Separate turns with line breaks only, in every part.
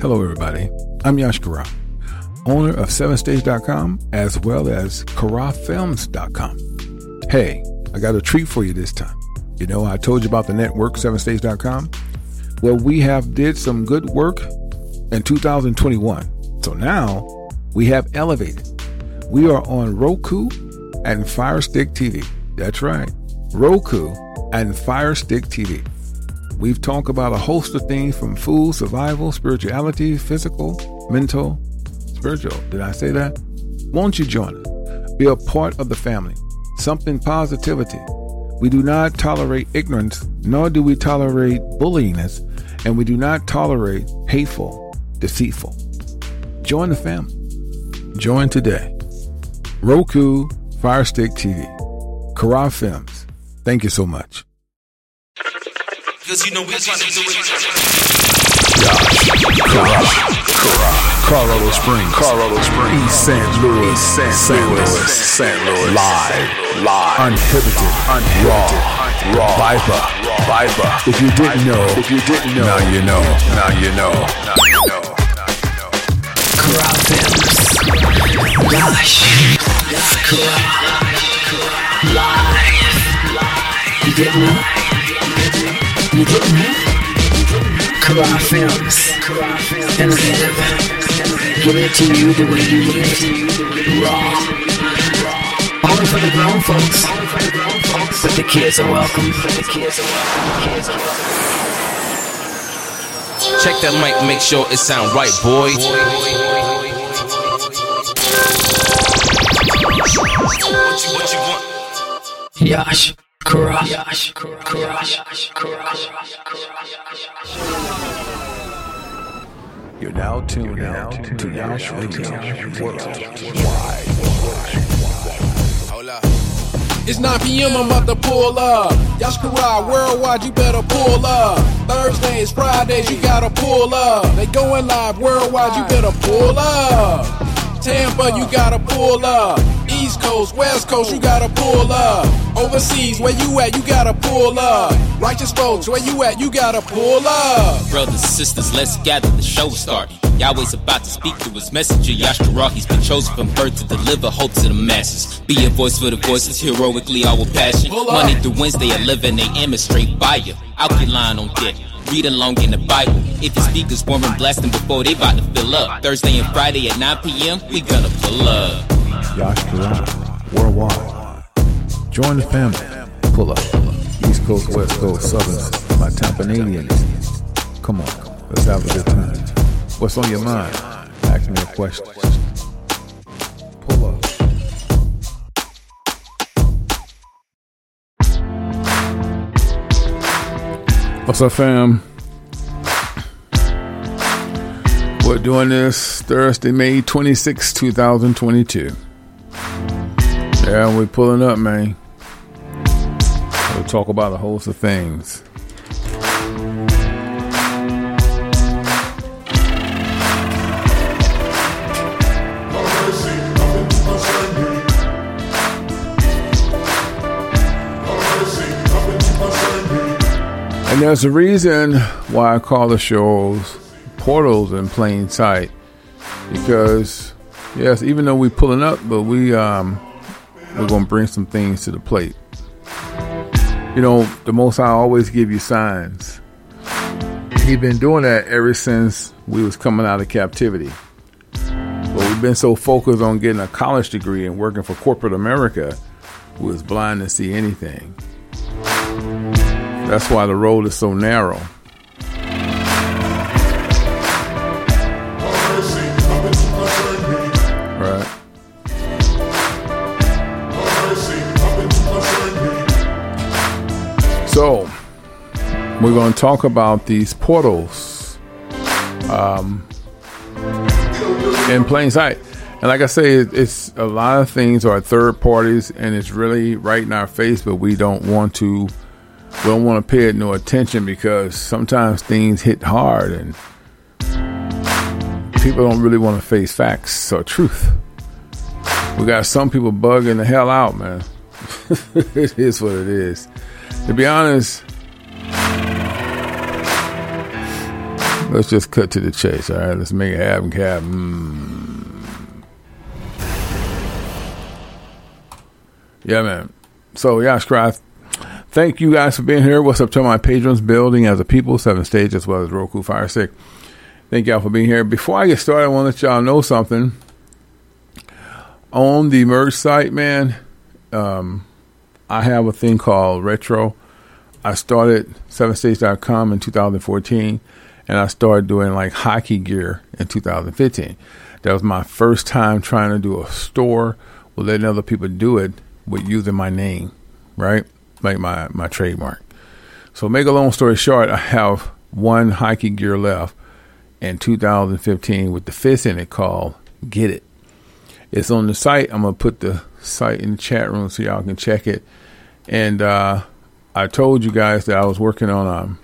Hello, everybody. I'm Yash Kara, owner of 7stage.com as well as KaraFilms.com. Hey, I got a treat for you this time. You know, I told you about the network, 7stage.com. Well, we have did some good work in 2021. So now we have elevated. We are on Roku and Fire Stick TV. That's right. Roku and Fire Stick TV. We've talked about a host of things from food, survival, spirituality, physical, mental, spiritual. Did I say that? Won't you join us? Be a part of the family. Something positivity. We do not tolerate ignorance, nor do we tolerate bullyingness, and we do not tolerate hateful, deceitful. Join the family. Join today. Roku, Firestick TV, Kara Films. Thank you so much.
Cause you know we trying to do it.
Colorado Springs, Colorado Springs, East St. Louis, St. Louis, St. Louis, live, live, unhibited, unhibited, raw, Viper, Viper. If you didn't know, if you didn't know, now you know, now you know, now you know.
Kara Films. Gosh. Kara. Live. You didn't know? You didn't know? Kara Films. Innovative. Give it to you the way you need it. Raw. Only for the grown folks. But the kids are welcome. The kids are welcome. Kids are welcome.
Check that mic, make sure it sound right, boy. What you, what you want?
Yash. Kara. Yash. Kara. Kara.
You're now tuned out to Yash Radio Worldwide.
Hold.
It's 9 p.m. I'm about to pull up. Yashkara, worldwide, you better pull up. Thursdays, Fridays, you gotta pull up. They going live worldwide, you better pull up. Tampa, you gotta pull up. East Coast, West Coast, you gotta pull up. Overseas, where you at, you gotta pull up. Righteous folks, where you at, you gotta pull up.
Brothers sisters, let's gather, the show is starting. Yahweh's about to speak through his messenger, Yashkara. He's been chosen from birth to deliver hope to the masses. Be a voice for the voices, heroically, our passion. Monday through Wednesday, 11 a.m. is straight fire. Alkaline on deck. Read along in the Bible. If your speakers weren't blasting before, they about to fill up. Thursday and Friday at 9 p.m., we gonna pull up.
Yash Kara, worldwide. Join the family. Pull up. East Coast, West Coast, Southern, my Tampanadians. Come on, let's have a good time. What's on your mind? Ask me a question. What's up, fam? We're doing this Thursday, May 26, 2022. Yeah, we're pulling up, man. We'll talk about a host of things. And there's a reason why I call the shows portals in plain sight. Because yes, even though we're pulling up, but we um we're gonna bring some things to the plate. You know, the most I always give you signs. He's been doing that ever since we was coming out of captivity. But we've been so focused on getting a college degree and working for corporate America, we was blind to see anything. That's why the road is so narrow. Right. So, we're going to talk about these portals um, in plain sight. And like I say, it's a lot of things are third parties, and it's really right in our face, but we don't want to. Don't want to pay it no attention because sometimes things hit hard, and people don't really want to face facts or truth. We got some people bugging the hell out, man. it is what it is. To be honest, let's just cut to the chase. All right, let's make it happen, Cap. Mm. Yeah, man. So, yeah, Scry, thank you guys for being here. What's up to my patrons building as a people, seven stage, as well as Roku Fire Stick. Thank y'all for being here. Before I get started, I want to let y'all know something. On the merge site, man, um, I have a thing called Retro. I started 7stage.com in 2014, and I started doing like hockey gear in 2015. That was my first time trying to do a store with letting other people do it with using my name, right? Like my, my trademark. So, make a long story short, I have one hiking gear left in 2015 with the fifth in it called Get It. It's on the site. I'm gonna put the site in the chat room so y'all can check it. And uh, I told you guys that I was working on um,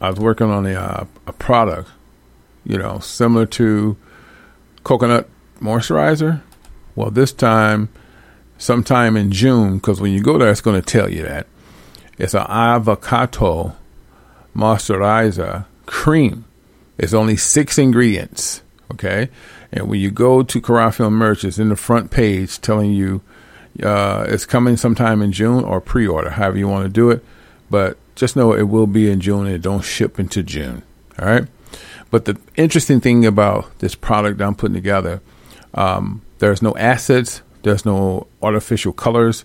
I was working on a uh, a product, you know, similar to coconut moisturizer. Well, this time, sometime in June, because when you go there, it's going to tell you that it's an avocado moisturizer cream. It's only six ingredients. Okay. And when you go to KaraFilm merch, it's in the front page telling you uh, it's coming sometime in June or pre order, however you want to do it. But just know it will be in June and it don't ship into June. All right. But the interesting thing about this product I'm putting together, um, there's no acids, there's no artificial colors.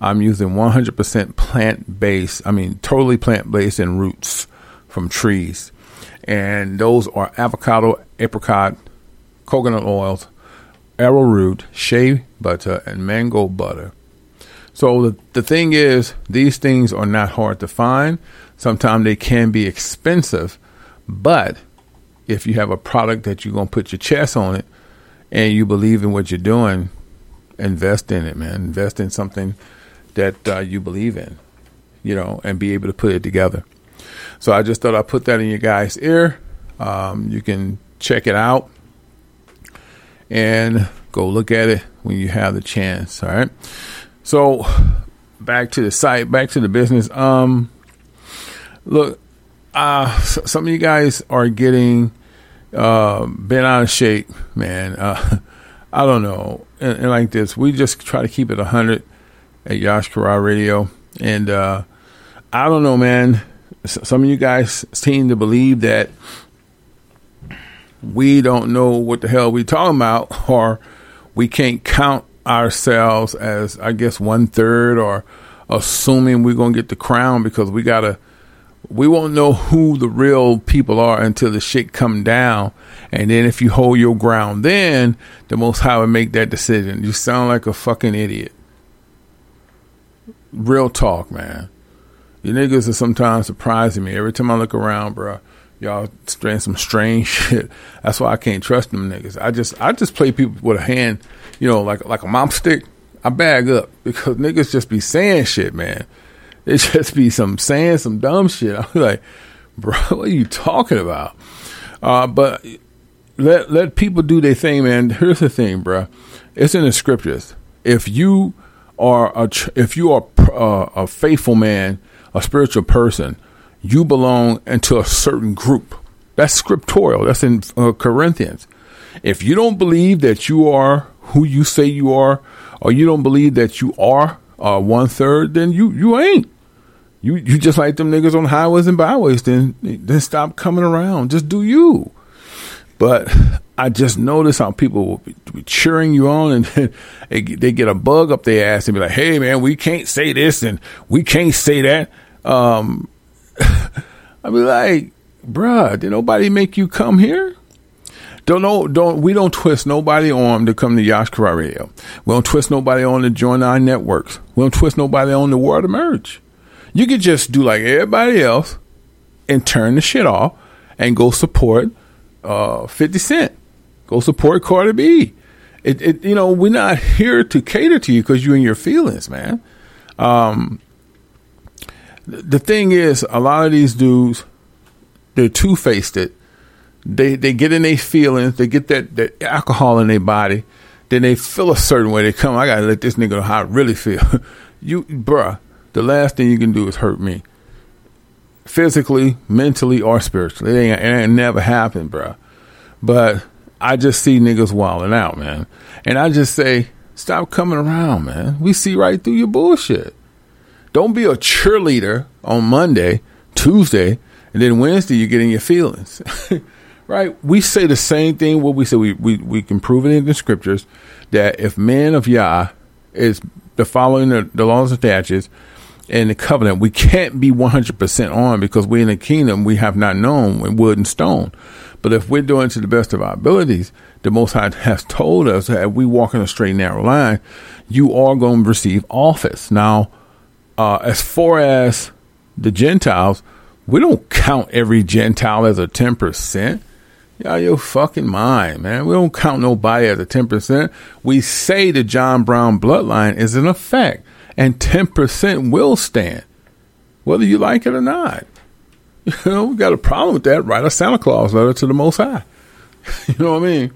I'm using 100% plant based, I mean, totally plant based and roots from trees. And those are avocado, apricot, coconut oils, arrowroot, shea butter, and mango butter. So the, the thing is, these things are not hard to find. Sometimes they can be expensive, but if you have a product that you're going to put your chest on it and you believe in what you're doing, invest in it, man. Invest in something that uh, you believe in, you know, and be able to put it together. So I just thought I'd put that in your guys' ear. Um, you can check it out and go look at it when you have the chance. All right. So back to the site, back to the business. Um, look, uh, some of you guys are getting uh, bent out of shape, man. Uh, I don't know, and, and like this, we just try to keep it hundred at Yash Kara Radio, and uh, I don't know, man. Some of you guys seem to believe that we don't know what the hell we're talking about, or we can't count ourselves as, I guess, one third, or assuming we're gonna get the crown because we gotta. We won't know who the real people are until the shit come down, and then if you hold your ground, then the Most High will make that decision. You sound like a fucking idiot. Real talk, man. You niggas are sometimes surprising me. Every time I look around, bro, y'all saying some strange shit. That's why I can't trust them niggas. I just I just play people with a hand, you know, like like a mom stick. I bag up because niggas just be saying shit, man. It just be some saying some dumb shit. I'm like, bro, what are you talking about? Uh, but let let people do their thing, man. Here's the thing, bro. It's in the scriptures. If you are a if you are uh, a faithful man, a spiritual person, you belong into a certain group. That's scriptural. That's in uh, Corinthians. If you don't believe that you are who you say you are, or you don't believe that you are uh, one third, then you you ain't. You you just like them niggas on highways and byways. Then then stop coming around. Just do you. But I just notice how people will be, be cheering you on, and they, they get a bug up their ass and be like, "Hey, man, we can't say this and we can't say that." Um, I be like, "Bruh, did nobody make you come here?" Don't know. Don't we don't twist nobody on to come to Yash Kara Radio. We don't twist nobody on to join our networks. We don't twist nobody on to merge. You could just do like everybody else and turn the shit off and go support uh, 50 Cent. Go support Cardi B. It, it, you know, we're not here to cater to you because you're in your feelings, man. Um, the thing is, a lot of these dudes, they're two faced. It they they get in their feelings, they get that, that alcohol in their body, then they feel a certain way. They come, I gotta let this nigga know how I really feel. you, bruh, the last thing you can do is hurt me, physically, mentally, or spiritually. It ain't, it ain't never happened, bruh. But I just see niggas wilding out, man, and I just say, stop coming around, man. We see right through your bullshit. Don't be a cheerleader on Monday, Tuesday, and then Wednesday you get in your feelings. right? We say the same thing. What we say, we, we, we can prove it in the scriptures that if man of Yah is the following the, the laws and statutes and the covenant, we can't be 100% on because we're in the kingdom we have not known in wood and stone. But if we're doing to the best of our abilities, the Most High has told us that we walk in a straight, narrow line, you are going to receive office. Now, uh, as far as the Gentiles, we don't count every Gentile as a 10%. Y'all your fucking mind, man. We don't count nobody as a 10%. We say the John Brown bloodline is in effect, and 10% will stand, whether you like it or not. You know, we got a problem with that. Write a Santa Claus letter to the Most High. you know what I mean?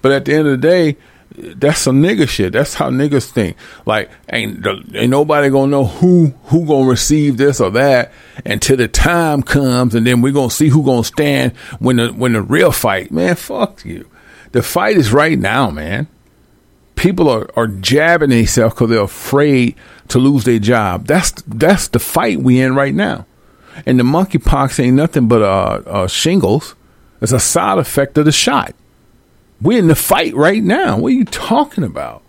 But at the end of the day, that's some nigga shit. That's how niggas think. Like, ain't ain't nobody gonna know who who gonna receive this or that until the time comes, and then we're gonna see who gonna stand when the when the real fight. Man, fuck you. The fight is right now, man. People are, are jabbing themselves because they're afraid to lose their job. That's that's the fight we in right now. And the monkeypox ain't nothing but uh, uh, shingles. It's a side effect of the shot. We're in the fight right now. What are you talking about?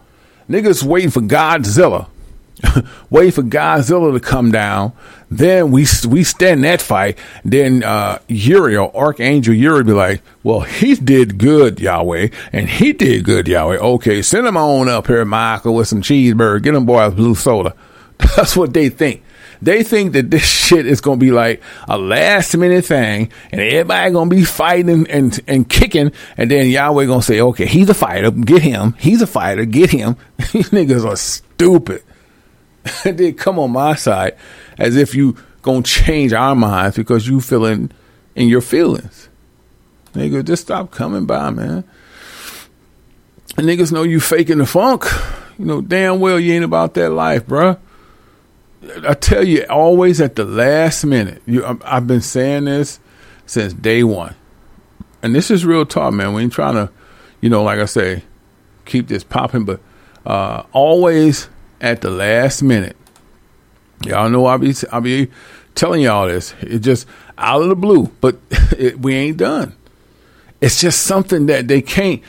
Niggas waiting for Godzilla. waiting for Godzilla to come down. Then we we stand that fight. Then uh, Uriel, Archangel Uriel, be like, "Well, he did good, Yahweh, and he did good, Yahweh. Okay, send him on up here, Michael, with some cheeseburger. Get him boys blue soda." That's what they think. They think that this shit is going to be like a last minute thing and everybody going to be fighting and, and kicking. And then Yahweh going to say, okay, he's a fighter. Get him. He's a fighter. Get him. These niggas are stupid. they come on my side as if you going to change our minds because you feeling in your feelings. Nigga, just stop coming by, man. And niggas know you faking the funk. You know damn well you ain't about that life, bruh. I tell you, always at the last minute. You, I've been saying this since day one, and this is real talk, man. We ain't trying to, you know, like I say, keep this popping, but uh, always at the last minute. Y'all know I'll be I'll be telling y'all this. It just out of the blue, but it, we ain't done. It's just something that they can't.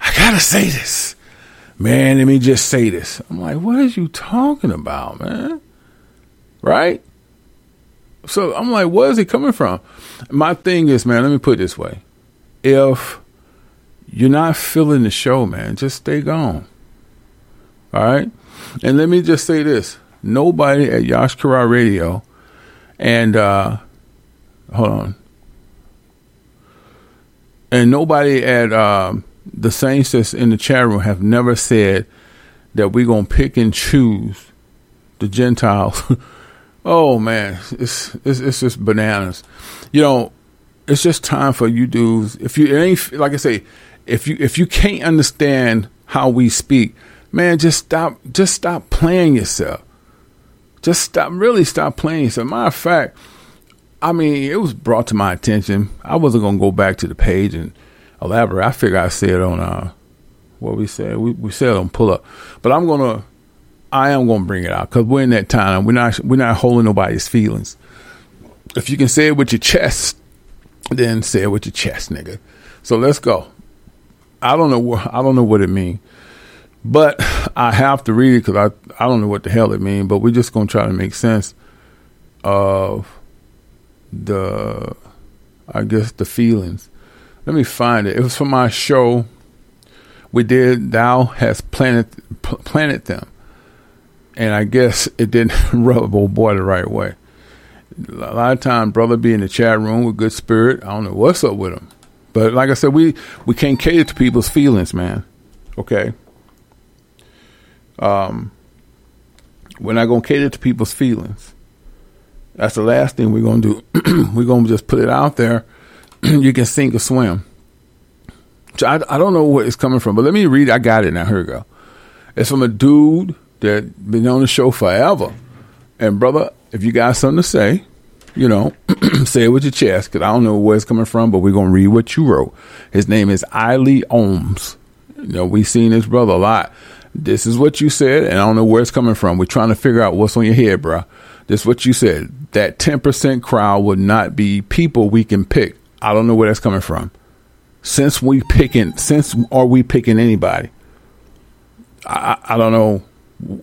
I gotta say this, man. Let me just say this. I'm like, what are you talking about, man? Right? So I'm like, where is it coming from? My thing is, man, let me put this way. If you're not feeling the show, man, just stay gone. All right? And let me just say this. Nobody at Yash Kara Radio and uh hold on. And nobody at um, the Saints that's in the chat room have never said that we're gonna pick and choose the Gentiles Oh man, it's it's it's just bananas. You know, it's just time for you dudes. If you ain't like I say, if you if you can't understand how we speak, man, just stop just stop playing yourself. Just stop, really stop playing. yourself. matter of fact, I mean, it was brought to my attention. I wasn't gonna go back to the page and elaborate. I figure I said it on uh, what we said. We we said on pull up, but I'm gonna, I am gonna bring it out because we're in that time. We're not we're not holding nobody's feelings. If you can say it with your chest, then say it with your chest, nigga. So let's go. I don't know what I don't know what it means, but I have to read it because I I don't know what the hell it means. But we're just gonna try to make sense of the I guess the feelings. Let me find it. It was from my show we did. Thou has planted planted them, and I guess it didn't rub old boy the right way. A lot of time, brother be in the chat room with good spirit. I don't know what's up with him, but like I said, we we can't cater to people's feelings, man. Okay. Um, we're not gonna cater to people's feelings. That's the last thing we're gonna do. we're gonna just put it out there. you can sink or swim. I, I don't know where it's coming from, but let me read. I got it now. Here we go. It's from a dude that been on the show forever. And brother, if you got something to say, you know, say it with your chest because I don't know where it's coming from, but we're gonna read what you wrote. His name is Iley Ohms. You know, we seen this brother a lot. This is what you said, and I don't know where it's coming from. We're trying to figure out what's on your head, bro. This is what you said. That ten percent crowd would not be people we can pick. I don't know where that's coming from. Since we picking, since are we picking anybody? I, I don't know.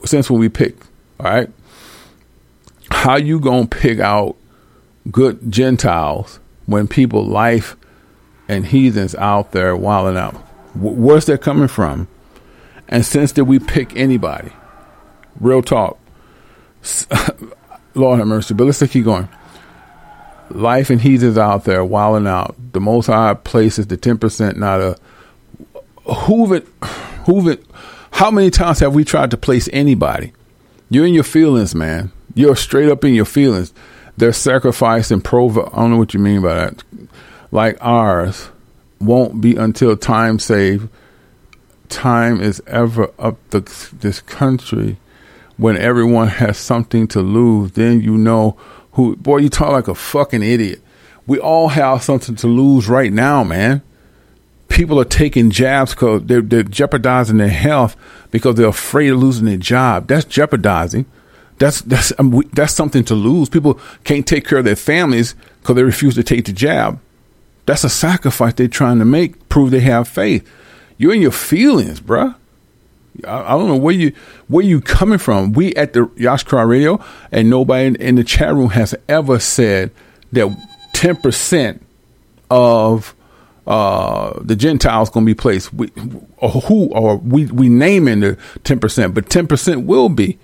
Since when we pick, all right. How you gonna pick out good Gentiles when people life and heathens out there wilding out? Where's that coming from? And since did we pick anybody? Real talk. Lord have mercy. But let's keep going. Life and heathens out there wilding out. The most high places the ten percent, not a who've it who've it how many times have we tried to place anybody? You're in your feelings, man. You're straight up in your feelings. Their sacrifice and prov I don't know what you mean by that. Like ours won't be until time save. Time is ever up the, this country when everyone has something to lose. Then you know who, boy, you talk like a fucking idiot. We all have something to lose right now, man. People are taking jabs because they're, they're jeopardizing their health because they're afraid of losing their job. That's jeopardizing. That's that's um, we, that's something to lose. People can't take care of their families because they refuse to take the jab. That's a sacrifice they're trying to make. Prove they have faith. You're in your feelings, bruh. I, I, don't know where you where you coming from. We at the Yashkara Radio, and nobody in, in, the chat room has ever said that ten percent of uh, the Gentiles going to be placed. We, or who or we we name in the ten percent, but ten percent will be.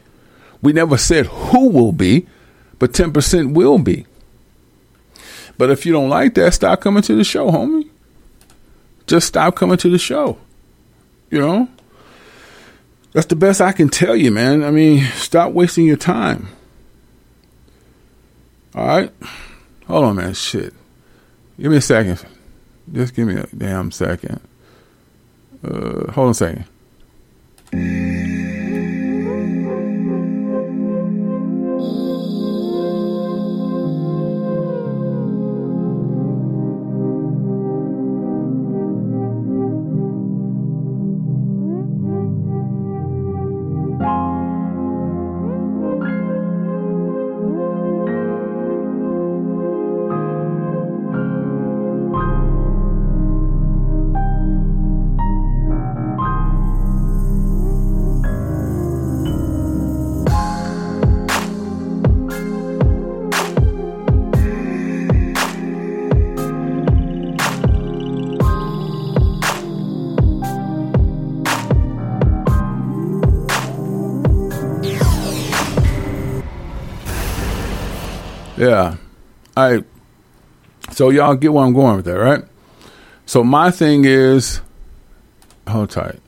We never said who will be, but ten percent will be. But if you don't like that, stop coming to the show, homie. Just stop coming to the show. You know. That's the best I can tell you, man. I mean, stop wasting your time. All right? Hold on, man. Shit. Give me a second. Just give me a damn second. Uh, hold on a second. So y'all get where I'm going with that, right? So my thing is hold tight.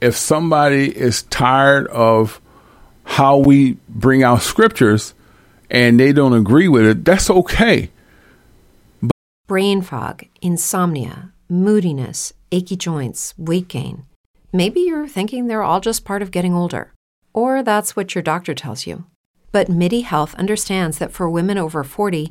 If somebody is tired of how we bring out scriptures and they don't agree with it, that's okay.
But- Brain fog, insomnia, moodiness, achy joints, weight gain. Maybe you're thinking they're all just part of getting older, or that's what your doctor tells you. But MIDI Health understands that for women over 40,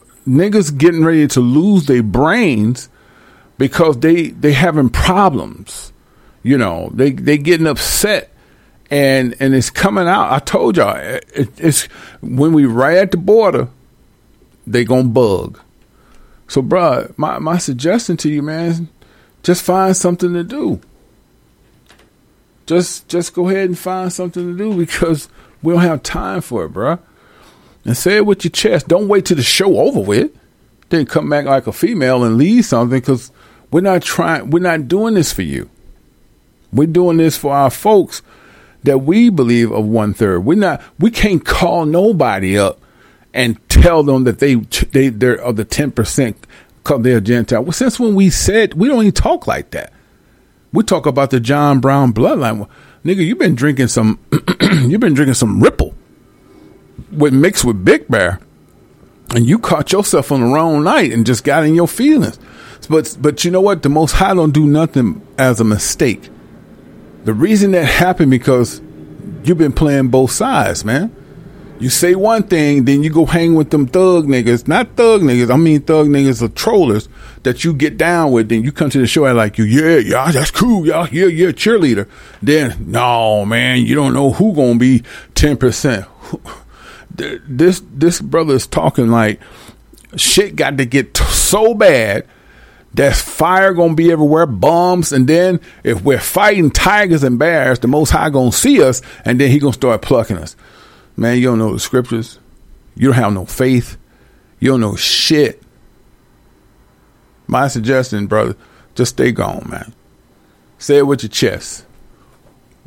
niggas getting ready to lose their brains because they they having problems. You know, they they getting upset and and it's coming out. I told y'all it, it's when we right at the border, they gonna bug. So, bruh, my my suggestion to you, man, just find something to do. Just just go ahead and find something to do because we don't have time for it, bruh. And say it with your chest. Don't wait till the show over with. Then come back like a female and leave something because we're not trying. We're not doing this for you. We're doing this for our folks that we believe of one third. We're not. We can't call nobody up and tell them that they they they're of the ten percent because they're Gentile. Well, since when we said we don't even talk like that. We talk about the John Brown bloodline. Well, nigga, you've been drinking some. you've been drinking some Ripple with mixed with Big Bear, and you caught yourself on the wrong night and just got in your feelings. But but you know what? The Most High don't do nothing as a mistake. The reason that happened because you've been playing both sides, man. You say one thing, then you go hang with them thug niggas. Not thug niggas, I mean thug niggas are trollers that you get down with. Then you come to the show and like you, yeah, yeah, that's cool, y'all, yeah, yeah, cheerleader. Then, no, man, you don't know who gonna be 10%. This, this brother is talking like shit got to get t- so bad there's fire gonna be everywhere, bombs, and then if we're fighting tigers and bears, the Most High gonna see us, and then He gonna start plucking us. Man, you don't know the scriptures. You don't have no faith. You don't know shit. My suggestion, brother, just stay gone, man. Say it with your chest.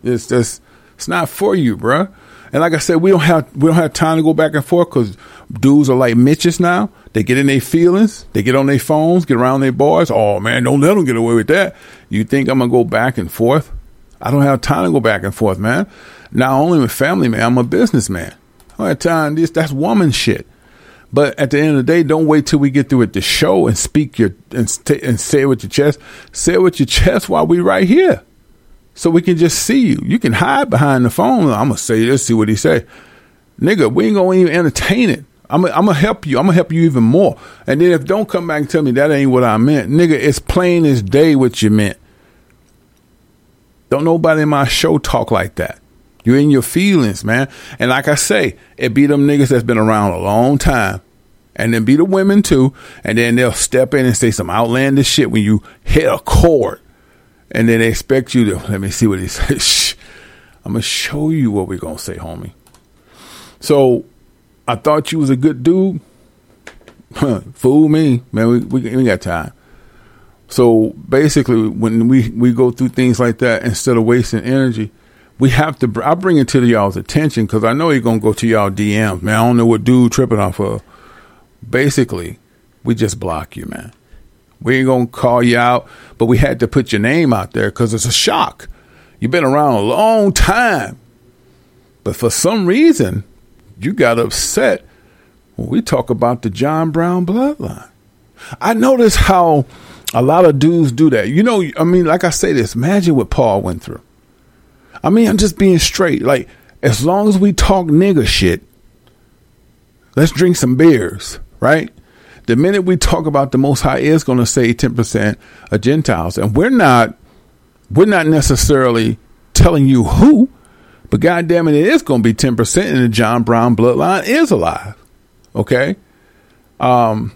It's just, it's not for you, bruh. And like I said, we don't have we don't have time to go back and forth because dudes are like Mitches now. They get in their feelings, they get on their phones, get around their boys. Oh man, don't let them get away with that. You think I'm gonna go back and forth? I don't have time to go back and forth, man. Not only with family, man, I'm a businessman. I don't have time. This that's woman shit. But at the end of the day, don't wait till we get through with the show and speak your and, st- and say it with your chest. Say it with your chest while we right here so we can just see you. You can hide behind the phone. I'm gonna say this, see what he say. Nigga, we ain't gonna even entertain it. I'm gonna, help you. I'm gonna help you even more. And then if don't come back and tell me that ain't what I meant, nigga, it's plain as day what you meant. Don't nobody in my show talk like that. You're in your feelings, man. And like I say, it be them niggas that's been around a long time. And then be the women too. And then they'll step in and say some outlandish shit when you hit a chord and then they expect you to let me see what he says. I'm gonna show you what we're gonna say, homie. So I thought you was a good dude. Fool me, man. We, we we got time. So basically, when we we go through things like that, instead of wasting energy, we have to. I bring it to y'all's attention because I know you're gonna go to y'all DMs, man. I don't know what dude tripping off of. Basically, we just block you, man. We ain't gonna call you out, but we had to put your name out there because it's a shock. You've been around a long time, but for some reason, you got upset when we talk about the John Brown bloodline. I notice how a lot of dudes do that. You know, I mean, like I say this, imagine what Paul went through. I mean, I'm just being straight. Like, as long as we talk nigger shit, let's drink some beers, right? The minute we talk about the Most High is going to say 10% of Gentiles, and we're not, we're not necessarily telling you who, but God damn it, it is going to be 10% and the John Brown bloodline is alive. Okay? Um,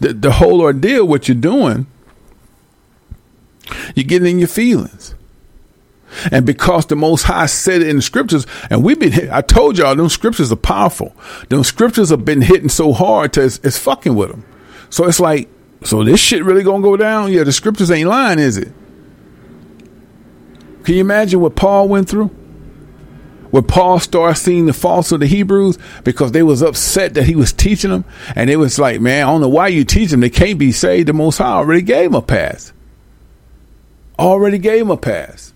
the, the whole ordeal, what you're doing, you're getting in your feelings. And because the Most High said it in the scriptures, and we've been, hit, I told y'all, those scriptures are powerful. Those scriptures have been hitting so hard to it's, it's fucking with them. So it's like, so this shit really gonna go down? Yeah, the scriptures ain't lying, is it? Can you imagine what Paul went through? When Paul started seeing the faults of the Hebrews because they was upset that he was teaching them, and it was like, man, I don't know why you teach them. They can't be saved. The Most High already gave them a pass. Already gave them a pass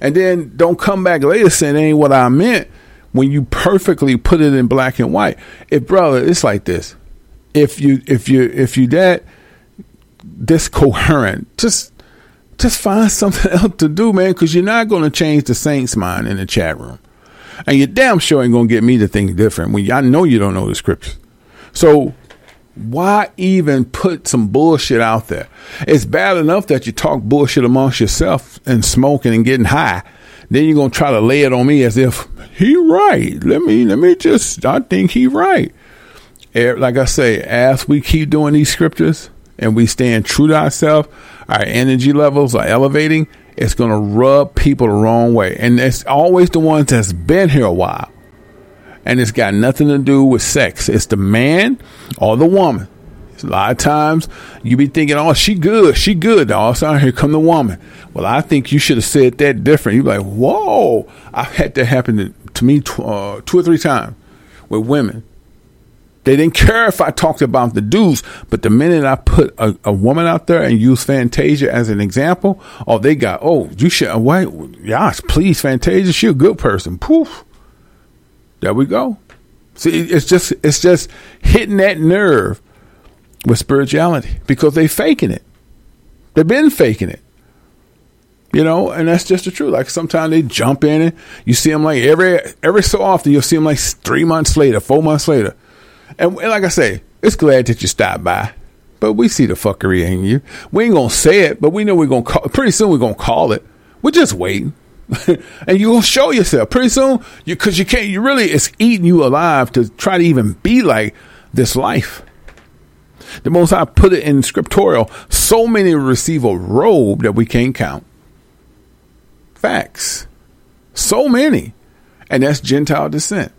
and then don't come back later saying ain't what I meant when you perfectly put it in black and white. If brother, it's like this. If you if you if you that this coherent, just just find something else to do, man, because you're not going to change the saints' mind in the chat room, and you damn sure ain't going to get me to think different when I know you don't know the scriptures. So why even put some bullshit out there? It's bad enough that you talk bullshit amongst yourself and smoking and getting high. Then you're gonna try to lay it on me as if he right. Let me let me just I think he right. Eh, like I say, as we keep doing these scriptures and we stand true to ourselves, our energy levels are elevating. It's gonna rub people the wrong way, and it's always the ones that's been here a while and it's got nothing to do with sex. It's the man or the woman. A lot of times you be thinking, "Oh, she good, she good." All of a sudden, here come the woman. Well, I think you should have said that different. You be like, "Whoa!" I've had that happen to, to me tw- uh, two or three times with women. They didn't care if I talked about the dudes, but the minute I put a, a woman out there and use Fantasia as an example, oh, they got, oh, you should, wait, yes, please, Fantasia, she a good person. Poof. There we go. See, it's just it's just hitting that nerve with spirituality because they faking it. They've been faking it. You know, and that's just the truth. Like sometimes they jump in and you see them like every every so often you'll see them like three months later, four months later, and, and like I say, it's glad that you stopped by. But we see the fuckery in you. We ain't gonna say it, but we know we're gonna call. Pretty soon we're gonna call it. We're just waiting. and you will show yourself. Pretty soon you because you can't you really it's eating you alive to try to even be like this life. The most i put it in scriptorial so many receive a robe that we can't count. Facts. So many. And that's gentile descent.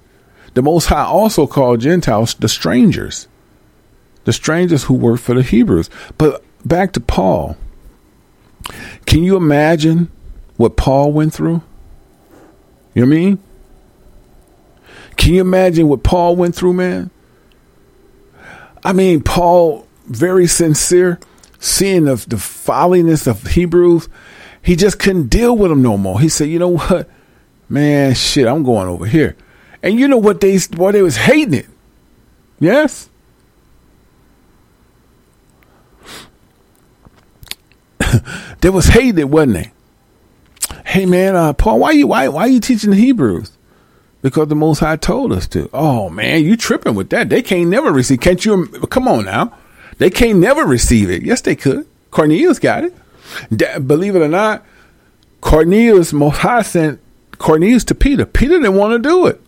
The most high also called gentiles the strangers. The strangers who work for the hebrews. But back to paul. Can you imagine what Paul went through? You know what I mean? Can you imagine what Paul went through, man? I mean, Paul, very sincere, seeing the, the folliness of Hebrews, he just couldn't deal with them no more. He said, you know what? Man, shit, I'm going over here. And you know what they what they was hating it. Yes? they was hating it, wasn't they? Hey man, uh, Paul, why you why why are you teaching the Hebrews? Because the Most High told us to. Oh man, you tripping with that? They can't never receive. Can't you? Come on now, they can't never receive it. Yes, they could. Cornelius got it. believe it or not, Cornelius Most High sent Cornelius to Peter. Peter didn't want to do it.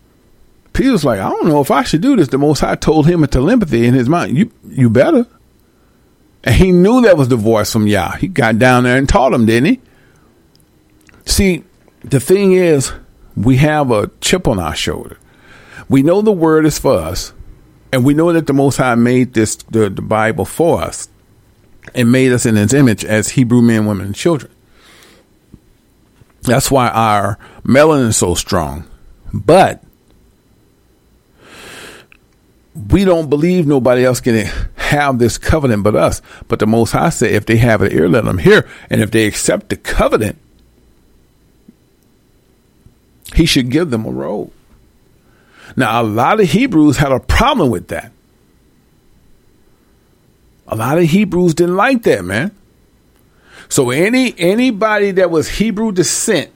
Peter's like, I don't know if I should do this. The Most High told him a telepathy in his mind. You you better. And he knew that was the voice from Yah. He got down there and taught him, didn't he? See, the thing is, we have a chip on our shoulder. We know the word is for us, and we know that the Most High made this the, the Bible for us and made us in His image as Hebrew men, women, and children. That's why our melanin is so strong. But we don't believe nobody else can have this covenant but us. But the Most High said, if they have an ear, let them hear. And if they accept the covenant, he should give them a robe. Now, a lot of Hebrews had a problem with that. A lot of Hebrews didn't like that, man. So any anybody that was Hebrew descent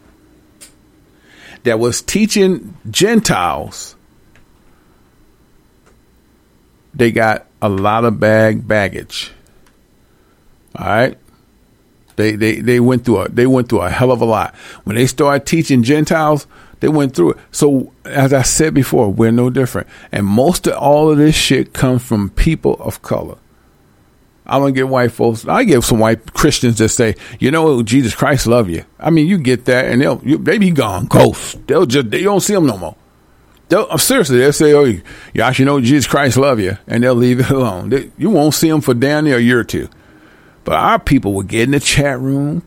that was teaching Gentiles, they got a lot of bag baggage. All right. They, they they went through a they went through a hell of a lot. When they started teaching Gentiles, they went through it. So as I said before, we're no different. And most of all of this shit comes from people of color. I don't get white folks. I get some white Christians that say, you know, Jesus Christ love you. I mean, you get that, and they'll you, they be gone, ghost. They'll just they don't see them no more. They'll, seriously, they'll say, "Oh, you actually know Jesus Christ love you," and they'll leave it alone. They, you won't see them for down there a year or two. But our people will get in the chat room,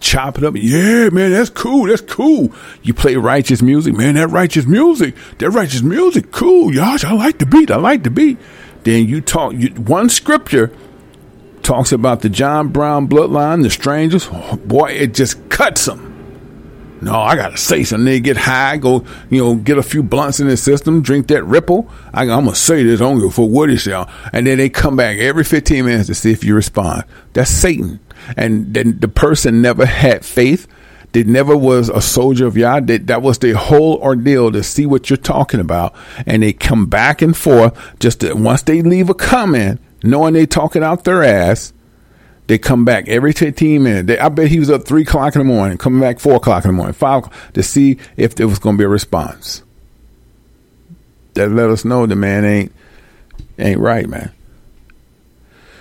chop it up. Yeah, man, that's cool. That's cool. You play righteous music, man. That righteous music, that righteous music, cool. Y'all, I like the beat. I like the beat. Then you talk you, one scripture talks about the John Brown bloodline, the strangers. Oh, boy, it just cuts them. No, I gotta say something. They get high, go, you know, get a few blunts in their system, drink that ripple. I, am gonna say this only for what is y'all, and then they come back every 15 minutes to see if you respond. That's Satan, and then the person never had faith. They never was a soldier of Yah. They, that was the whole ordeal to see what you're talking about, and they come back and forth. Just to, once they leave a comment, knowing they talking out their ass, they come back every 15 minutes. I bet he was up three o'clock in the morning, coming back four o'clock in the morning, five to see if there was going to be a response. That let us know the man ain't ain't right, man.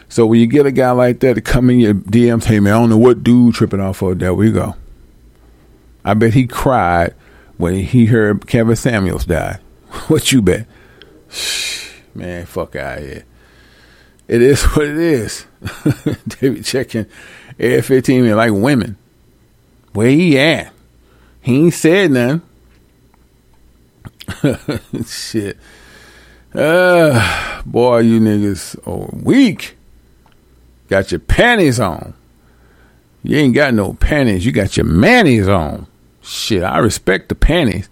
So when you get a guy like that to come in your DMs, hey man, I don't know what dude tripping off of. There we go. I bet he cried when he heard Kevin Samuels die. what you bet? Man, fuck out here. It is what it is. David checking Air 15 like women. Where he at? He ain't said nothing. Shit. Uh, boy, you niggas are weak. Got your panties on. You ain't got no panties. You got your mannies on. Shit, I respect the panties.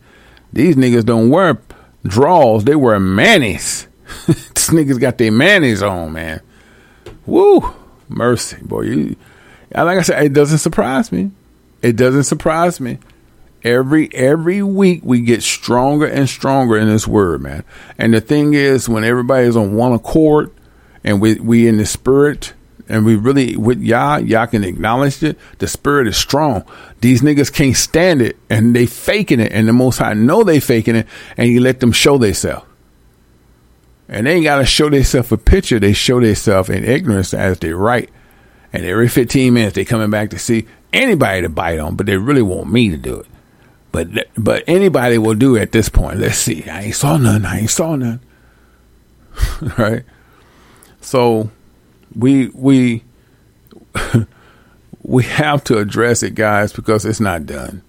These niggas don't wear draws. They wear mannies. These niggas got their mannies on, man. Woo. Mercy, boy. You, like I said, it doesn't surprise me. It doesn't surprise me. Every every week we get stronger and stronger in this word, man. And the thing is, when everybody's on one accord and we we in the spirit and we really with y'all, y'all can acknowledge it. The spirit is strong. These niggas can't stand it and they faking it. And the most high know they faking it and you let them show themselves. And they ain't got to show themselves a picture. They show themselves in ignorance as they write. And every 15 minutes, they coming back to see anybody to bite on, but they really want me to do it. But but anybody will do it at this point. Let's see. I ain't saw none. I ain't saw none. right? So we we we have to address it, guys, because it's not done.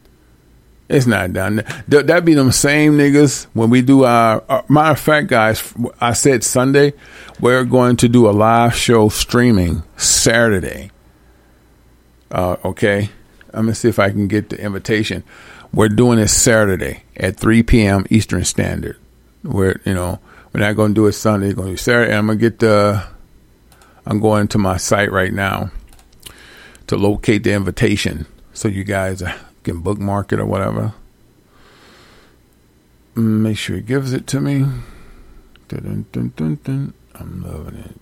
It's not done. That, be them same niggas when we do our, our. Matter of fact, guys, I said Sunday we're going to do a live show streaming Saturday. Uh, okay, I'm gonna see if I can get the invitation. We're doing it Saturday at 3 p.m. Eastern Standard. We're you know we're not going to do it Sunday. We're going to do Saturday. I'm gonna get the. I'm going to my site right now to locate the invitation so you guys uh, can bookmark it or whatever. Make sure he gives it to me. Dun, dun, dun, I'm loving it.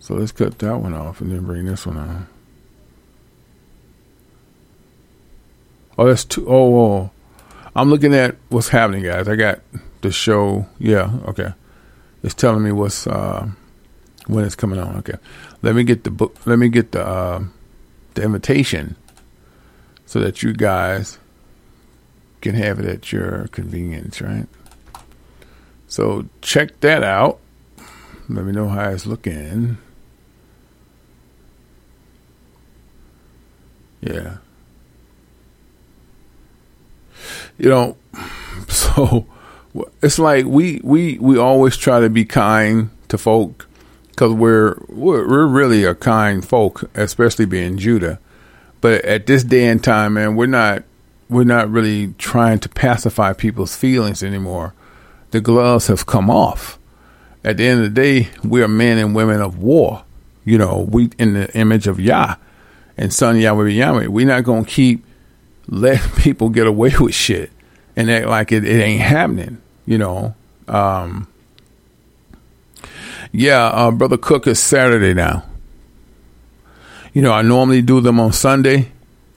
So let's cut that one off and then bring this one on. Oh, that's two. Oh, oh, I'm looking at what's happening, guys. I got the show. Yeah, okay. It's telling me what's uh, when it's coming on. Okay, let me get the book. Let me get the uh, the invitation so that you guys can have it at your convenience, right? So check that out. Let me know how it's looking. Yeah. You know, so it's like we we we always try to be kind to folk because we're, we're we're really a kind folk, especially being Judah. But at this day and time, man, we're not we're not really trying to pacify people's feelings anymore. The gloves have come off, At the end of the day, we are men and women of war. You know, we in the image of Yah and Son Yahweh Yahweh. We're not gonna keep letting people get away with shit and act like it, it ain't happening. You know. Um, yeah, uh, brother Cook is Saturday now. You know, I normally do them on Sunday.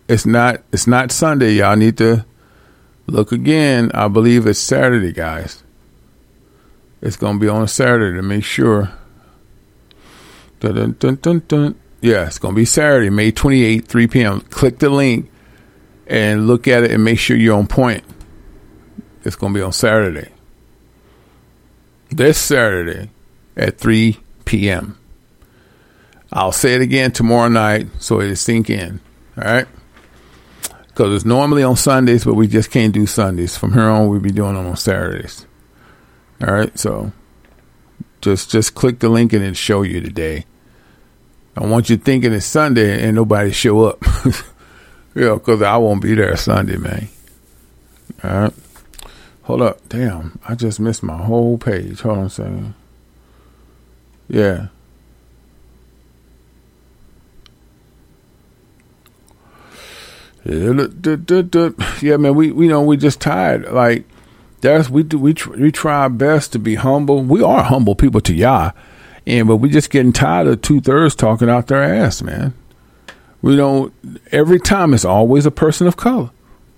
It's not. It's not Sunday. Y'all need to look again. I believe it's Saturday, guys. It's gonna be on Saturday to make sure. Dun, dun, dun. Yeah, it's gonna be Saturday, May 28th, 3 p.m. Click the link and look at it and make sure you're on point. It's gonna be on Saturday. This Saturday at 3 p.m. I'll say it again tomorrow night so it sink in. All right. Because it's normally on Sundays, but we just can't do Sundays. From here on, we'll be doing them on Saturdays. All right, so just just click the link and it'll show you today. I want you thinking it's Sunday and nobody show up. yeah, because I won't be there Sunday, man. All right. Hold up. Damn, I just missed my whole page. Hold on a second. Yeah. Yeah, man, we we know we just tired. Like that's we do we we try our best to be humble. We are humble people to Yah, and but we just getting tired of two thirds talking out their ass, man. We don't. Every time it's always a person of color.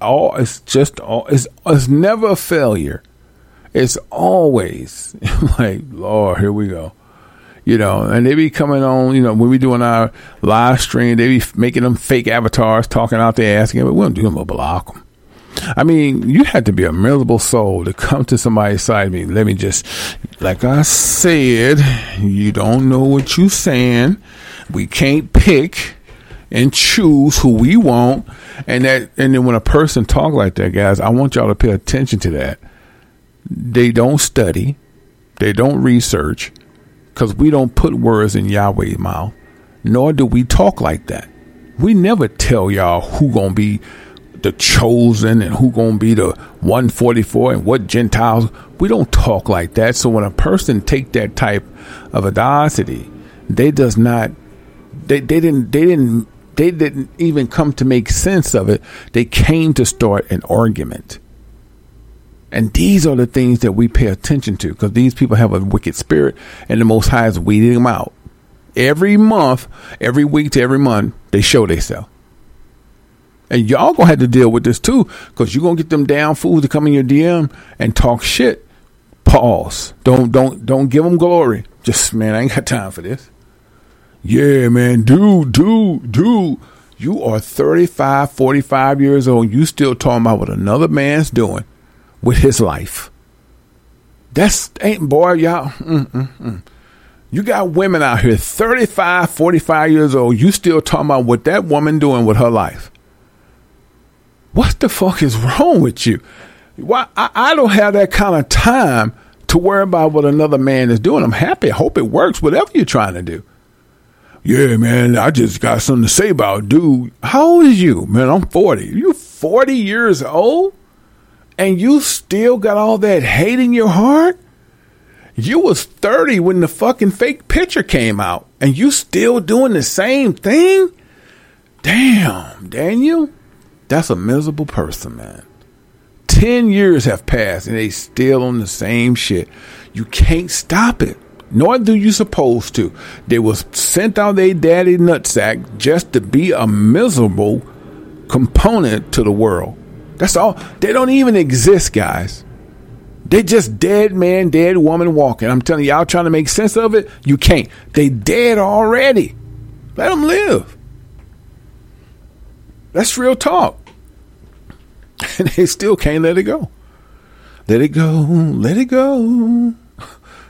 All it's just all it's it's never a failure. It's always like Lord, here we go. You know, and they be coming on, you know, when we doing our live stream, they be making them fake avatars talking out there asking, but we don't do them, but block them. I mean, you had to be a miserable soul to come to somebody's side me. Let me just, like I said, you don't know what you saying. We can't pick and choose who we want. And that, and then when a person talk like that, guys, I want y'all to pay attention to that. They don't study. They don't research because we don't put words in Yahweh's mouth, nor do we talk like that. We never tell y'all who gonna be the chosen and who gonna be the 144 and what Gentiles. We don't talk like that. So when a person take that type of audacity, they does not. They they didn't they didn't they didn't even come to make sense of it. They came to start an argument. And these are the things that we pay attention to because these people have a wicked spirit and the Most High is weeding them out. Every month, every week to every month, they show themselves. And y'all gonna have to deal with this too, because you're gonna get them down fools to come in your DM and talk shit. Pause. Don't don't don't give them glory. Just man, I ain't got time for this. Yeah, man, dude, dude, dude. You are 35, 45 years old. You still talking about what another man's doing with his life. That's ain't boy, y'all. Mm, mm, mm. You got women out here, 35, 45 years old. You still talking about what that woman doing with her life. What the fuck is wrong with you? Why I, I don't have that kind of time to worry about what another man is doing. I'm happy. I hope it works, whatever you're trying to do. Yeah, man, I just got something to say about it. dude. How old is you? Man, I'm 40. You 40 years old? And you still got all that hate in your heart? You was 30 when the fucking fake picture came out. And you still doing the same thing? Damn, Daniel. That's a miserable person, man. 10 years have passed and they still on the same shit. You can't stop it. Nor do you supposed to. They was sent out their daddy nutsack just to be a miserable component to the world. That's all. They don't even exist, guys. They just dead man, dead woman walking. I'm telling y'all trying to make sense of it. You can't. They dead already. Let them live. That's real talk. And they still can't let it go. Let it go. Let it go.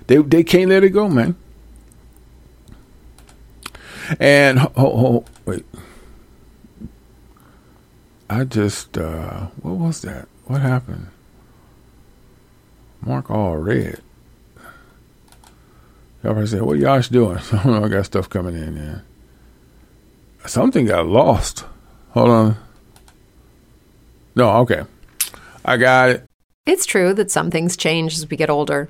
They they can't let it go, man. And oh, oh wait. I just uh what was that? What happened? Mark all red. Everybody said, What y'all doing? I don't know, I got stuff coming in there. Something got lost. Hold on. No, okay. I got it.
It's true that some things change as we get older.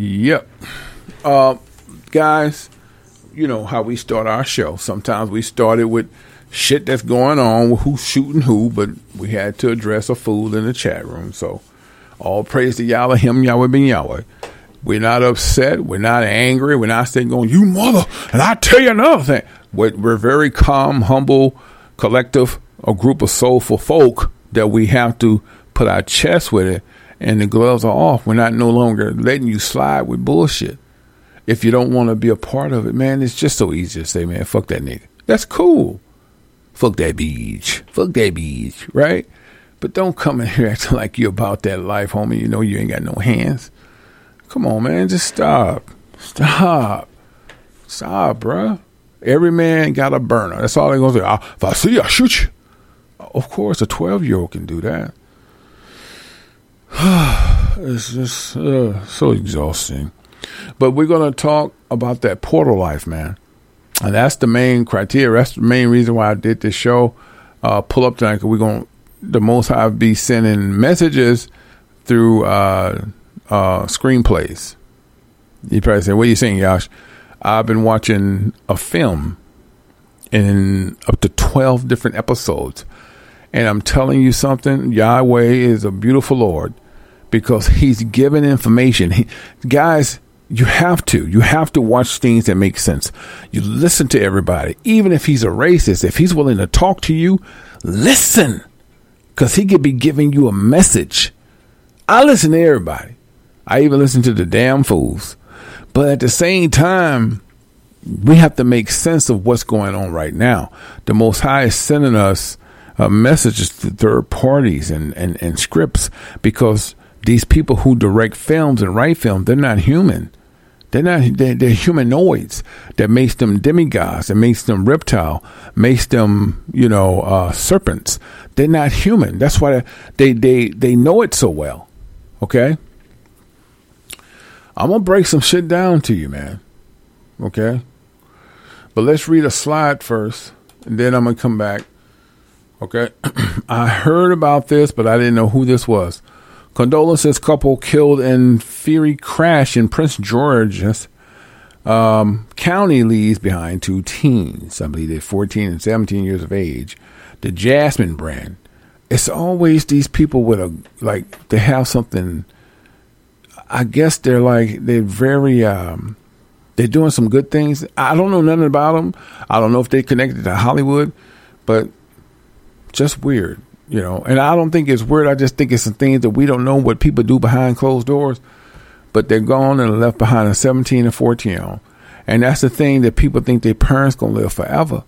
Yep. Uh, guys, you know how we start our show. Sometimes we started with shit that's going on, who's shooting who, but we had to address a fool in the chat room. So all praise to Yahweh, him, Yahweh, ben Yahweh. We're not upset. We're not angry. We're not saying going, you mother, and I tell you another thing. We're, we're very calm, humble, collective, a group of soulful folk that we have to put our chest with it and the gloves are off. We're not no longer letting you slide with bullshit. If you don't want to be a part of it, man, it's just so easy to say, man, fuck that nigga. That's cool. Fuck that beach. Fuck that beach, right? But don't come in here acting like you about that life, homie. You know you ain't got no hands. Come on, man, just stop. Stop. Stop, bruh. Every man got a burner. That's all they're going to say. If I see you, I shoot you. Of course, a 12 year old can do that. it's just uh, so exhausting. But we're going to talk about that portal life, man. And that's the main criteria. That's the main reason why I did this show. Uh, pull up tonight because we're going to, the most High be sending messages through uh, uh, screenplays. You probably say, What are you saying, Yash? I've been watching a film in up to 12 different episodes. And I'm telling you something, Yahweh is a beautiful Lord because he's given information. He, guys, you have to. You have to watch things that make sense. You listen to everybody. Even if he's a racist, if he's willing to talk to you, listen. Because he could be giving you a message. I listen to everybody. I even listen to the damn fools. But at the same time, we have to make sense of what's going on right now. The Most High is sending us uh, messages to third parties and, and, and scripts because these people who direct films and write films, they're not human. They're not. They're, they're, humanoids. That makes them demigods. That makes them reptile. Makes them, you know, uh, serpents. They're not human. That's why they they they know it so well. Okay. I'm gonna break some shit down to you, man. Okay. But let's read a slide first, and then I'm gonna come back Okay. I heard about this, but I didn't know who this was. Condolences couple killed in fiery crash in Prince George's um, County leaves behind two teens. I believe they're 14 and 17 years of age. The Jasmine brand. It's always these people with a, like, they have something. I guess they're like, they're very, um, they're doing some good things. I don't know nothing about them. I don't know if they're connected to Hollywood, but just weird, you know. And I don't think it's weird. I just think it's some things that we don't know what people do behind closed doors. But they're gone and left behind a 17 and 14 year old. And that's the thing that people think their parents gonna live forever.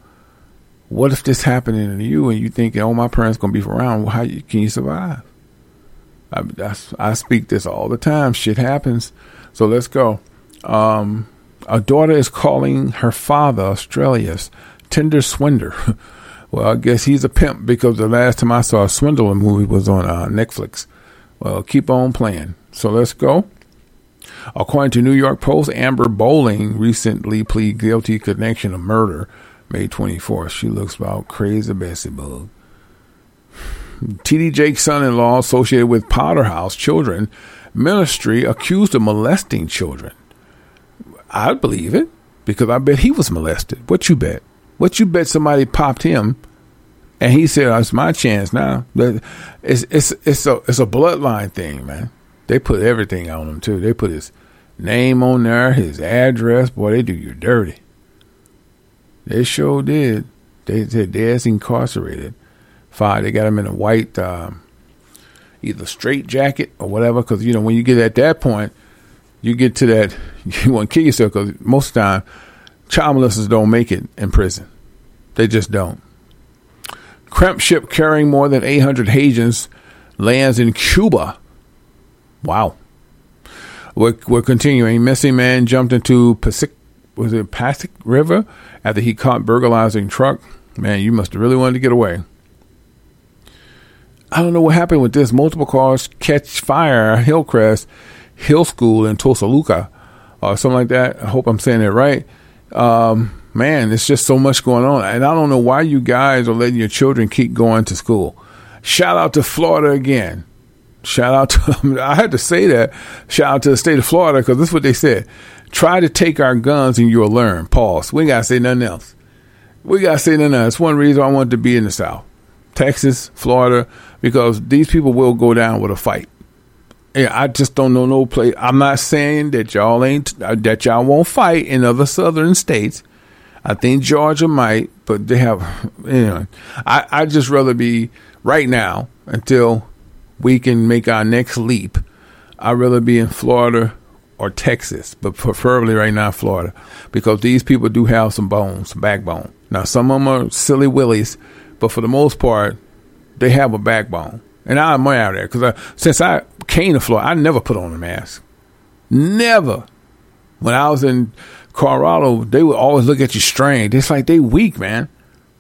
What if this happening to you and you think, oh, my parents gonna be around? How you, can you survive? I, I speak this all the time. Shit happens. So let's go. Um, a daughter is calling her father Australia's Tinder swindler. Well, I guess he's a pimp because the last time I saw a Swindler movie was on uh, Netflix. Well, keep on playing. So let's go. According to New York Post, Amber Bowling recently pleaded guilty connection of murder May 24th. She looks about crazy Bessie Bug. T.D. Jake's son-in-law associated with Potter's House Children Ministry accused of molesting children. I'd believe it because I bet he was molested. What you bet? What you bet somebody popped him and he said, oh, "It's my chance now." It's it's it's a it's a bloodline thing, man. They put everything on him too. They put his name on there, his address. Boy, they do you dirty. They sure did. They said dad's incarcerated. Fine, they got him in a white, um, either straight jacket or whatever. Because you know when you get at that point, you get to that you want to kill yourself. Because most of the time, child molesters don't make it in prison. They just don't. Cramp ship carrying more than 800 Haitians lands in Cuba. Wow. We're, we're continuing. Missing man jumped into Pacific, was it Pasig River after he caught burglarizing truck. Man, you must have really wanted to get away. I don't know what happened with this. Multiple cars catch fire Hillcrest Hill School in Toluca or something like that. I hope I'm saying it right. Um, man, it's just so much going on. And I don't know why you guys are letting your children keep going to school. Shout out to Florida again. Shout out to, I had to say that. Shout out to the state of Florida because this is what they said. Try to take our guns and you'll learn. Pause. We got to say nothing else. We got to say nothing else. That's one reason I wanted to be in the South. Texas, Florida, because these people will go down with a fight. Yeah, I just don't know no place. I'm not saying that y'all ain't that y'all won't fight in other southern states. I think Georgia might, but they have. You know, I I just rather be right now until we can make our next leap. I'd rather be in Florida or Texas, but preferably right now Florida, because these people do have some bones, some backbone. Now some of them are silly willies, but for the most part, they have a backbone. And I admire that because since I came to Florida, I never put on a mask. Never. When I was in Colorado, they would always look at you strange. It's like they weak, man.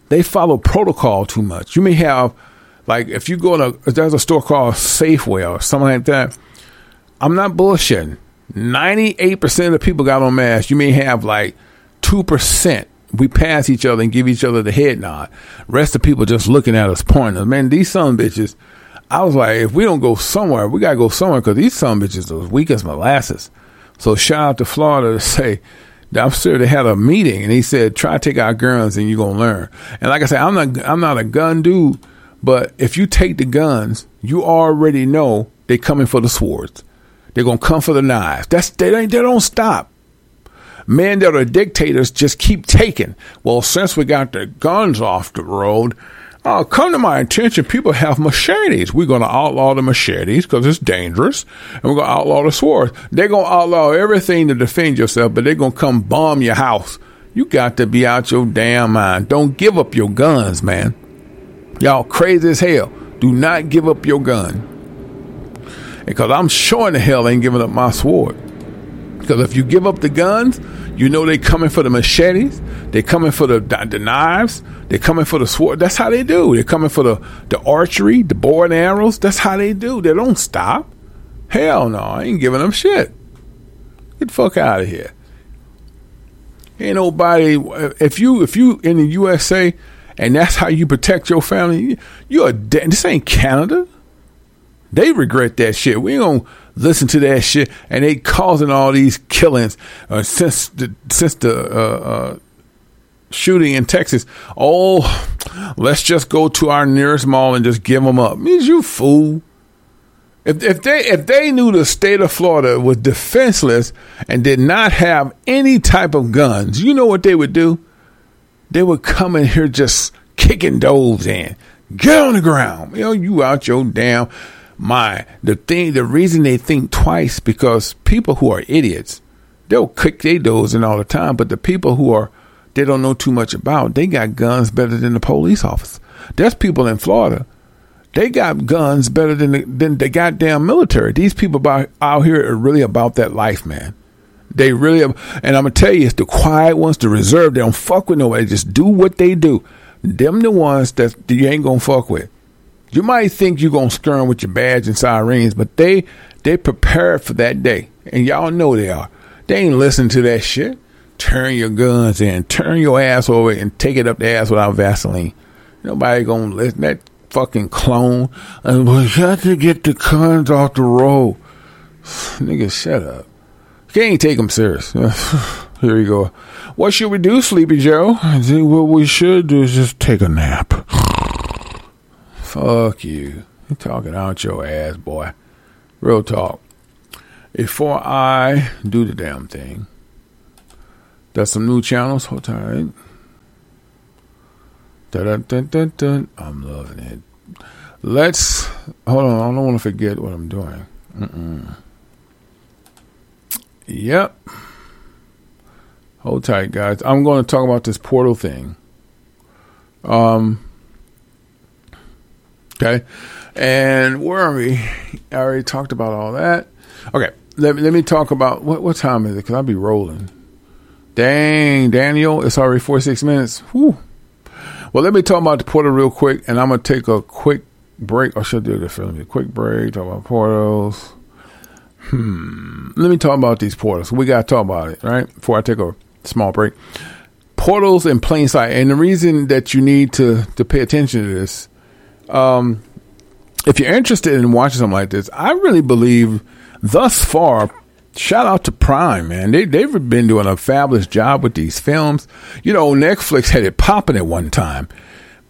They follow protocol too much. You may have, like, if you go to, there's a store called Safeway or something like that, I'm not bullshitting. 98% of the people got on masks. You may have like 2%. We pass each other and give each other the head nod. Rest of people just looking at us pointing. Man, these some bitches, I was like, if we don't go somewhere, we got to go somewhere because these some bitches are as weak as molasses. So shout out to Florida to say, I'm sure they had a meeting and he said, try take our guns and you're going to learn. And like I said, I'm not, I'm not a gun dude, but if you take the guns, you already know they're coming for the swords. They're going to come for the knives. That's, they, they don't stop. Men that are dictators just keep taking. Well, since we got the guns off the road, uh, come to my attention, people have machetes. We're going to outlaw the machetes because it's dangerous. And we're going to outlaw the swords. They're going to outlaw everything to defend yourself, but they're going to come bomb your house. You got to be out your damn mind. Don't give up your guns, man. Y'all crazy as hell. Do not give up your gun. Because I'm sure in the hell ain't giving up my sword. Because if you give up the guns, you know they coming for the machetes. They coming for the, the knives. They coming for the sword. That's how they do. They're coming for the, the archery, the bow and arrows. That's how they do. They don't stop. Hell no, I ain't giving them shit. Get the fuck out of here. Ain't nobody. If you if you in the USA and that's how you protect your family, you're dead. This ain't Canada. They regret that shit. We don't listen to that shit, and they causing all these killings uh, since the since the uh, uh, shooting in Texas. Oh, let's just go to our nearest mall and just give them up. Means you fool. If if they if they knew the state of Florida was defenseless and did not have any type of guns, you know what they would do? They would come in here just kicking doves in. Get on the ground. You know, you out your damn mind. The thing the reason they think twice because people who are idiots, they'll kick their doors in all the time, but the people who are they don't know too much about, they got guns better than the police officer. There's people in Florida they got guns better than the, than the goddamn military. These people about, out here are really about that life, man. They really, and I'm gonna tell you, it's the quiet ones, the reserve. They don't fuck with nobody. Just do what they do. Them the ones that you ain't gonna fuck with. You might think you're gonna skirm with your badge and sirens, but they they prepared for that day. and y'all know they are. They ain't listen to that shit. Turn your guns in, turn your ass over, and take it up the ass without Vaseline. Nobody gonna listen. That fucking clone. And we got to get the guns off the road. Nigga, shut up. Can't take them serious. Here you go. What should we do, Sleepy Joe? I think what we should do is just take a nap. Fuck you. You're talking out your ass, boy. Real talk. Before I do the damn thing, there's some new channels. Hold tight. Dun, dun, dun, dun. I'm loving it. Let's hold on. I don't want to forget what I'm doing. Mm-mm. Yep. Hold tight, guys. I'm going to talk about this portal thing. Um. Okay. And where are we? I already talked about all that. Okay. Let, let me talk about what what time is it? Because I'll be rolling. Dang, Daniel, it's already 46 minutes. Whew. Well, let me talk about the portal real quick, and I'm going to take a quick break. Or should I do this for me? A quick break, talk about portals. Hmm. Let me talk about these portals. We got to talk about it, right? Before I take a small break. Portals in plain sight. And the reason that you need to, to pay attention to this, um, if you're interested in watching something like this, I really believe thus far, shout out to Prime, man. They, they've been doing a fabulous job with these films. You know, Netflix had it popping at one time,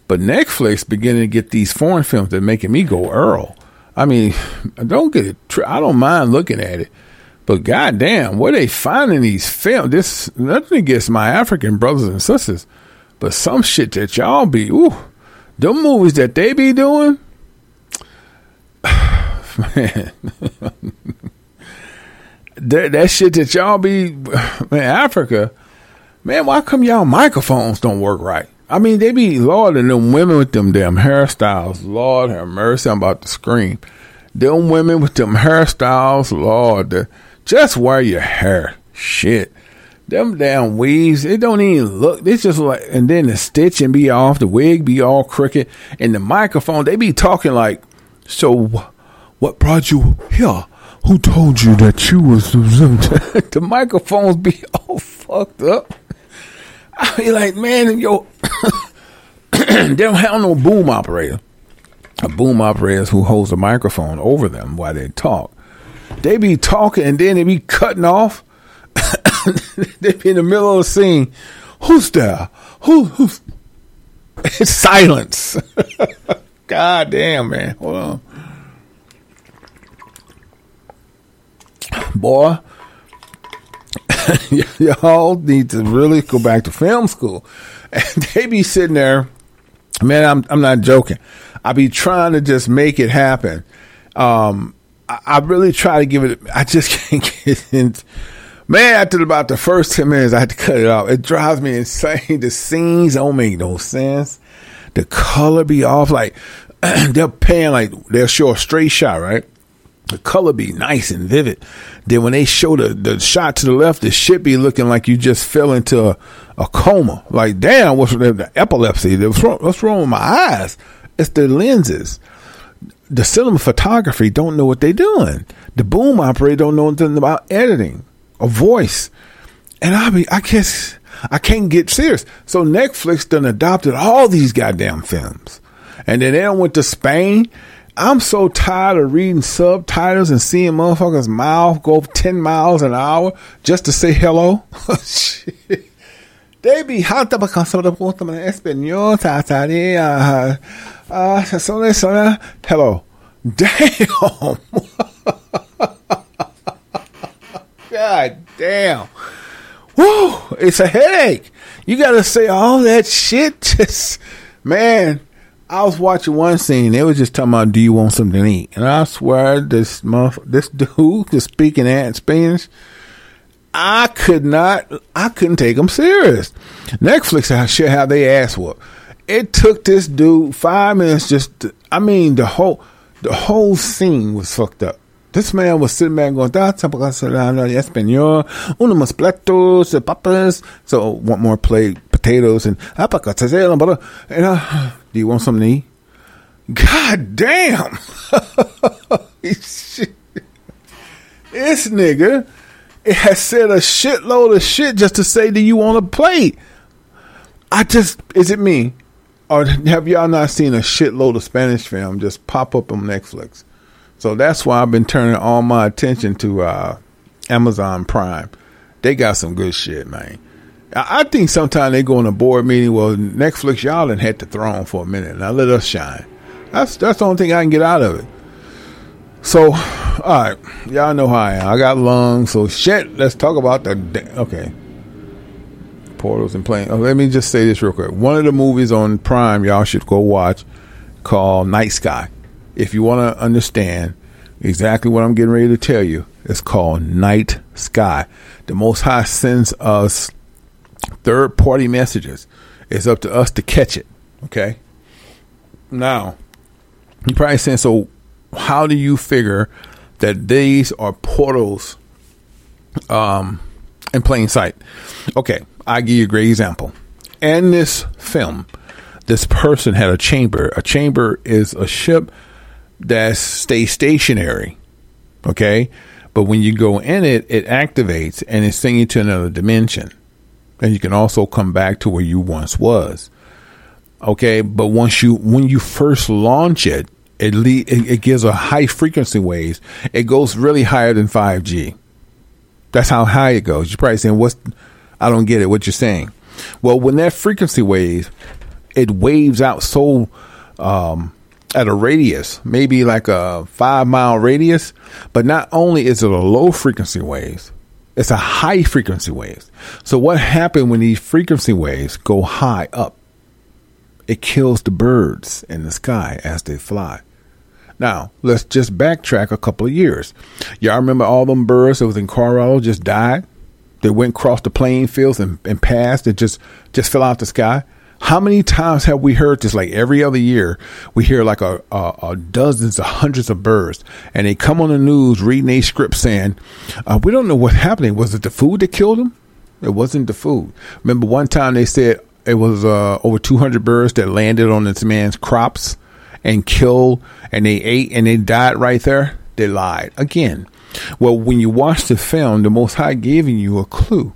but Netflix beginning to get these foreign films that making me go Earl. I mean, don't get it. I don't mind looking at it, but goddamn, where they finding these films? This nothing against my African brothers and sisters, but some shit that y'all be ooh, the movies that they be doing, man. that, that shit that y'all be man Africa, man. Why come y'all microphones don't work right? I mean, they be Lord and them women with them damn hairstyles. Lord have mercy, I'm about to scream. Them women with them hairstyles, Lord, just wear your hair. Shit. Them damn weaves, it don't even look. It's just like, and then the stitching be off, the wig be all crooked, and the microphone, they be talking like, so what brought you here? Who told you that you was the, the microphones be all fucked up? I be like, man, yo, they don't have no boom operator. A boom operator who holds a microphone over them while they talk. They be talking and then they be cutting off. they be in the middle of the scene. Who's there? Who? Who's? It's silence. God damn, man. Hold on. Boy, y'all need to really go back to film school. And they be sitting there, man, I'm I'm not joking. I be trying to just make it happen. Um, I, I really try to give it. I just can't get in. Man, after about the first ten minutes, I had to cut it off. It drives me insane. The scenes don't make no sense. The color be off. Like they're paying like they'll show a straight shot, right? The color be nice and vivid. Then when they show the, the shot to the left, the shit be looking like you just fell into a, a coma. Like, damn, what's the, the epilepsy? What's wrong, what's wrong with my eyes? It's the lenses. The cinema photography don't know what they're doing. The boom operator don't know anything about editing a voice. And I be, I guess, I can't get serious. So Netflix done adopted all these goddamn films. And then they went to Spain I'm so tired of reading subtitles and seeing motherfuckers' mouth go 10 miles an hour just to say hello. they be hot up en español, tataria, uh, hello. Damn. God damn. Woo, it's a headache. You gotta say all that shit. Just, man I was watching one scene. They was just talking about, "Do you want something to eat?" And I swear, this month, this dude was speaking at Spanish. I could not. I couldn't take him serious. Netflix I should have they ass whoop. It took this dude five minutes just. To, I mean, the whole the whole scene was fucked up. This man was sitting back going, da, español, unos platos de papas. So, want more plate potatoes and, and uh, do you want something to eat? God damn. this nigga it has said a shitload of shit just to say, "Do you want a plate? I just is it me, or have y'all not seen a shitload of Spanish film just pop up on Netflix? So that's why I've been turning all my attention to uh, Amazon Prime. They got some good shit, man. I think sometimes they go in a board meeting. Well, Netflix, y'all done had the throne for a minute. Now let us shine. That's that's the only thing I can get out of it. So, all right, y'all know how I am. I got lungs, so shit. Let's talk about the da- okay. Portals and planes. Oh, let me just say this real quick. One of the movies on Prime y'all should go watch called Night Sky. If you want to understand exactly what I'm getting ready to tell you, it's called Night Sky. The Most High sends us third party messages. It's up to us to catch it. Okay. Now, you probably saying, so how do you figure that these are portals um, in plain sight? Okay, I give you a great example. In this film, this person had a chamber. A chamber is a ship that stays stationary. Okay, but when you go in it, it activates and it's sending you to another dimension, and you can also come back to where you once was. Okay, but once you when you first launch it, it le- it, gives a high frequency waves. It goes really higher than five G. That's how high it goes. You're probably saying, "What's?" I don't get it. What you're saying? Well, when that frequency wave, it waves out so um, at a radius, maybe like a five mile radius. But not only is it a low frequency waves, it's a high frequency waves. So what happened when these frequency waves go high up? It kills the birds in the sky as they fly. Now, let's just backtrack a couple of years. Y'all remember all them birds that was in Colorado just died? They went across the playing fields and, and passed and just, just fell out the sky? How many times have we heard this? Like every other year, we hear like a, a, a dozens of hundreds of birds, and they come on the news reading a script saying, uh, "We don't know what's happening. Was it the food that killed them? It wasn't the food." Remember one time they said it was uh, over 200 birds that landed on this man's crops and killed, and they ate and they died right there. They lied again. Well, when you watch the film, the Most High giving you a clue.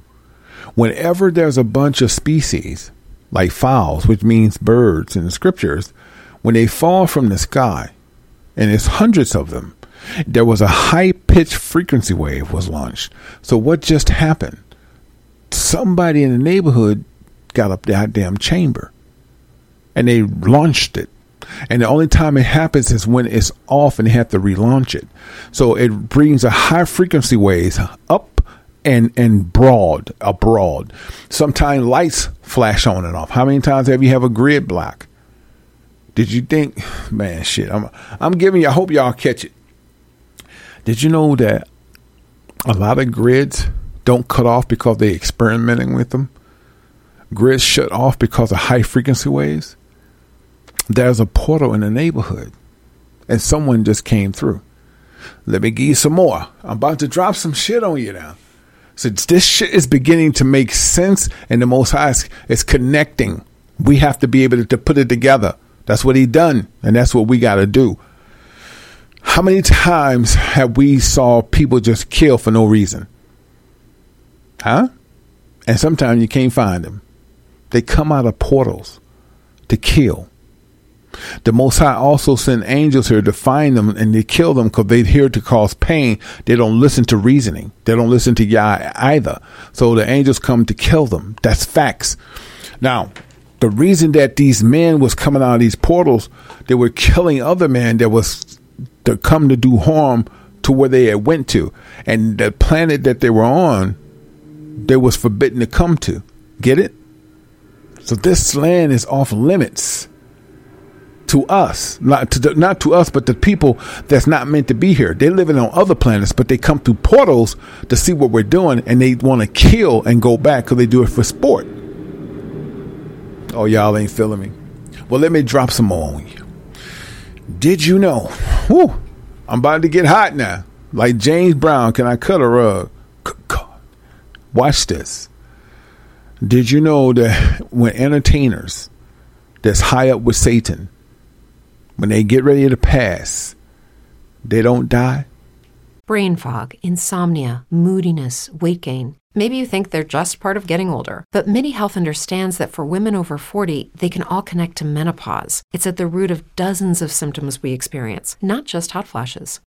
Whenever there's a bunch of species like fowls, which means birds in the scriptures, when they fall from the sky, and it's hundreds of them, there was a high pitched frequency wave was launched. So what just happened? Somebody in the neighborhood got up that damn chamber and they launched it. And the only time it happens is when it's off and they have to relaunch it. So it brings a high frequency waves up and and broad, abroad. Sometimes lights flash on and off. How many times have you have a grid block? Did you think, man, shit? I'm I'm giving you. I hope y'all catch it. Did you know that a lot of grids don't cut off because they're experimenting with them? Grids shut off because of high frequency waves. There's a portal in the neighborhood, and someone just came through. Let me give you some more. I'm about to drop some shit on you now. So this shit is beginning to make sense, and the Most High is, connecting. We have to be able to put it together. That's what He done, and that's what we got to do. How many times have we saw people just kill for no reason? Huh? And sometimes you can't find them. They come out of portals to kill. The Most High also sent angels here to find them and they kill them because they're here to cause pain. They don't listen to reasoning. They don't listen to Yah either. So the angels come to kill them. That's facts. Now, the reason that these men was coming out of these portals, they were killing other men that was to come to do harm to where they had went to. And the planet that they were on, they was forbidden to come to. Get it? So this land is off limits to us, not to not to us, but the people that's not meant to be here. They're living on other planets, but they come through portals to see what we're doing, and they want to kill and go back because they do it for sport. Oh, y'all ain't feeling me. Well, let me drop some more on you. Did you know? Whew, I'm about to get hot now. Like James Brown, can I cut a rug? Watch this. Did you know that when entertainers that's high up with Satan, when they get ready to pass, they don't die?
brain fog, insomnia, moodiness, weight gain. Maybe you think they're just part of getting older, but MIDI Health understands that for women over 40, they can all connect to menopause. It's at the root of dozens of symptoms we experience, not just hot flashes.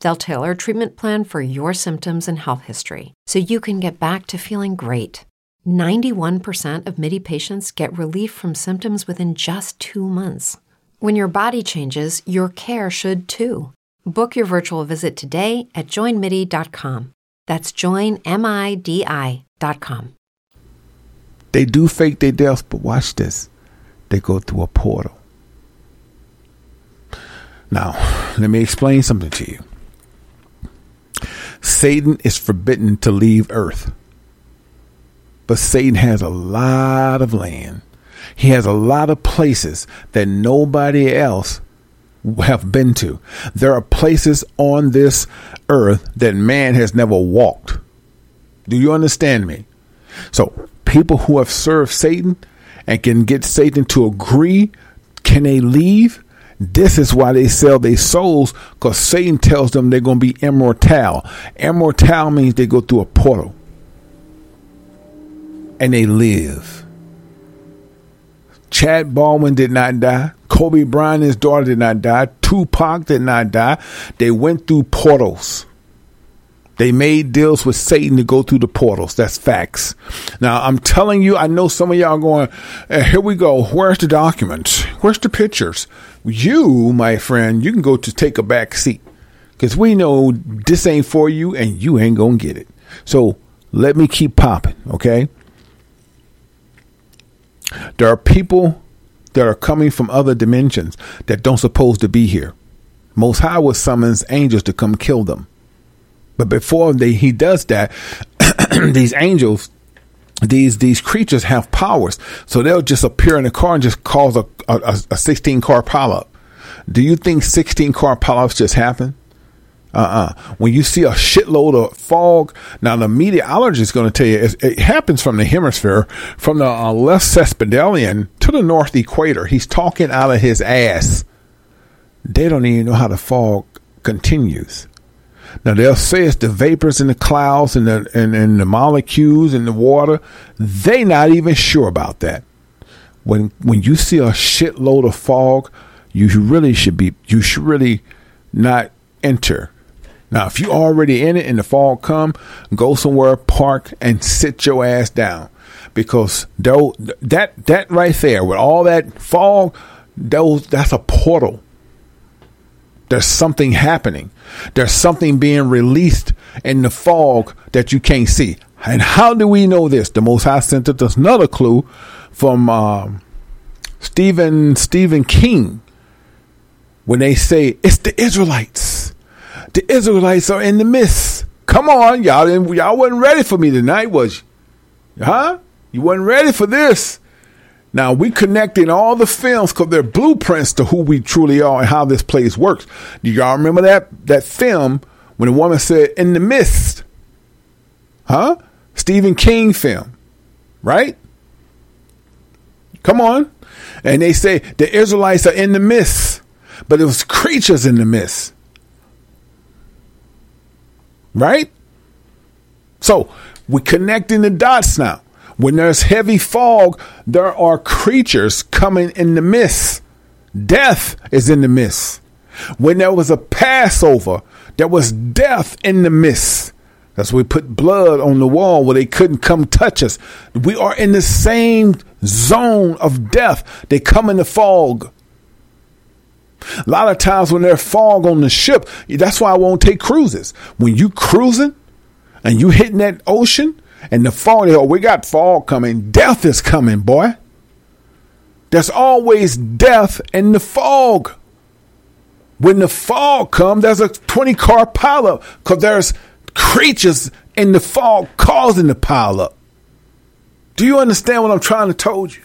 They'll tailor a treatment plan for your symptoms and health history so you can get back to feeling great. 91% of MIDI patients get relief from symptoms within just two months. When your body changes, your care should too. Book your virtual visit today at joinmidi.com. That's joinmidi.com.
They do fake their deaths, but watch this. They go through a portal. Now, let me explain something to you. Satan is forbidden to leave earth. But Satan has a lot of land. He has a lot of places that nobody else have been to. There are places on this earth that man has never walked. Do you understand me? So, people who have served Satan and can get Satan to agree, can they leave? This is why they sell their souls because Satan tells them they're going to be immortal. Immortal means they go through a portal and they live. Chad Baldwin did not die. Kobe Bryant, his daughter, did not die. Tupac did not die. They went through portals. They made deals with Satan to go through the portals. That's facts. Now, I'm telling you, I know some of y'all going, eh, here we go. Where's the documents? Where's the pictures? You, my friend, you can go to take a back seat because we know this ain't for you and you ain't going to get it. So let me keep popping, okay? There are people that are coming from other dimensions that don't supposed to be here. Most High will summons angels to come kill them. But before they, he does that, these angels, these these creatures have powers, so they'll just appear in a car and just cause a a, a sixteen car pileup. Do you think sixteen car pileups just happen? Uh uh When you see a shitload of fog, now the meteorologist is going to tell you it, it, happens from the hemisphere, from the uh, left sesquipedalian to the north equator. He's talking out of his ass. They don't even know how the fog continues. Now they'll say it's the vapors in the clouds and the and, and the molecules in the water. They not even sure about that. When when you see a shitload of fog, you really should be you should really not enter. Now, if you already in it and the fog come, go somewhere, park, and sit your ass down, because though that that right there with all that fog, those that's a portal there's something happening. There's something being released in the fog that you can't see. And how do we know this? The Most High sent us another clue from um, Stephen Stephen King when they say it's the Israelites. The Israelites are in the mist. Come on, y'all didn't, y'all wasn't ready for me tonight, was you? Huh? You wasn't ready for this. Now we connecting all the films because they're blueprints to who we truly are and how this place works. Do y'all remember that that film when the woman said "in the mist"? Huh? Stephen King film, right? Come on, and they say the Israelites are in the mist, but it was creatures in the mist, right? So we're connecting the dots now. When there's heavy fog, there are creatures coming in the mist. Death is in the mist. When there was a Passover, there was death in the mist. That's why we put blood on the wall where they couldn't come touch us. We are in the same zone of death. They come in the fog. A lot of times when there's fog on the ship, that's why I won't take cruises. When you cruising and you hitting that ocean and the fog, oh, we got fog coming. Death is coming, boy. There's always death in the fog. When the fog comes, there's a 20 car pileup because there's creatures in the fog causing the pileup. Do you understand what I'm trying to told you?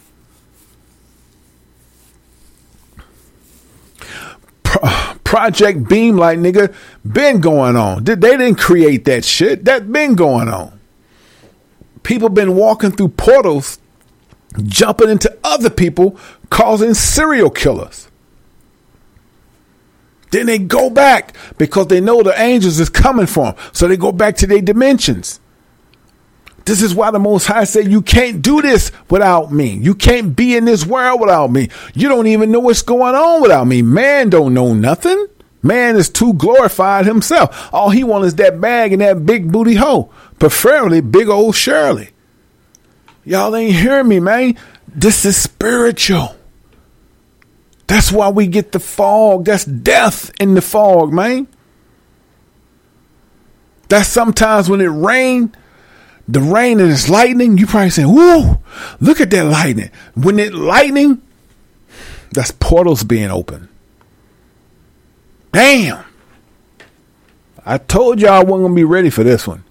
Project Beamlight, nigga, been going on. They didn't create that shit. That been going on. People been walking through portals, jumping into other people, causing serial killers. Then they go back because they know the angels is coming for them. So they go back to their dimensions. This is why the Most High said, You can't do this without me. You can't be in this world without me. You don't even know what's going on without me. Man don't know nothing. Man is too glorified himself. All he wants is that bag and that big booty hoe, preferably big old Shirley. Y'all ain't hearing me, man. This is spiritual. That's why we get the fog. That's death in the fog, man. That's sometimes when it rain, the rain and it's lightning, you probably saying, whoa, look at that lightning. When it lightning, that's portals being open. Damn. I told y'all I wasn't gonna be ready for this one.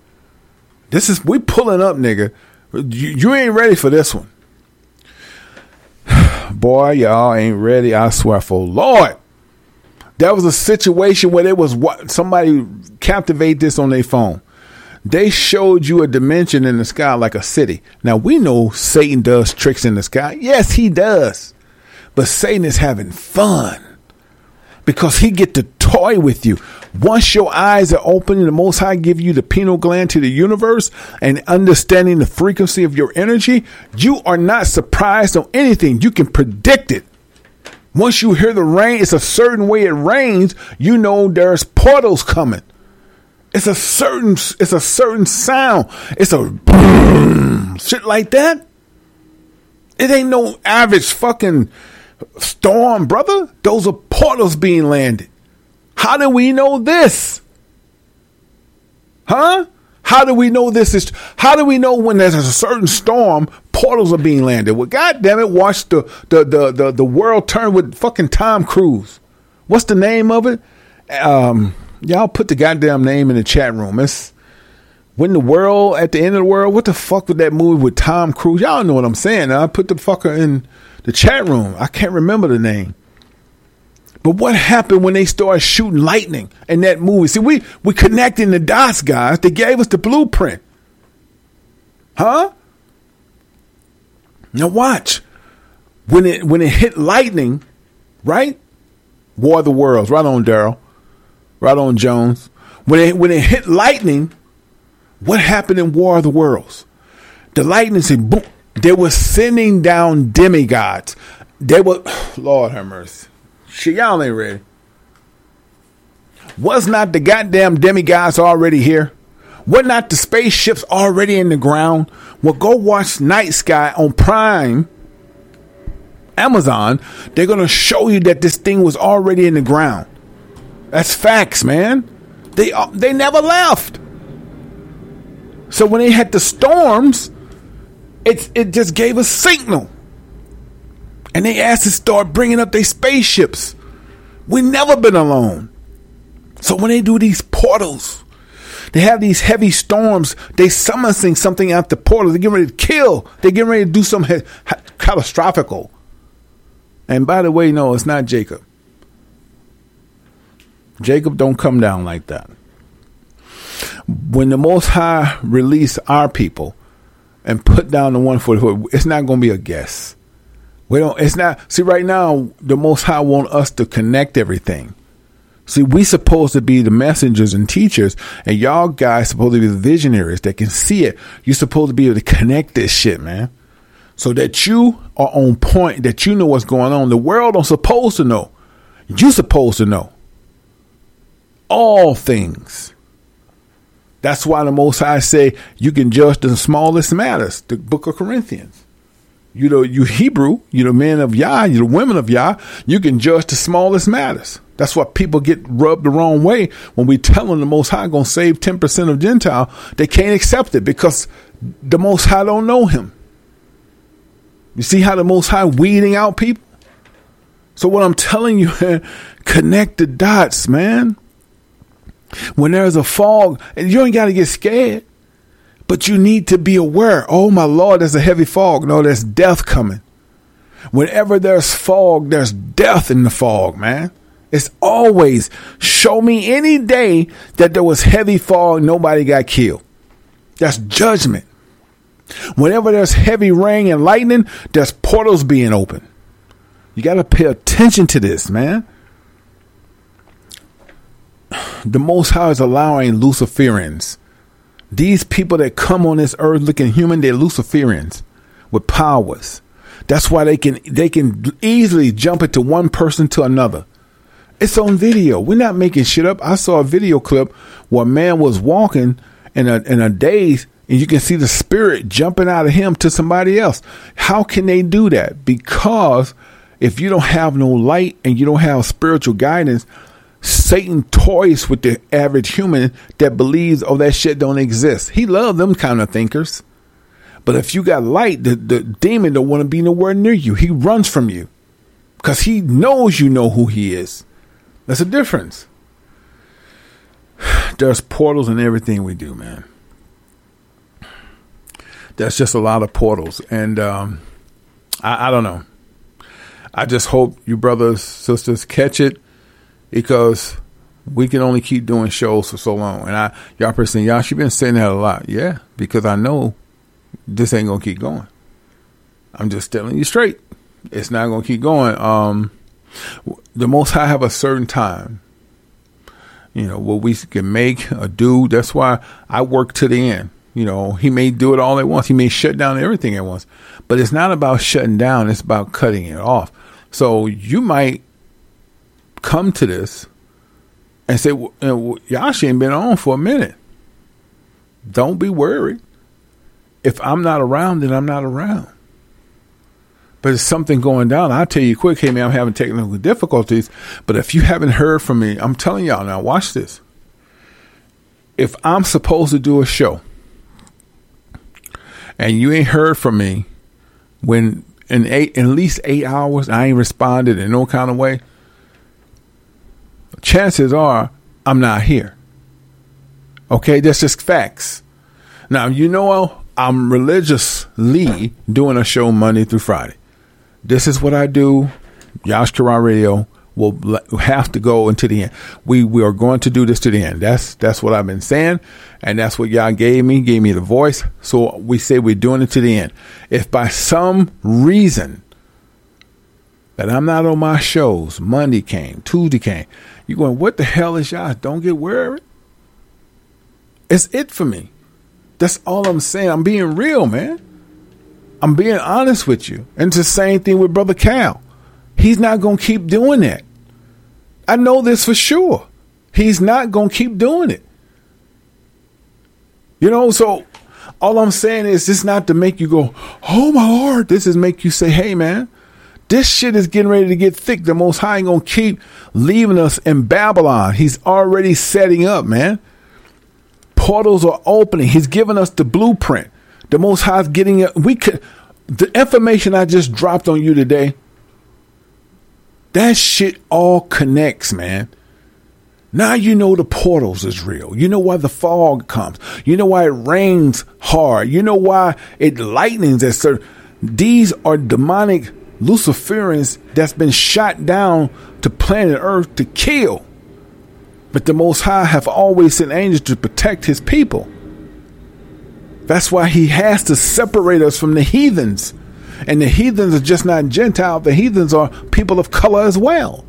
This is we pulling up, nigga. You, you ain't ready for this one. Boy, y'all ain't ready. I swear for Lord. That was a situation where there was what somebody captivate this on their phone. They showed you a dimension in the sky like a city. Now we know Satan does tricks in the sky. Yes, he does. But Satan is having fun because he get to toy with you. Once your eyes are open the Most High give you the pineal gland to the universe and understanding the frequency of your energy, you are not surprised on anything. You can predict it. Once you hear the rain, it's a certain way it rains, you know there's portals coming. It's a certain it's a certain sound. It's a boom, shit like that. It ain't no average fucking storm, brother. Those are portals being landed. How do we know this? Huh? How do we know this is? How do we know when there's a certain storm, portals are being landed? Well, God damn it, watch the the the the, the world turn with fucking Tom Cruise. What's the name of it? Um, y'all put the goddamn name in the chat room. It's when the world at the end of the world. What the fuck with that movie with Tom Cruise? Y'all know what I'm saying. I put the fucker in the chat room. I can't remember the name. But what happened when they started shooting lightning in that movie? See, we we connecting the dots, guys. They gave us the blueprint. Huh? Now watch. When it when it hit lightning, right? War of the Worlds, right on Daryl. Right on Jones. When it when it hit lightning, what happened in War of the Worlds? The lightning said boom. They were sending down demigods. They were Lord have mercy. Shit, y'all ain't ready. Was not the goddamn demigods already here? Were not the spaceships already in the ground? Well, go watch Night Sky on Prime, Amazon. They're gonna show you that this thing was already in the ground. That's facts, man. They uh, they never left. So when they had the storms, it it just gave a signal and they asked to start bringing up their spaceships. We never been alone. So when they do these portals, they have these heavy storms. They summoning something out the portal. They get ready to kill. They get ready to do something catastrophic. And by the way, no, it's not Jacob. Jacob don't come down like that. When the Most High release our people and put down the one for the it's not going to be a guess. We don't. It's not. See, right now, the Most High want us to connect everything. See, we supposed to be the messengers and teachers, and y'all guys supposed to be the visionaries that can see it. You're supposed to be able to connect this shit, man, so that you are on point, that you know what's going on. The world don't supposed to know. You supposed to know all things. That's why the Most High say you can judge the smallest matters. The Book of Corinthians. You know, you Hebrew, you the men of Yah, you the women of Yah, you can judge the smallest matters. That's why people get rubbed the wrong way when we tell them the Most High to save 10% of Gentile. They can't accept it because the Most High don't know him. You see how the Most High weeding out people? So what I'm telling you, connect the dots, man. When there's a fog, and you ain't got to get scared, but you need to be aware. Oh my Lord, there's a heavy fog. No, there's death coming. Whenever there's fog, there's death in the fog, man. It's always show me any day that there was heavy fog, nobody got killed. That's judgment. Whenever there's heavy rain and lightning, there's portals being open. You got to pay attention to this, man. The Most High is allowing Luciferians. These people that come on this earth looking human, they're Luciferians with powers. That's why they can they can easily jump it to one person to another. It's on video. We're not making shit up. I saw a video clip where a man was walking in a in a daze and you can see the spirit jumping out of him to somebody else. How can they do that? Because if you don't have no light and you don't have spiritual guidance, Satan toys with the average human that believes, oh, that shit don't exist. He loves them kind of thinkers. But if you got light, the, the demon don't want to be nowhere near you. He runs from you because he knows you know who he is. That's a difference. There's portals in everything we do, man. There's just a lot of portals. And um, I, I don't know. I just hope you brothers, sisters catch it because we can only keep doing shows for so long. And I, y'all person, y'all, she been saying that a lot. Yeah, because I know this ain't gonna keep going. I'm just telling you straight. It's not gonna keep going. Um, the Most High have a certain time. You know what we can make or do. That's why I work to the end. You know, he may do it all at once. He may shut down everything at once. But it's not about shutting down. It's about cutting it off. So you might come to this and say, well, Yashi ain't been on for a minute. Don't be worried. If I'm not around, then I'm not around. But it's something going down. I'll tell you quick, hey man, I'm having technical difficulties. But if you haven't heard from me, I'm telling y'all now, watch this. If I'm supposed to do a show and you ain't heard from me when in eight in at least eight hours I ain't responded in no kind of way, chances are I'm not here. Okay, that's just facts. Now you know I'm religiously doing a show Monday through Friday. This is what I do. Yash Radio will have to go into the end. We we are going to do this to the end. That's that's what I've been saying, and that's what y'all gave me, gave me the voice. So we say we're doing it to the end. If by some reason that I'm not on my shows, Monday came, Tuesday came, you're going, what the hell is y'all? Don't get worried. It's it for me. That's all I'm saying. I'm being real, man. I'm being honest with you. And it's the same thing with Brother Cal. He's not going to keep doing that. I know this for sure. He's not going to keep doing it. You know, so all I'm saying is this not to make you go, oh my Lord. This is make you say, hey man, this shit is getting ready to get thick. The Most High ain't to keep leaving us in Babylon. He's already setting up, man. Portals are opening. He's giving us the blueprint. The Most High's getting it. We could, the information I just dropped on you today, that shit all connects, man. Now you know the portals is real. You know why the fog comes. You know why it rains hard. You know why it lightnings at certain. These are demonic Luciferians that's been shot down to planet Earth to kill. But the Most High have always sent angels to protect his people. That's why he has to separate us from the heathens and the heathens are just not Gentile, the heathens are people of color as well.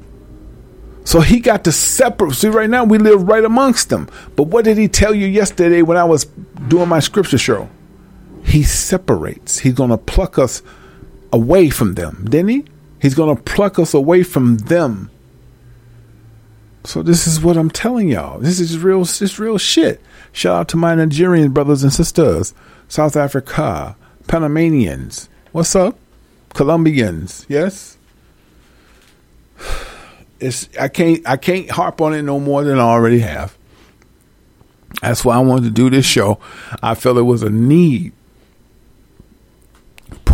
So he got to separate. See, right now we live right amongst them. But what did he tell you yesterday when I was doing my scripture show? He separates. He's going to pluck us away from them, didn't he? He's going to pluck us away from them. So this is what I'm telling y'all. This is real. This real shit. Shout out to my Nigerian brothers and sisters, South Africa, Panamanians. What's up, Colombians? Yes. It's I can't I can't harp on it no more than I already have. That's why I wanted to do this show. I felt it was a need.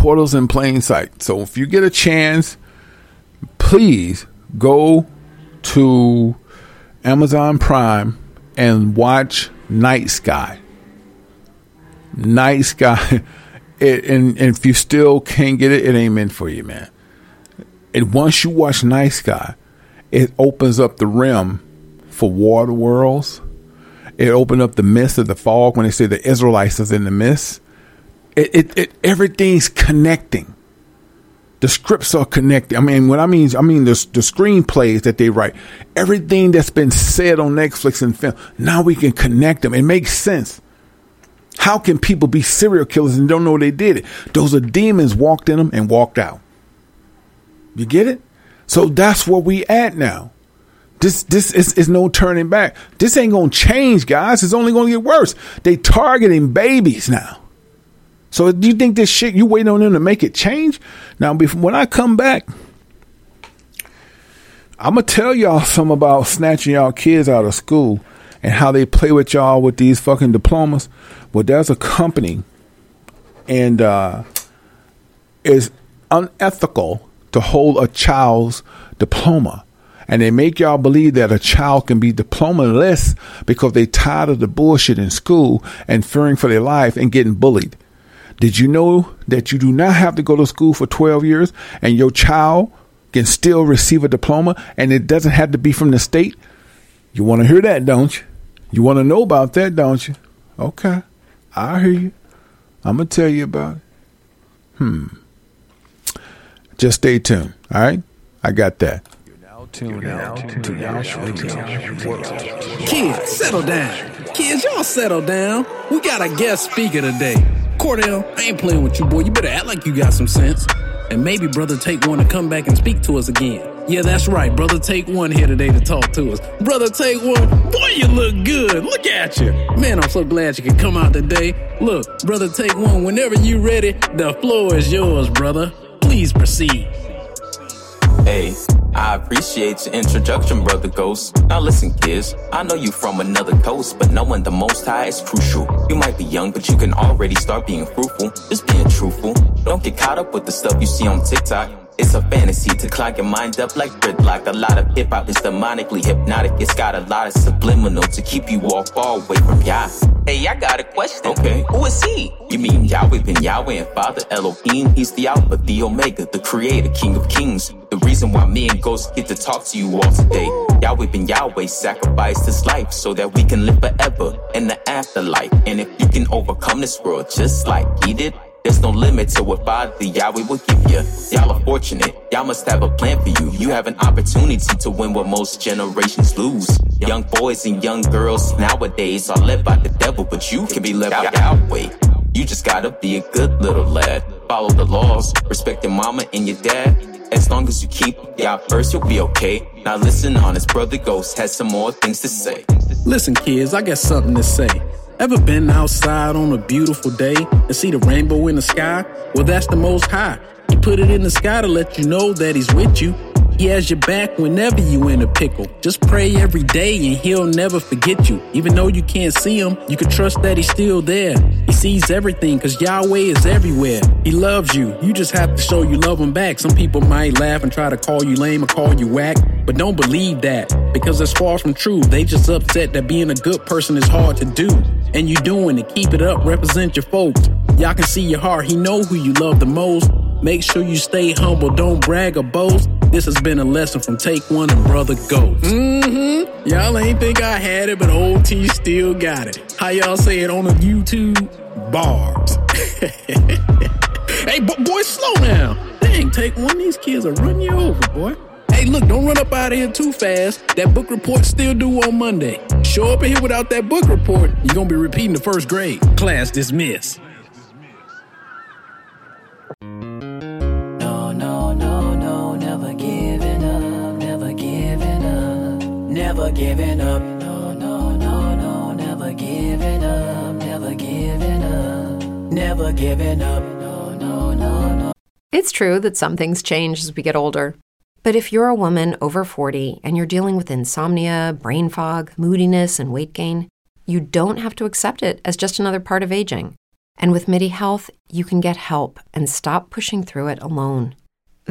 Portals in plain sight. So if you get a chance, please go to Amazon Prime and watch Night Sky. Night Sky. It, and, and if you still can't get it, it ain't meant for you, man. And once you watch Night Sky, it opens up the rim for water worlds. It opened up the mist of the fog when they say the Israelites is in the mist. It, it, it everything's connecting. The scripts are connected. I mean, what I mean, I mean the the screenplays that they write, everything that's been said on Netflix and film. Now we can connect them. It makes sense. How can people be serial killers and don't know they did it? Those are demons walked in them and walked out. You get it? So that's where we at now. This this is, is no turning back. This ain't gonna change, guys. It's only gonna get worse. They targeting babies now. So do you think this shit you waiting on them to make it change? Now, when I come back, I'm gonna tell y'all some about snatching y'all kids out of school and how they play with y'all with these fucking diplomas. Well, there's a company, and uh, it's unethical to hold a child's diploma. And they make y'all believe that a child can be diplomaless because they tired of the bullshit in school and fearing for their life and getting bullied. Did you know that you do not have to go to school for 12 years and your child can still receive a diploma and it doesn't have to be from the state? You want to hear that, don't you? You want to know about that, don't you? Okay. I hear you. I'm going to tell you about it. Hmm. Just stay tuned. All right? I got that.
Tune out to Kids, settle down. Kids, y'all settle down. We got a guest speaker today. Cordell, I ain't playing with you, boy. You better act like you got some sense. And maybe brother take one to come back and speak to us again. Yeah, that's right. Brother take one here today to talk to us. Brother take one. Boy, you look good. Look at you. Man, I'm so glad you could come out today. Look, brother take one. Whenever you ready, the floor is yours, brother. Please proceed.
Hey, I appreciate your introduction, brother Ghost. Now listen, kids, I know you from another coast, but knowing the most high is crucial. You might be young, but you can already start being fruitful. Just being truthful. Don't get caught up with the stuff you see on TikTok. It's a fantasy to clog your mind up like gridlock. A lot of hip hop is demonically hypnotic. It's got a lot of subliminal to keep you all far away from Yah. Hey, I got a question. Okay. Who is he? You mean Yahweh ben Yahweh and Father Elohim? He's the Alpha, the Omega, the Creator, King of Kings. The reason why me and Ghost get to talk to you all today. Yahweh ben Yahweh sacrificed his life so that we can live forever in the afterlife. And if you can overcome this world just like he did, there's no limit to what Father Yahweh will give you. Y'all are fortunate. Y'all must have a plan for you. You have an opportunity to win what most generations lose. Young boys and young girls nowadays are led by the devil, but you can be led by Yahweh. You just gotta be a good little lad. Follow the laws, respect your mama and your dad. As long as you keep Yah first, you'll be okay. Now listen, honest brother Ghost has some more things to say.
Listen, kids, I got something to say. Ever been outside on a beautiful day and see the rainbow in the sky? Well, that's the most high. He put it in the sky to let you know that he's with you. He has your back whenever you in a pickle. Just pray every day and he'll never forget you. Even though you can't see him, you can trust that he's still there. He sees everything cause Yahweh is everywhere. He loves you. You just have to show you love him back. Some people might laugh and try to call you lame or call you whack, but don't believe that because it's far from true. They just upset that being a good person is hard to do. And you doing it. Keep it up. Represent your folks. Y'all can see your heart. He know who you love the most. Make sure you stay humble. Don't brag or boast. This has been a lesson from Take One and Brother Ghost. Mm-hmm. Y'all ain't think I had it, but old T still got it. How y'all say it on the YouTube? Bars. hey, bo- boy, slow down. Dang, Take One. These kids are run you over, boy. Hey, look, don't run up out of here too fast. That book report still due on Monday. Show up in here without that book report, you're gonna be repeating the first grade. Class dismissed.
No, no, never giving up. No, no, no, no. Never giving up. Never giving up. Never giving up. No, no, no, no.
It's true that some things change as we get older. But if you're a woman over 40 and you're dealing with insomnia, brain fog, moodiness, and weight gain, you don't have to accept it as just another part of aging. And with MIDI Health, you can get help and stop pushing through it alone.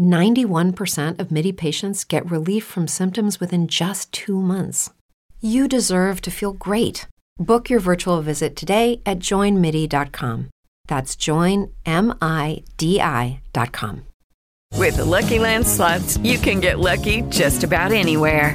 91% of MIDI patients get relief from symptoms within just two months. You deserve to feel great. Book your virtual visit today at joinmidi.com. That's joinmidi.com.
With the Lucky Land slots, you can get lucky just about anywhere.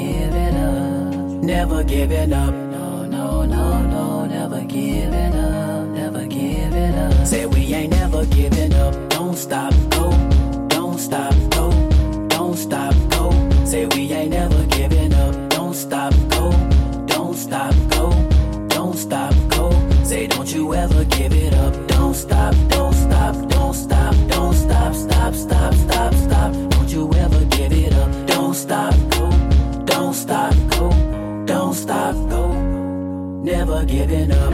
never giving up. No, no, no, no, never giving up, never giving up. Say we ain't never giving up. Don't stop, go, don't stop, go,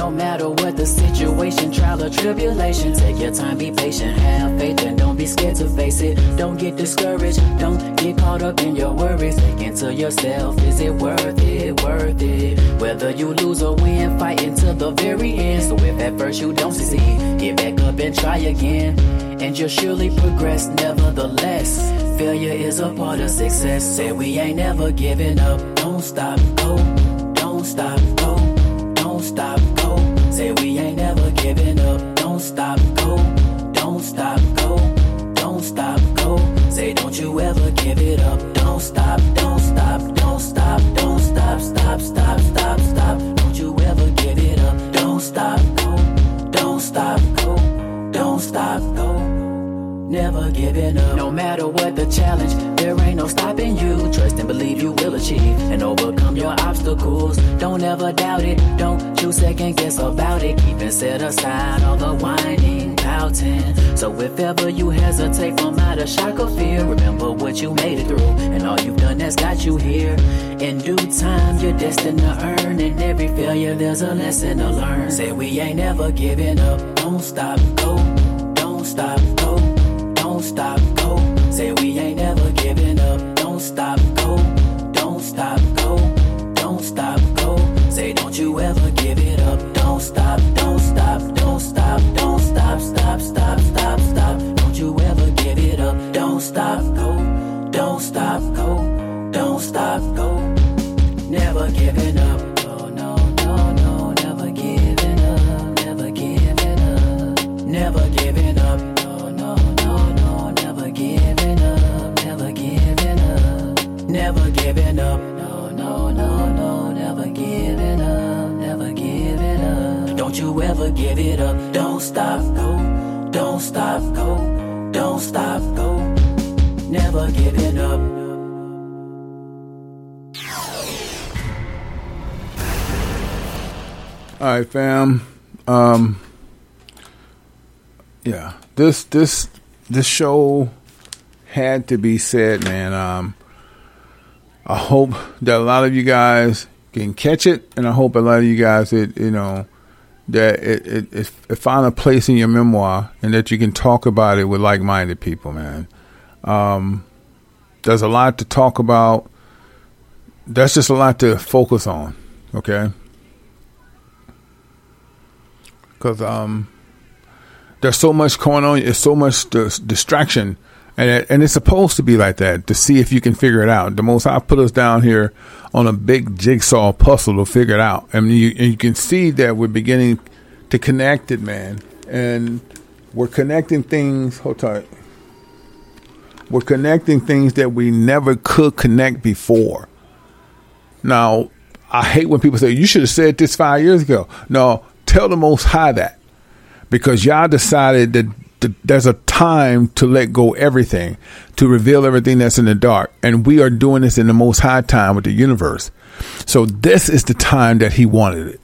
No matter what the situation, trial or tribulation. Take your time, be patient, have faith, and don't be scared to face it. Don't get discouraged, don't get caught up in your worries. Think into yourself, is it worth it, worth it? Whether you lose or win, fight until the very end. So if at first you don't succeed, get back up and try again. And you'll surely progress, nevertheless. Failure is a part of success. Say we ain't never giving up. Don't stop, go, don't stop, go don't stop, go. Say we ain't never giving up. Don't stop, go. Don't stop, go. Don't stop, go. Say don't you ever give it up. Don't stop, don't stop, don't stop, don't stop, stop, stop, Giving up. No matter what the challenge, there ain't no stopping you. Trust and believe you will achieve and overcome your obstacles. Don't ever doubt it. Don't you second guess about it. Even set aside all the whining, pouting. So if ever you hesitate from out of shock or fear, remember what you made it through and all you've done that's got you here. In due time, you're destined to earn. In every failure, there's a lesson to learn. Say we ain't never giving up. Don't stop, go. Don't stop, go. Don't stop, go. Say we ain't You ever give it up. Don't stop, go. Don't stop, go. Don't stop, go. Never giving up.
All right, fam. Um, yeah, this this this show had to be said, man. Um, I hope that a lot of you guys can catch it, and I hope a lot of you guys that you know that it, it, it, it a place in your memoir and that you can talk about it with like minded people, man. Um, there's a lot to talk about. That's just a lot to focus on, okay? Because um, there's so much going on. It's so much dis- distraction and it, and it's supposed to be like that to see if you can figure it out. The Most High put us down here on a big jigsaw puzzle to figure it out. I mean, you, and you can see that we're beginning to connect it, man, and we're connecting things. Hold tight. We're connecting things that we never could connect before. Now, I hate when people say, you should have said this five years ago. No, tell the Most High that. Because y'all decided that th- there's a time to let go everything, to reveal everything that's in the dark. And we are doing this in the Most High time with the universe. So this is the time that He wanted it.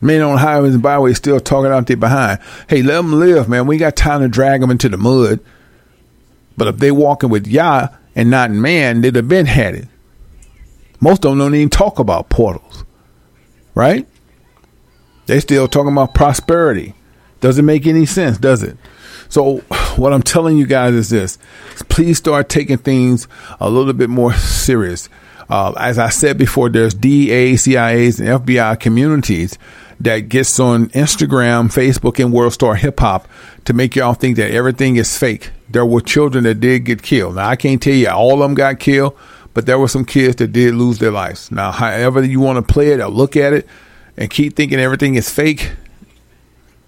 Men on highways and byways still talking out there behind. Hey, let them live, man. We got time to drag them into the mud. But if they walking with Yah and not man, they'd have been had it. Most of them don't even talk about portals, right? They still talking about prosperity. Doesn't make any sense, does it? So what I'm telling you guys is this: please start taking things a little bit more serious. Uh, as I said before, there's DEA, CIAs, and FBI communities that gets on Instagram, Facebook, and World Star Hip Hop to make y'all think that everything is fake. There were children that did get killed. Now I can't tell you all of them got killed, but there were some kids that did lose their lives. Now, however you want to play it or look at it, and keep thinking everything is fake,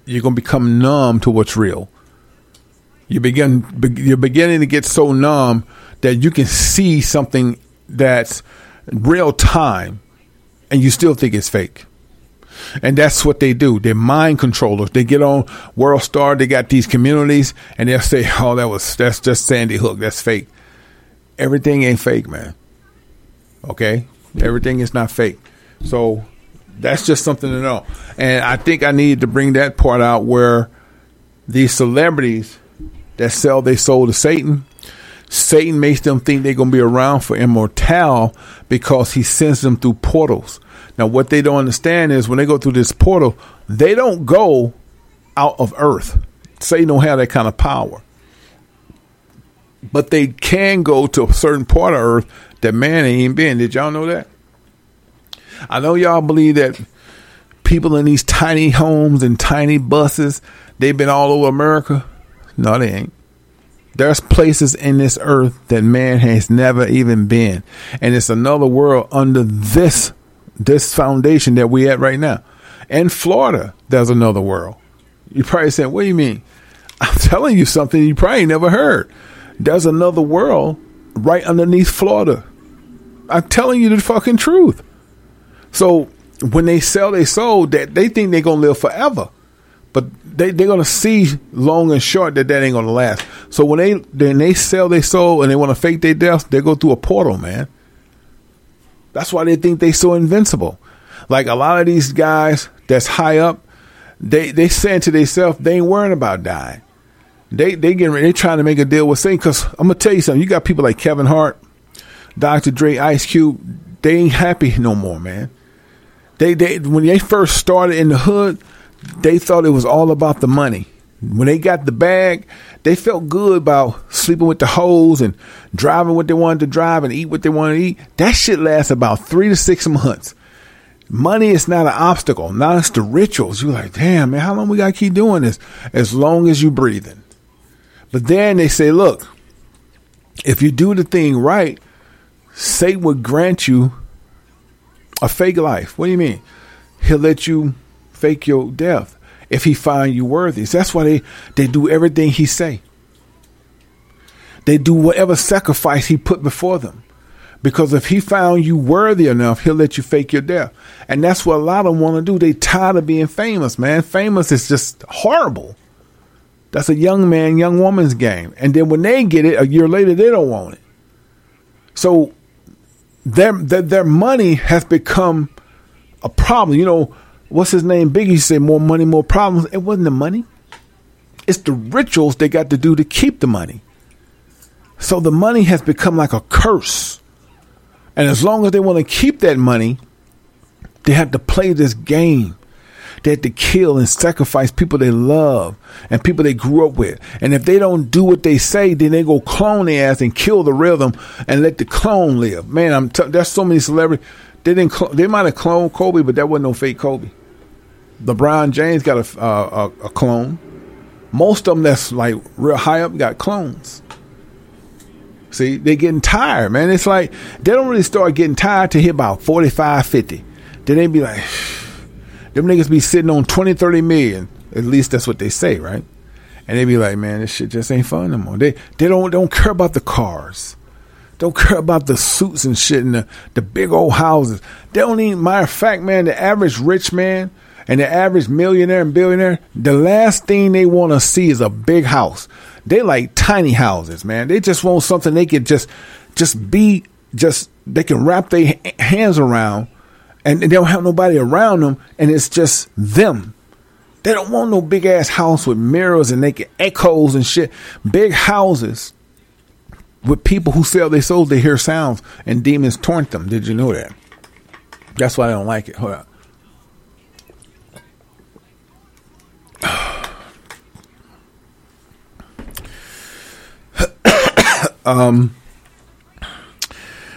you're gonna become numb to what's real. You begin you're beginning to get so numb that you can see something that's real time, and you still think it's fake. And that's what they do. They're mind controllers. They get on World Star. They got these communities, and they'll say, "Oh, that was that's just Sandy Hook. That's fake." Everything ain't fake, man. Okay, everything is not fake. So that's just something to know. And I think I need to bring that part out where these celebrities that sell their soul to Satan, Satan makes them think they're going to be around for immortal because he sends them through portals. Now, what they don't understand is when they go through this portal, they don't go out of earth. Satan don't have that kind of power. But they can go to a certain part of earth that man ain't been. Did y'all know that? I know y'all believe that people in these tiny homes and tiny buses, they've been all over America. No, they ain't. There's places in this earth that man has never even been. And it's another world under this this foundation that we at right now. In Florida, there's another world. You probably saying, what do you mean? I'm telling you something you probably never heard. There's another world right underneath Florida. I'm telling you the fucking truth. So when they sell their soul, that they think they're gonna live forever, but they they're gonna see long and short that that ain't gonna last. So when they then they sell their soul and they want to fake their death, they go through a portal, man. That's why they think they so invincible. Like a lot of these guys that's high up, they they saying to themselves they ain't worrying about dying. They they getting they trying to make a deal with Satan. Cause I'm gonna tell you something. You got people like Kevin Hart, Dr. Dre, Ice Cube. They ain't happy no more, man. They they when they first started in the hood, they thought it was all about the money. When they got the bag, they felt good about sleeping with the hoes and driving what they wanted to drive and eat what they wanted to eat. That shit lasts about three to six months. Money is not an obstacle. Now it's the rituals. You're like, damn, man, how long we gotta keep doing this? As long as you breathing. But then they say, look, if you do the thing right, Satan would grant you a fake life. What do you mean? He'll let you fake your death if he find you worthy. So that's why they, they do everything he say. They do whatever sacrifice he put before them. Because if he found you worthy enough, he'll let you fake your death. And that's what a lot of them want to do. They tired of being famous, man. Famous is just horrible. That's a young man, young woman's game. And then when they get it, a year later, they don't want it. So their their, their money has become a problem. You know, what's his name? Biggie said, more money, more problems. It wasn't the money. It's the rituals they got to do to keep the money. So the money has become like a curse. And as long as they want to keep that money, they have to play this game. They have to kill and sacrifice people they love and people they grew up with. And if they don't do what they say, then they go clone their ass and kill the rhythm and let the clone live. Man, I'm t- there's so many celebrities. They didn't. Cl- they might have cloned Kobe, but that wasn't no fake Kobe. LeBron James got a, uh, a, a clone. Most of them that's like real high up got clones. See, they getting tired, man. It's like they don't really start getting tired to hit about 45, 50. Then they be like, them niggas be sitting on 20, 30 million. At least that's what they say, right? And they be like, man, this shit just ain't fun no more. They they don't don't care about the cars. Don't care about the suits and shit and the, the big old houses. They don't even matter of fact, man, the average rich man and the average millionaire and billionaire, the last thing they want to see is a big house. They like tiny houses, man. They just want something they could just just be just they can wrap their hands around and they don't have nobody around them and it's just them. They don't want no big ass house with mirrors and naked echoes and shit. Big houses with people who sell their souls, they hear sounds and demons taunt them. Did you know that? That's why I don't like it. Hold on. um,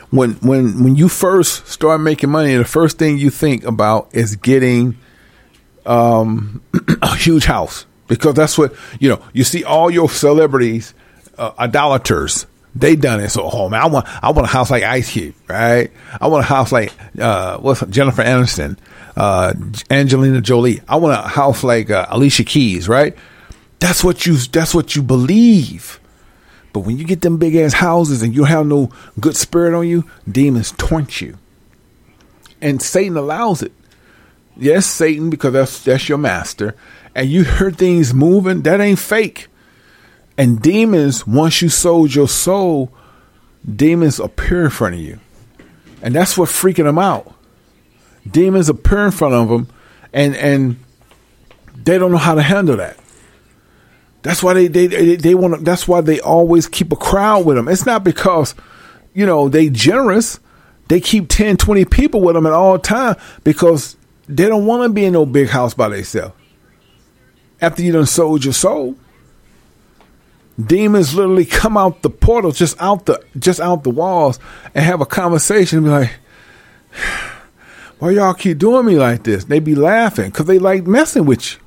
when when when you first start making money, the first thing you think about is getting um, a huge house because that's what you know. You see all your celebrities, uh, idolaters. They done it. So, oh man, I want I want a house like Ice Cube, right? I want a house like uh, what's Jennifer Aniston, uh, Angelina Jolie. I want a house like uh, Alicia Keys, right? That's what you that's what you believe. But when you get them big ass houses and you have no good spirit on you, demons taunt you. And Satan allows it. Yes, Satan, because that's that's your master. And you heard things moving, that ain't fake. And demons, once you sold your soul, demons appear in front of you. And that's what freaking them out. Demons appear in front of them and and they don't know how to handle that. That's why they they they, they want. That's why they always keep a crowd with them. It's not because you know they generous. They keep 10, 20 people with them at all time because they don't want to be in no big house by themselves. After you done sold your soul, demons literally come out the portal, just out the just out the walls, and have a conversation. Be like, "Why y'all keep doing me like this?" They be laughing because they like messing with you.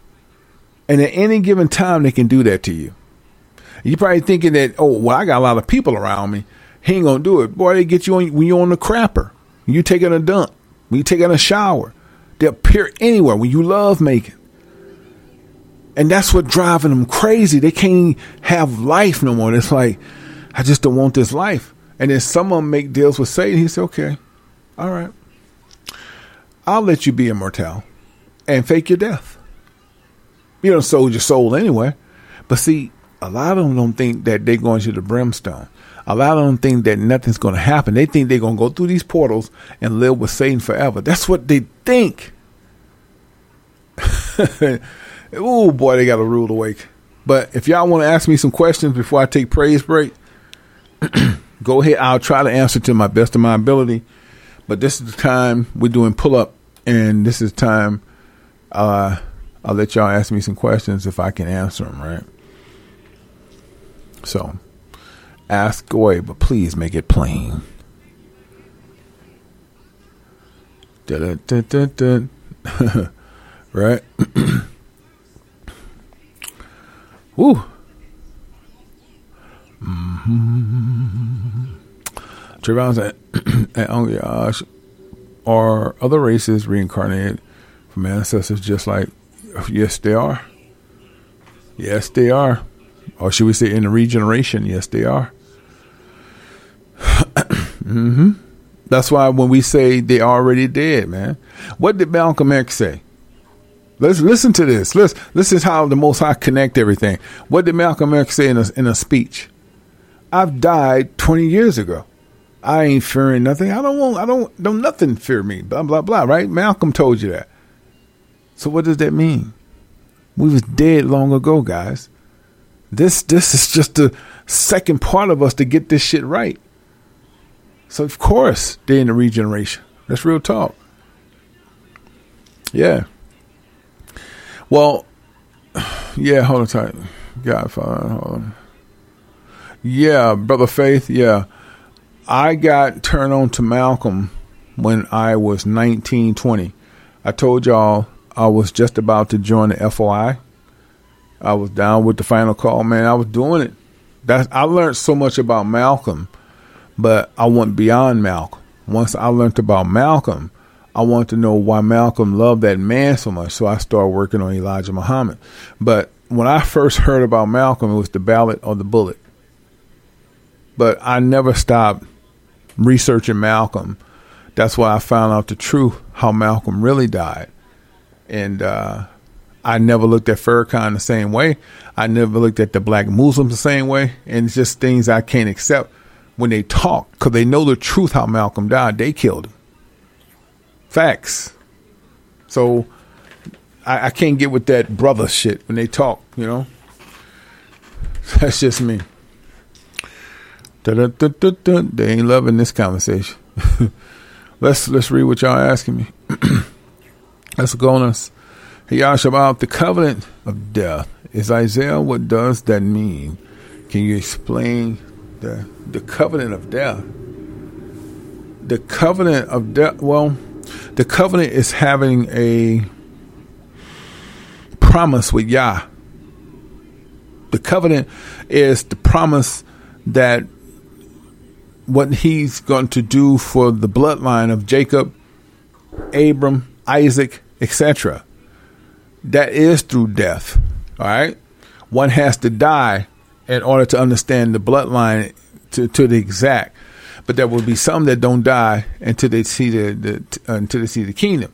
And at any given time, they can do that to you. You're probably thinking that, oh, well, I got a lot of people around me. He ain't gonna do it. Boy, they get you on when you're on the crapper. When you taking a dump. When you taking a shower. They appear anywhere when you love making. And that's what driving them crazy. They can't have life no more. It's like, I just don't want this life. And then some of them make deals with Satan. He said, okay, all right. I'll let you be immortal and fake your death. You don't sold your soul anyway. But see, a lot of them don't think that they're going to the brimstone. A lot of them think that nothing's going to happen. They think they're going to go through these portals and live with Satan forever. That's what they think. oh boy, they got a rude awake. But if y'all want to ask me some questions before I take praise break, go ahead. I'll try to answer to my best of my ability. But this is the time we're doing pull up, and this is time. Uh, I'll let y'all ask me some questions if I can answer them, right? So, ask away, but please make it plain. Right? Woo. Mm-hmm. Trayvon said, oh gosh, are other races reincarnated from ancestors just like Yes, they are. Yes, they are. Or should we say in the regeneration? Yes, they are. mm-hmm. That's why when we say they already dead, man. What did Malcolm X say? Let's listen to this. Let's this is how the Most High connect everything. What did Malcolm X say in a in a speech? I've died twenty years ago. I ain't fearing nothing. I don't want. I don't. Don't nothing fear me. Blah blah blah. Right? Malcolm told you that. So what does that mean? We was dead long ago, guys. This this is just the second part of us to get this shit right. So of course they're in the regeneration. That's real talk. Yeah. Well, yeah, hold on tight. Godfather, hold on. Yeah, Brother Faith, yeah. I got turned on to Malcolm when I was 19, 20. I told y'all I was just about to join the FOI. I was down with the final call, man. I was doing it. That I learned so much about Malcolm, but I went beyond Malcolm. Once I learned about Malcolm, I wanted to know why Malcolm loved that man so much. So I started working on Elijah Muhammad. But when I first heard about Malcolm, it was the ballot or the bullet. But I never stopped researching Malcolm. That's why I found out the truth, how Malcolm really died. And uh, I never looked at Farrakhan the same way. I never looked at the black Muslims the same way. And it's just things I can't accept when they talk because they know the truth how Malcolm died. They killed him. Facts. So I, I can't get with that brother shit when they talk, you know? That's just me. They ain't loving this conversation. let's let's read what y'all asking me. let's go on the covenant of death. Is Isaiah what does that mean? Can you explain the the covenant of death? The covenant of death well, the covenant is having a promise with Yah. The covenant is the promise that what he's going to do for the bloodline of Jacob, Abram, Isaac, etc. That is through death. All right. One has to die in order to understand the bloodline to, to the exact. But there will be some that don't die until they see the, the uh, until they see the kingdom.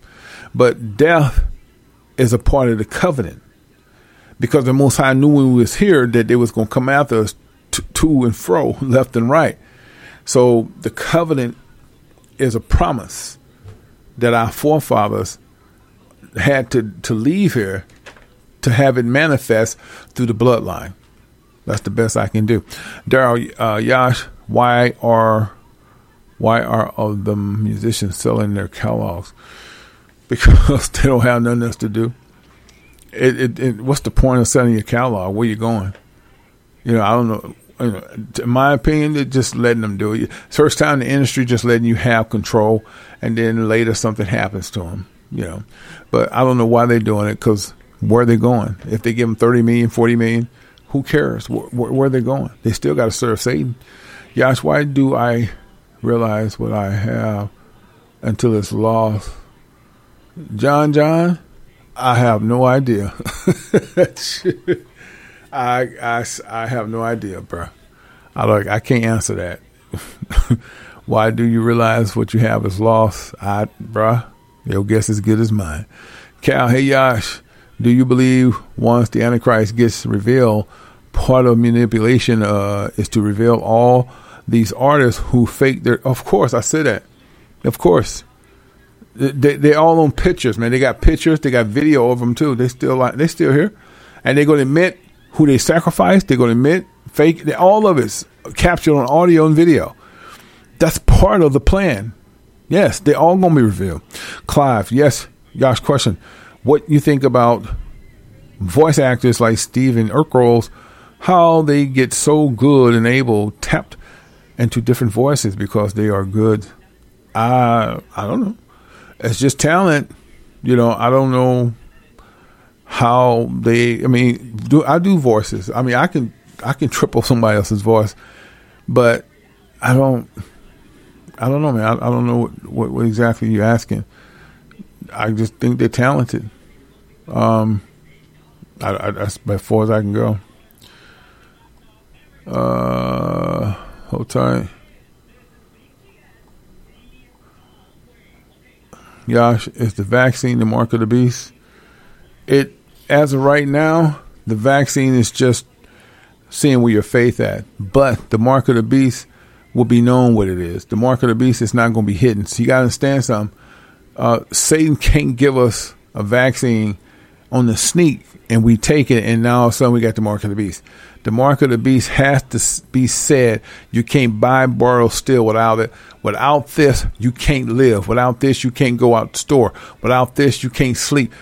But death is a part of the covenant because the Most High knew when we was here that they was going to come after us to, to and fro, left and right. So the covenant is a promise that our forefathers had to, to leave here to have it manifest through the bloodline. That's the best I can do. Daryl, uh, Yash, why are why are all the musicians selling their catalogs? Because they don't have nothing else to do. It, it, it, what's the point of selling your catalog? Where you going? You know, I don't know you know, in my opinion, it's just letting them do it. First time in the industry, just letting you have control, and then later something happens to them. You know, but I don't know why they're doing it because where are they going? If they give them 30 million, 40 million, who cares? Where, where, where are they going? They still got to serve Satan. Yes, why do I realize what I have until it's lost? John, John, I have no idea. I, I, I have no idea, bro. I like I can't answer that. Why do you realize what you have is lost? I, bruh, your guess is good as mine. Cal, hey Yash, do you believe once the Antichrist gets revealed, part of manipulation uh, is to reveal all these artists who fake their? Of course, I said that. Of course, they they all on pictures, man. They got pictures, they got video of them too. They still like they still here, and they're going to admit who they sacrificed. They're going to admit fake. They, All of it's captured on audio and video. That's part of the plan. Yes, they're all going to be revealed. Clive, yes, Josh, question. What you think about voice actors like Stephen Urkel's, how they get so good and able tapped into different voices because they are good. I I don't know. It's just talent. You know, I don't know how they I mean do I do voices. I mean I can I can triple somebody else's voice, but I don't I don't know man. I, I don't know what, what, what, exactly you're asking. I just think they're talented. Um I, I, that's as far as I can go. Uh hold tight. Gosh, is the vaccine the mark of the beast? It as of right now, the vaccine is just seeing where your faith at. But the mark of the beast will be known what it is. The mark of the beast is not going to be hidden. So you got to understand something. Uh, Satan can't give us a vaccine on the sneak and we take it and now all of a sudden we got the mark of the beast. The mark of the beast has to be said. You can't buy, borrow, steal without it. Without this, you can't live. Without this, you can't go out the store. Without this, you can't sleep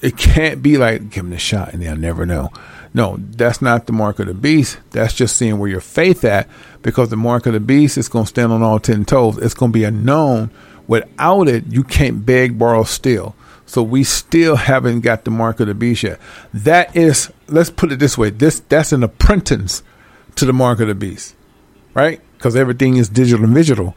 it can't be like give them a shot and they'll never know. No, that's not the mark of the beast. That's just seeing where your faith at because the mark of the beast is going to stand on all ten toes. It's going to be a known. Without it, you can't beg, borrow, steal. So we still haven't got the mark of the beast yet. That is, let's put it this way: this that's an apprentice to the mark of the beast, right? Because everything is digital and visual.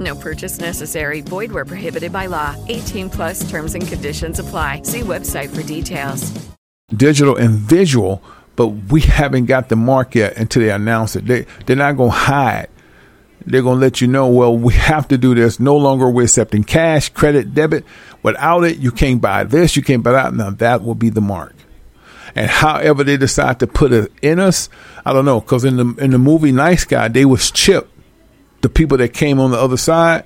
No purchase necessary. Void where prohibited by law. 18 plus terms and conditions apply. See website for details.
digital and visual, but we haven't got the mark yet until they announce it. They they're not gonna hide. They're gonna let you know. Well, we have to do this. No longer we're accepting cash, credit, debit. Without it, you can't buy this. You can't buy that. Now that will be the mark. And however they decide to put it in us, I don't know. Because in the in the movie Nice Guy, they was chipped. The people that came on the other side,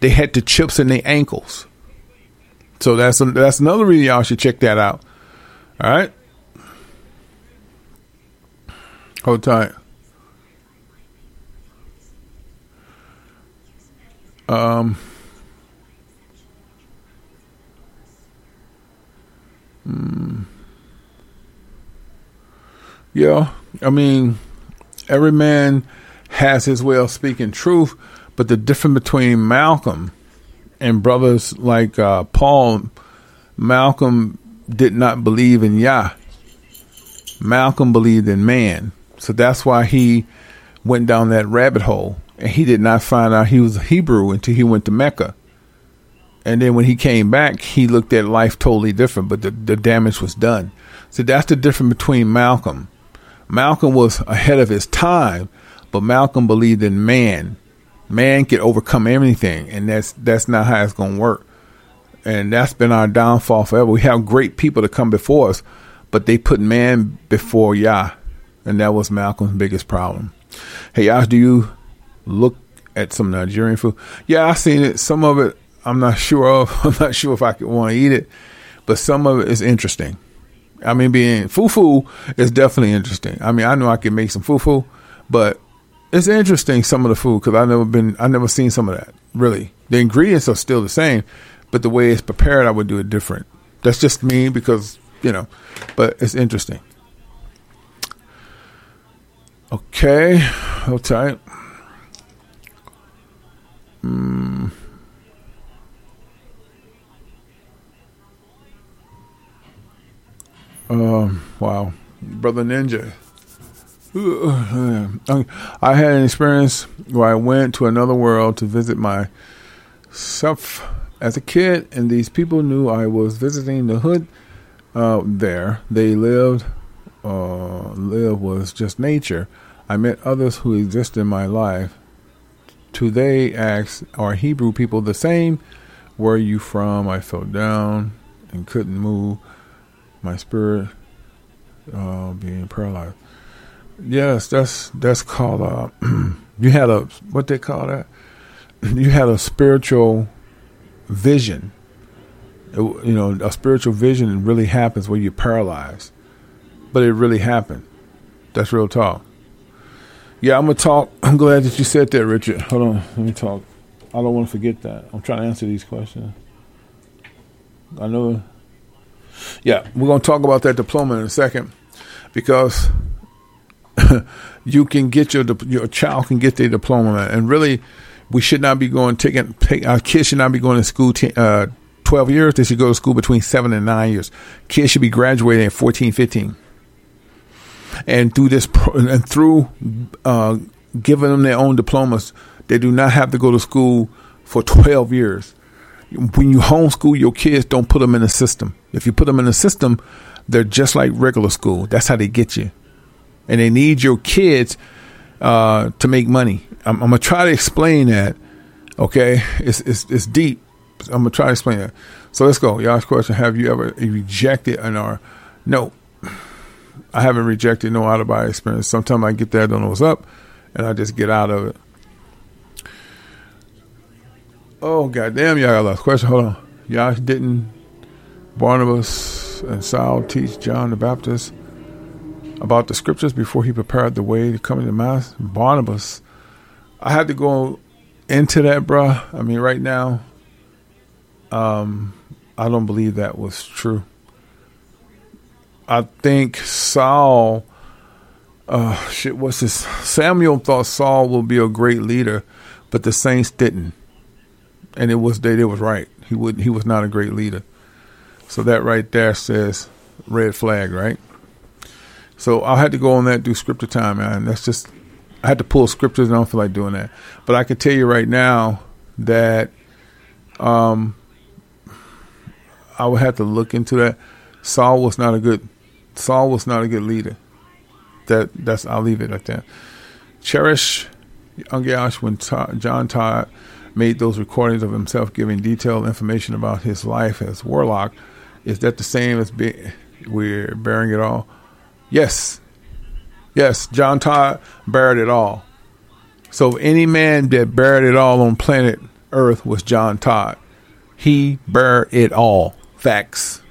they had the chips in their ankles. So that's that's another reason y'all should check that out. All right. Hold tight. Um. hmm. Yeah, I mean, every man has his way of speaking truth, but the difference between Malcolm and brothers like uh, Paul, Malcolm did not believe in Yah. Malcolm believed in man. So that's why he went down that rabbit hole. And he did not find out he was a Hebrew until he went to Mecca. And then when he came back, he looked at life totally different, but the, the damage was done. So that's the difference between Malcolm. Malcolm was ahead of his time, but Malcolm believed in man. Man could overcome everything, and that's that's not how it's going to work. And that's been our downfall forever. We have great people to come before us, but they put man before Yah, and that was Malcolm's biggest problem. Hey, Yash, do you look at some Nigerian food? Yeah, I've seen it. Some of it I'm not sure of. I'm not sure if I could want to eat it, but some of it is interesting. I mean, being fufu is definitely interesting. I mean, I know I can make some fufu, but it's interesting some of the food because I've never been, I've never seen some of that. Really, the ingredients are still the same, but the way it's prepared, I would do it different. That's just me because you know, but it's interesting. Okay, hold tight. Hmm. Um, wow, brother Ninja. I had an experience where I went to another world to visit myself as a kid, and these people knew I was visiting the hood uh, there. They lived, uh, live was just nature. I met others who exist in my life. To they asked, Are Hebrew people the same? Where are you from? I fell down and couldn't move my spirit uh, being paralyzed. Yes, that's that's called uh, you had a what they call that. You had a spiritual vision. It, you know, a spiritual vision really happens when you're paralyzed, but it really happened. That's real talk. Yeah, I'm gonna talk. I'm glad that you said that, Richard. Hold on, let me talk. I don't want to forget that. I'm trying to answer these questions. I know yeah, we're to talk about that diploma in a second because you can get your your child can get their diploma, and really, we should not be going taking take, our kids should not be going to school. T- uh, 12 years, they should go to school between 7 and 9 years. Kids should be graduating at 14, 15. And through this, and through uh, giving them their own diplomas, they do not have to go to school for 12 years when you homeschool your kids, don't put them in a system. If you put them in a system, they're just like regular school. That's how they get you. And they need your kids uh, to make money. I'm, I'm, gonna try to explain that. Okay, it's it's, it's deep. I'm gonna try to explain that. So let's go. Y'all's question: Have you ever rejected an R? No, I haven't rejected no out of body experience. Sometimes I get there, I don't know what's up, and I just get out of it. Oh goddamn, y'all got last question. Hold on. Y'all didn't Barnabas and Saul teach John the Baptist about the scriptures before he prepared the way to come into mass? Barnabas. I had to go into that, bruh. I mean, right now, um, I don't believe that was true. I think Saul, uh, shit, what's this? Samuel thought Saul will be a great leader, but the saints didn't, and it was they, they was right. He would he was not a great leader. So that right there says red flag, right? So I had to go on that do scripture time, man. That's just I had to pull scriptures. and I don't feel like doing that, but I can tell you right now that um, I would have to look into that. Saul was not a good Saul was not a good leader. That that's I'll leave it at that. Cherish Ungash when John Todd made those recordings of himself giving detailed information about his life as warlock. Is that the same as be, we're bearing it all? Yes. Yes, John Todd buried it all. So any man that buried it all on planet Earth was John Todd. He buried it all. Facts.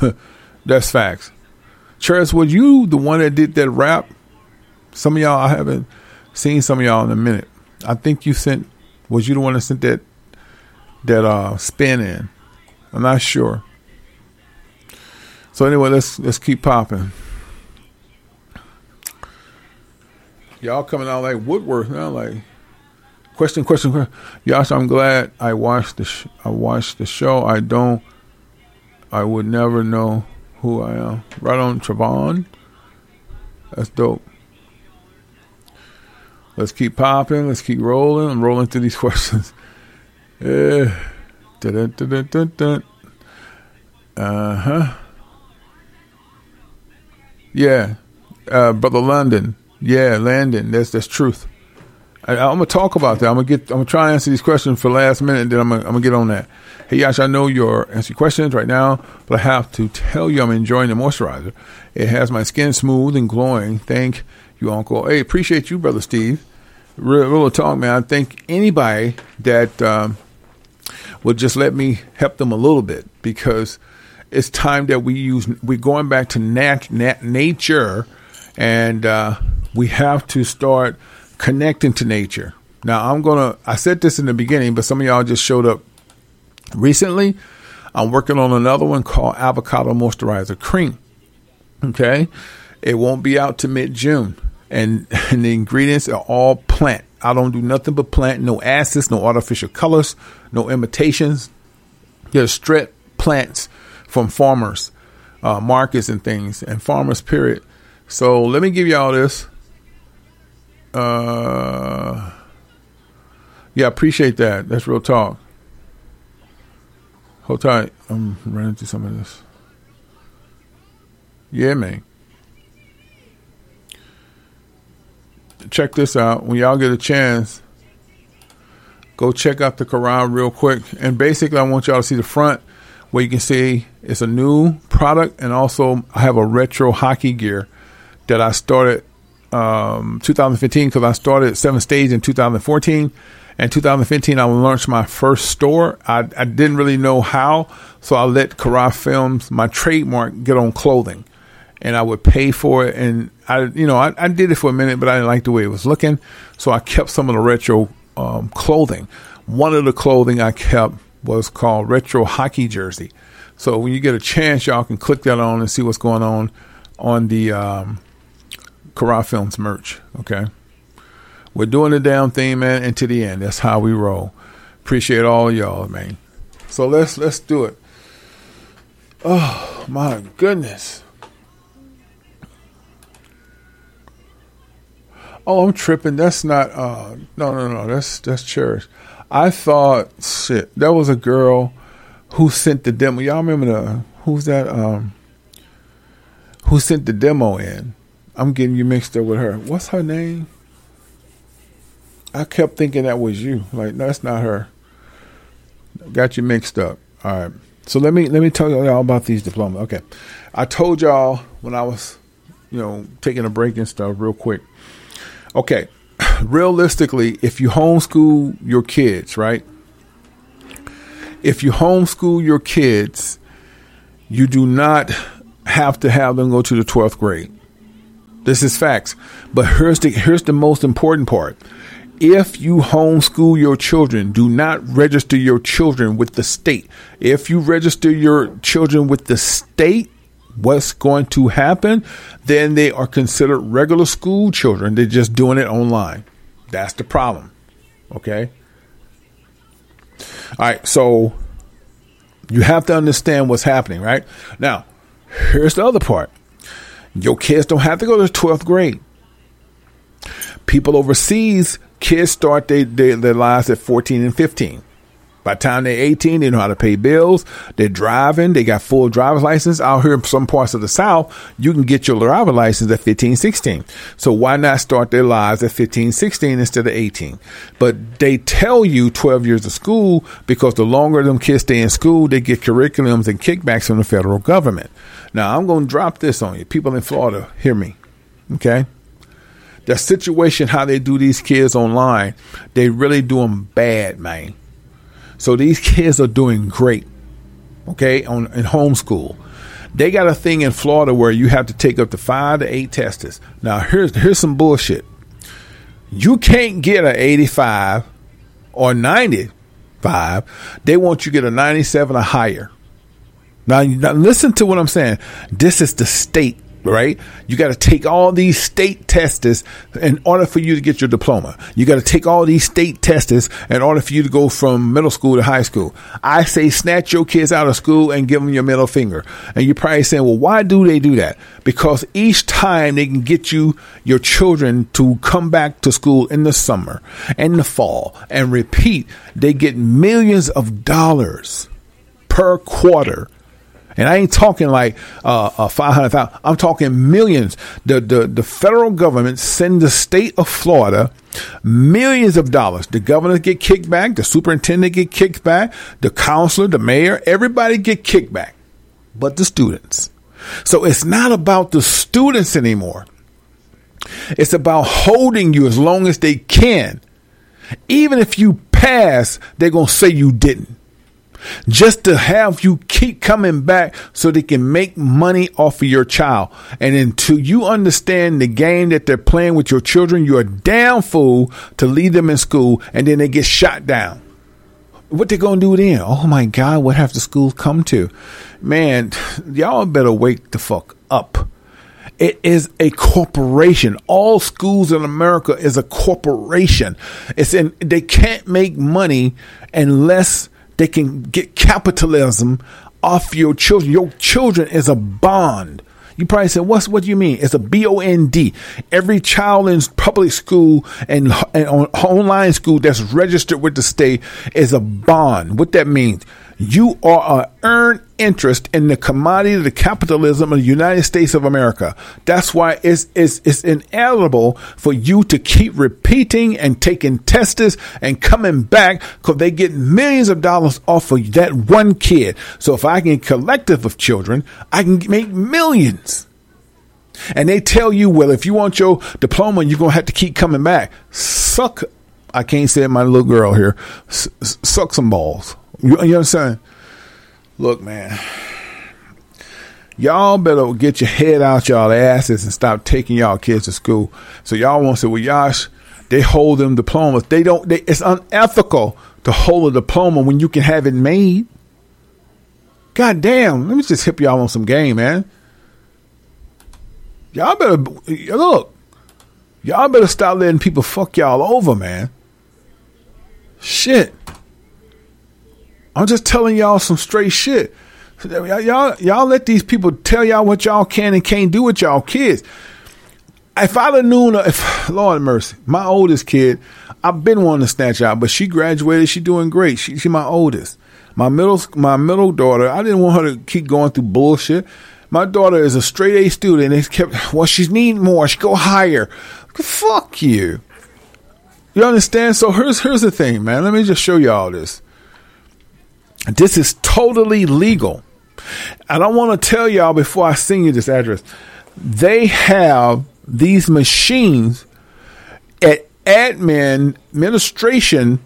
That's facts. Chris, was you the one that did that rap? Some of y'all I haven't seen some of y'all in a minute. I think you sent was you the one that sent that that uh spin in? I'm not sure. So anyway, let's let's keep popping. Y'all coming out like Woodworth now, like question, question, question. Y'all, I'm glad I watched the sh- I watched the show. I don't. I would never know who I am. Right on Travon. That's dope. Let's keep popping. Let's keep rolling. I'm rolling through these questions. Uh huh. Yeah. Uh, Brother London. Yeah, Landon. That's that's truth. I, am gonna talk about that. I'm gonna get. I'm gonna try and answer these questions for last minute. Then I'm gonna, I'm gonna get on that. Hey, Yash, I know you're answering questions right now, but I have to tell you I'm enjoying the moisturizer. It has my skin smooth and glowing. Thank you, Uncle. Hey, appreciate you, Brother Steve. Real, real talk, man. I anybody that um, would just let me help them a little bit because it's time that we use. We're going back to nat, nat nature, and uh, we have to start connecting to nature. Now, I'm gonna. I said this in the beginning, but some of y'all just showed up recently. I'm working on another one called Avocado Moisturizer Cream. Okay, it won't be out to mid June and, and the ingredients are all plant. I don't do nothing but plant, no acids, no artificial colors, no imitations. They're straight plants from farmers, uh, markets and things, and farmers, period. So let me give you all this. Uh, yeah, appreciate that. That's real talk. Hold tight. I'm running through some of this. Yeah, man. check this out. When y'all get a chance, go check out the Quran real quick. And basically, I want y'all to see the front where you can see it's a new product, and also I have a retro hockey gear that I started um, 2015 because I started Seven Stage in 2014. And 2015, I launched my first store. I, I didn't really know how, so I let KaraFilms, my trademark, get on clothing and I would pay for it. And I, you know, I, I, did it for a minute, but I didn't like the way it was looking, so I kept some of the retro um, clothing. One of the clothing I kept was called retro hockey jersey. So when you get a chance, y'all can click that on and see what's going on on the um, KaraFilms merch. Okay, we're doing the damn thing, man, and to the end. That's how we roll. Appreciate all y'all, man. So let's let's do it. Oh my goodness. Oh, I'm tripping. That's not. Uh, no, no, no. That's that's Cherish. I thought shit. That was a girl who sent the demo. Y'all remember the who's that? Um, who sent the demo in? I'm getting you mixed up with her. What's her name? I kept thinking that was you. Like, no, that's not her. Got you mixed up. All right. So let me let me tell y'all about these diplomas. Okay. I told y'all when I was, you know, taking a break and stuff real quick. Okay. Realistically, if you homeschool your kids, right? If you homeschool your kids, you do not have to have them go to the 12th grade. This is facts. But here's the here's the most important part. If you homeschool your children, do not register your children with the state. If you register your children with the state, what's going to happen? Then they are considered regular school children. They're just doing it online. That's the problem. Okay? All right, so you have to understand what's happening, right? Now, here's the other part. Your kids don't have to go to 12th grade. People overseas, kids start they, their lives at 14 and 15. By the time they're 18, they know how to pay bills. They're driving. They got full driver's license. Out here in some parts of the South, you can get your driver's license at 15, 16. So why not start their lives at 15, 16 instead of 18? But they tell you 12 years of school because the longer them kids stay in school, they get curriculums and kickbacks from the federal government. Now, I'm going to drop this on you. People in Florida, hear me. Okay? The situation, how they do these kids online, they really do them bad, man. So these kids are doing great, okay, on in homeschool. They got a thing in Florida where you have to take up to five to eight testers. Now here's here's some bullshit. You can't get an 85 or 95. They want you to get a 97 or higher. Now, now listen to what I'm saying. This is the state right? You got to take all these state tests in order for you to get your diploma. You got to take all these state tests in order for you to go from middle school to high school. I say snatch your kids out of school and give them your middle finger. And you're probably saying, well, why do they do that? Because each time they can get you, your children to come back to school in the summer and the fall and repeat, they get millions of dollars per quarter and I ain't talking like uh, uh, 500,000. I'm talking millions. The, the, the federal government send the state of Florida millions of dollars. The governors get kicked back. The superintendent get kicked back. The counselor, the mayor, everybody get kicked back. But the students. So it's not about the students anymore. It's about holding you as long as they can. Even if you pass, they're going to say you didn't just to have you keep coming back so they can make money off of your child. And until you understand the game that they're playing with your children, you're a damn fool to leave them in school and then they get shot down. What they gonna do then? Oh my God, what have the schools come to? Man, y'all better wake the fuck up. It is a corporation. All schools in America is a corporation. It's in, they can't make money unless they can get capitalism off your children. Your children is a bond. You probably said, "What's what do you mean?" It's a B O N D. Every child in public school and, and on online school that's registered with the state is a bond. What that means, you are a earned interest in the commodity of the capitalism of the United States of America. That's why it's, it's, it's inevitable for you to keep repeating and taking tests and coming back because they get millions of dollars off of that one kid. So if I can collective of children, I can make millions. And they tell you, well, if you want your diploma, you're going to have to keep coming back. Suck. I can't say it, my little girl here. S- suck some balls. You, you understand? Look, man. Y'all better get your head out y'all asses and stop taking y'all kids to school. So y'all want to say, well, y'all, they hold them diplomas. They don't. They, it's unethical to hold a diploma when you can have it made. God damn. Let me just hip y'all on some game, man. Y'all better look. Y'all better stop letting people fuck y'all over, man. Shit. I'm just telling y'all some straight shit. Y'all, y'all let these people tell y'all what y'all can and can't do with y'all kids. If I'd have known, if Lord mercy, my oldest kid, I've been wanting to snatch out, but she graduated. She doing great. She, she my oldest. My middle, my middle daughter, I didn't want her to keep going through bullshit. My daughter is a straight A student. They kept, well, she's needing more. She go higher. Fuck you. You understand? So here's here's the thing, man. Let me just show you all this. This is totally legal. And I want to tell y'all before I send you this address. They have these machines at admin administration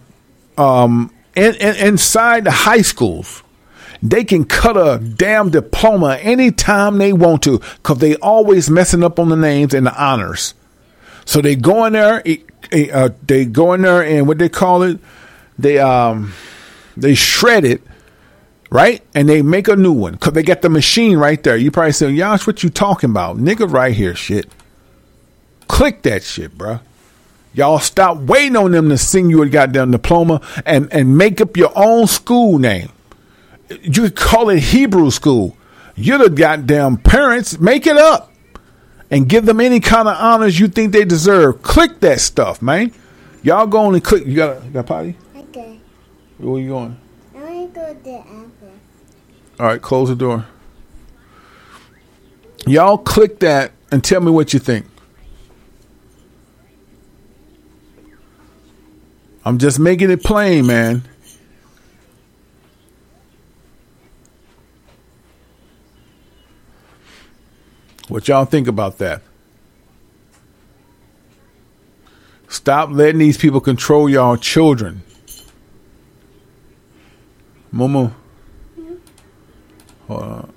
um, in, inside the high schools. They can cut a damn diploma anytime they want to because they always messing up on the names and the honors. So they go in there, uh, they go in there and what they call it, they um, they shred it, right? And they make a new one because they got the machine right there. You probably say, Yash, what you talking about? Nigga, right here, shit. Click that shit, bruh. Y'all stop waiting on them to sing you a goddamn diploma and, and make up your own school name. You could call it Hebrew school. You're the goddamn parents. Make it up and give them any kind of honors you think they deserve. Click that stuff, man. Y'all go and click. You got a, got a potty? Where you going?
I want to go to the apple.
All right, close the door. Y'all click that and tell me what you think. I'm just making it plain, man. What y'all think about that? Stop letting these people control y'all children. Momo. Hold on. Uh,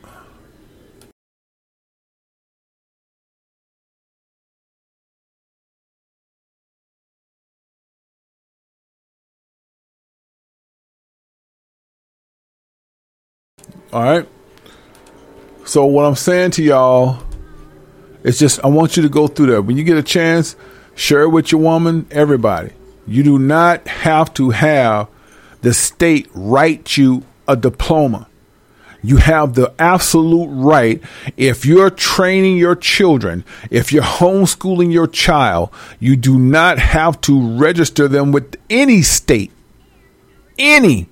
all right. So what I'm saying to y'all it's just I want you to go through that. When you get a chance, share it with your woman, everybody. You do not have to have the state write you a diploma. You have the absolute right. If you're training your children, if you're homeschooling your child, you do not have to register them with any state. Any.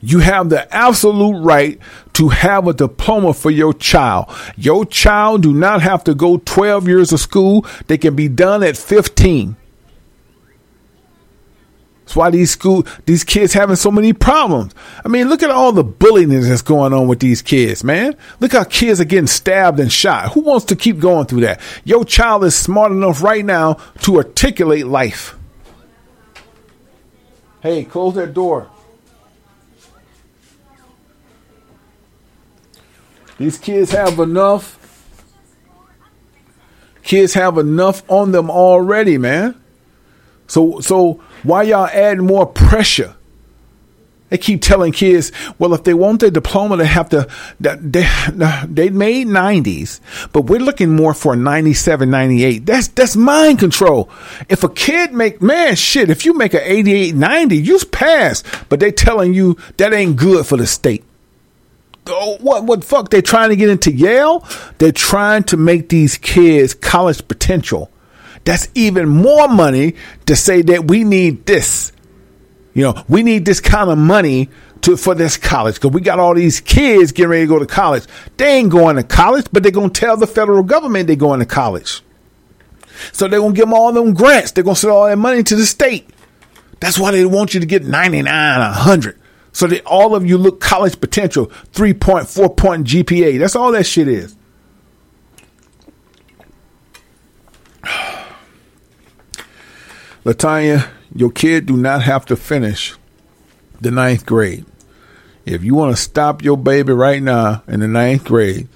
You have the absolute right to have a diploma for your child. Your child do not have to go 12 years of school. They can be done at 15. That's why these school these kids having so many problems. I mean, look at all the bullying that's going on with these kids, man. Look how kids are getting stabbed and shot. Who wants to keep going through that? Your child is smart enough right now to articulate life. Hey, close that door. These kids have enough. Kids have enough on them already, man. So so why y'all adding more pressure? They keep telling kids, well, if they want their diploma, they have to, they, they made 90s, but we're looking more for 97, 98. That's, that's mind control. If a kid make, man, shit, if you make an 88, 90, you pass, but they telling you that ain't good for the state oh, what what fuck? They're trying to get into Yale. They're trying to make these kids college potential. That's even more money to say that we need this. You know, we need this kind of money to for this college because we got all these kids getting ready to go to college. They ain't going to college, but they're gonna tell the federal government they're going to college. So they're gonna give them all them grants. They're gonna send all that money to the state. That's why they want you to get 99, 100 so that all of you look college potential, three point, four point GPA. That's all that shit is. Latanya, your kid do not have to finish the ninth grade. If you want to stop your baby right now in the ninth grade,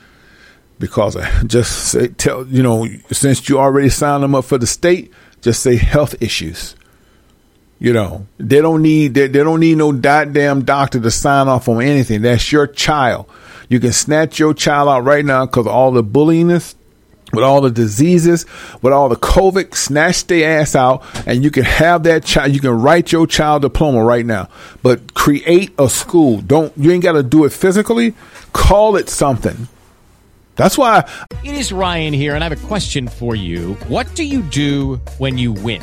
because I just say tell you know since you already signed them up for the state, just say health issues. You know, they don't need they, they don't need no goddamn doctor to sign off on anything. That's your child. You can snatch your child out right now because all the bullyingness, with all the diseases, with all the COVID, snatch their ass out, and you can have that child. You can write your child diploma right now. But create a school. Don't you ain't got to do it physically. Call it something. That's why.
It is Ryan here, and I have a question for you. What do you do when you win?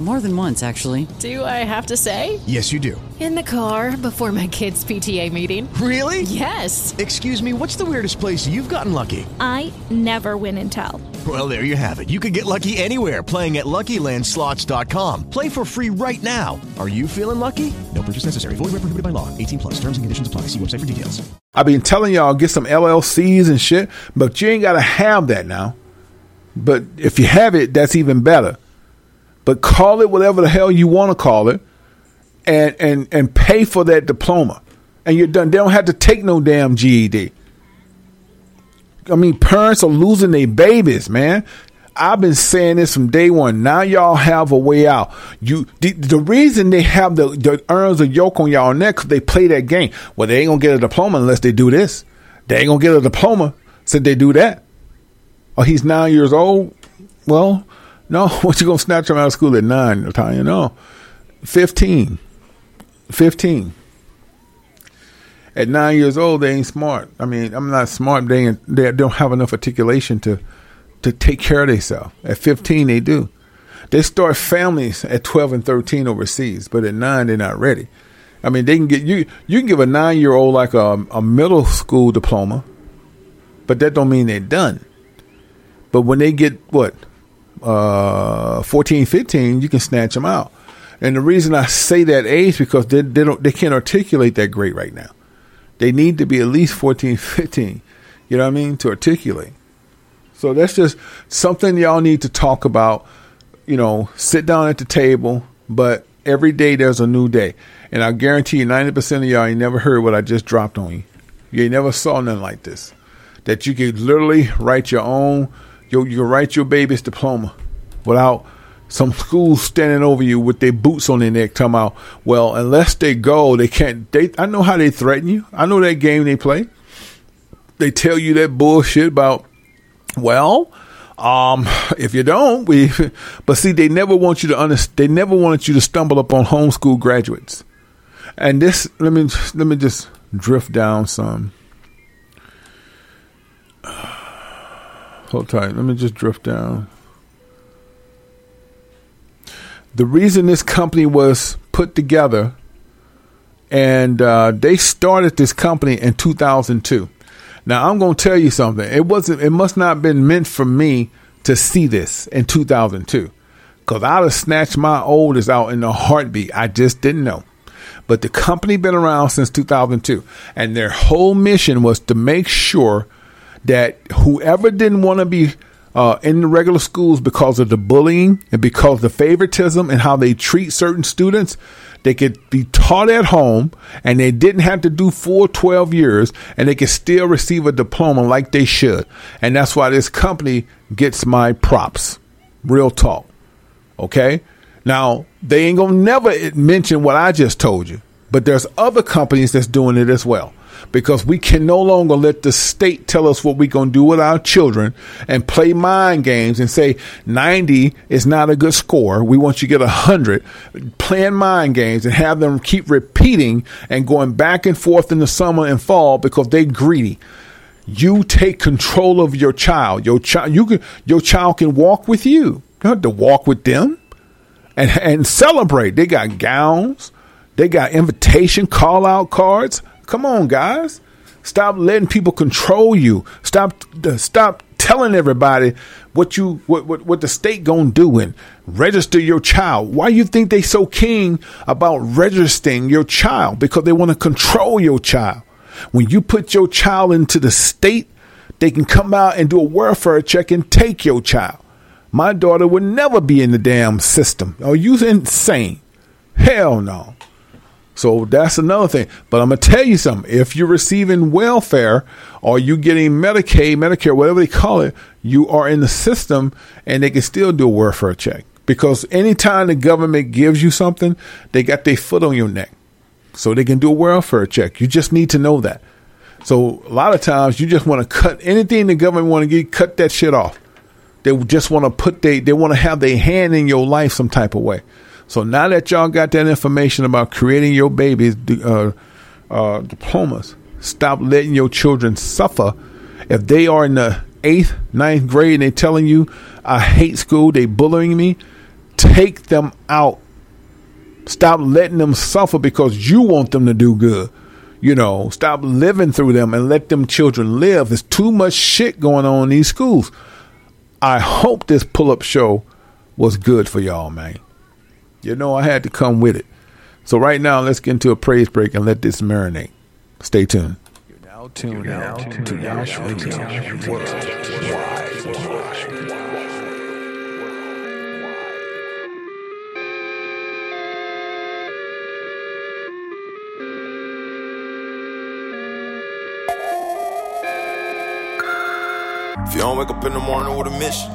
More than once, actually.
Do I have to say?
Yes, you do.
In the car before my kids' PTA meeting.
Really?
Yes.
Excuse me, what's the weirdest place you've gotten lucky?
I never win and tell.
Well, there you have it. You can get lucky anywhere playing at LuckyLandSlots.com. Play for free right now. Are you feeling lucky? No purchase necessary. Void where prohibited by law. 18 plus. Terms and conditions apply. See website for details.
I've been telling y'all get some LLCs and shit, but you ain't got to have that now. But if you have it, that's even better. But call it whatever the hell you want to call it, and and and pay for that diploma, and you're done. They don't have to take no damn GED. I mean, parents are losing their babies, man. I've been saying this from day one. Now y'all have a way out. You the, the reason they have the, the earns a yoke on y'all neck because they play that game. Well, they ain't gonna get a diploma unless they do this. They ain't gonna get a diploma since they do that. Oh, he's nine years old. Well, no, what you gonna snatch them out of school at nine? You know, fifteen. Fifteen. At nine years old, they ain't smart. I mean, I'm not smart. They ain't, they don't have enough articulation to to take care of themselves. At 15, they do. They start families at 12 and 13 overseas, but at nine, they're not ready. I mean, they can get you. You can give a nine year old like a, a middle school diploma, but that don't mean they're done. But when they get what uh, 14, 15, you can snatch them out. And the reason I say that age because they, they don't they can't articulate that great right now. They need to be at least 14, 15. You know what I mean to articulate. So that's just something y'all need to talk about. You know, sit down at the table, but every day there's a new day. And I guarantee you, 90% of y'all ain't never heard what I just dropped on you. You never saw nothing like this. That you could literally write your own, you, you can write your baby's diploma without some schools standing over you with their boots on their neck talking about, well, unless they go, they can't. They, I know how they threaten you. I know that game they play. They tell you that bullshit about well, um, if you don't, we. But see, they never want you to understand. They never wanted you to stumble upon homeschool graduates. And this, let me let me just drift down some. Hold tight. Let me just drift down. The reason this company was put together, and uh, they started this company in 2002. Now I'm going to tell you something. It wasn't. It must not have been meant for me to see this in 2002, because I'd have snatched my oldest out in a heartbeat. I just didn't know. But the company been around since 2002, and their whole mission was to make sure that whoever didn't want to be uh, in the regular schools because of the bullying and because of the favoritism and how they treat certain students, they could be taught at home and they didn't have to do full 12 years and they could still receive a diploma like they should. And that's why this company gets my props. Real talk. Okay? Now, they ain't gonna never mention what I just told you, but there's other companies that's doing it as well because we can no longer let the state tell us what we're going to do with our children and play mind games and say 90 is not a good score. We want you to get 100. Playing mind games and have them keep repeating and going back and forth in the summer and fall because they're greedy. You take control of your child. Your child, you can, your child can walk with you. You don't have to walk with them and, and celebrate. They got gowns. They got invitation call out cards. Come on, guys. Stop letting people control you. Stop stop telling everybody what you what what, what the state gonna do and register your child. Why you think they so keen about registering your child? Because they want to control your child. When you put your child into the state, they can come out and do a welfare check and take your child. My daughter would never be in the damn system. Are you insane? Hell no. So that's another thing. But I'm gonna tell you something. If you're receiving welfare or you getting Medicaid, Medicare, whatever they call it, you are in the system, and they can still do a welfare check because anytime the government gives you something, they got their foot on your neck, so they can do a welfare check. You just need to know that. So a lot of times you just want to cut anything the government want to give, cut that shit off. They just want to put they they want to have their hand in your life some type of way. So now that y'all got that information about creating your babies uh, uh, diplomas, stop letting your children suffer. If they are in the eighth, ninth grade and they're telling you, "I hate school," they bullying me, take them out. Stop letting them suffer because you want them to do good. You know, stop living through them and let them children live. There's too much shit going on in these schools. I hope this pull up show was good for y'all, man. You know, I had to come with it. So, right now, let's get into a praise break and let this marinate. Stay tuned. You're now tuned out to Yash Radio
If you don't wake up in the morning with a mission,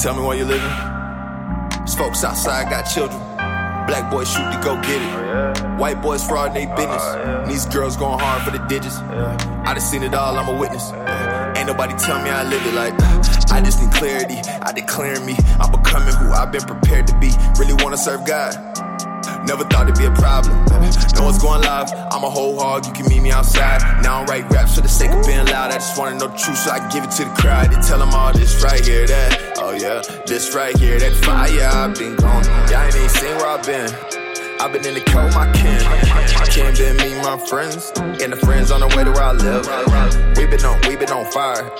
tell me why you're living. These folks outside got children. Black boys shoot to go get it. White boys fraud they business. Oh, and these girls going hard for the digits. I done seen it all, I'm a witness. Ain't nobody tell me I live it like I just need clarity. I declare me. I'm becoming who I've been prepared to be. Really wanna serve God. Never thought it'd be a problem. No one's going live. I'm a whole hog. You can meet me outside. Now I write raps for the sake of being loud. I just wanna know the truth, so I give it to the crowd. They tell them all this right here, that. Oh yeah, this right here, that fire. I've been gone. Y'all ain't even seen where I've been. I've been in the cold, my kin. Can't been me, my friends. And the friends on the way to where I live. We been on, we been on fire.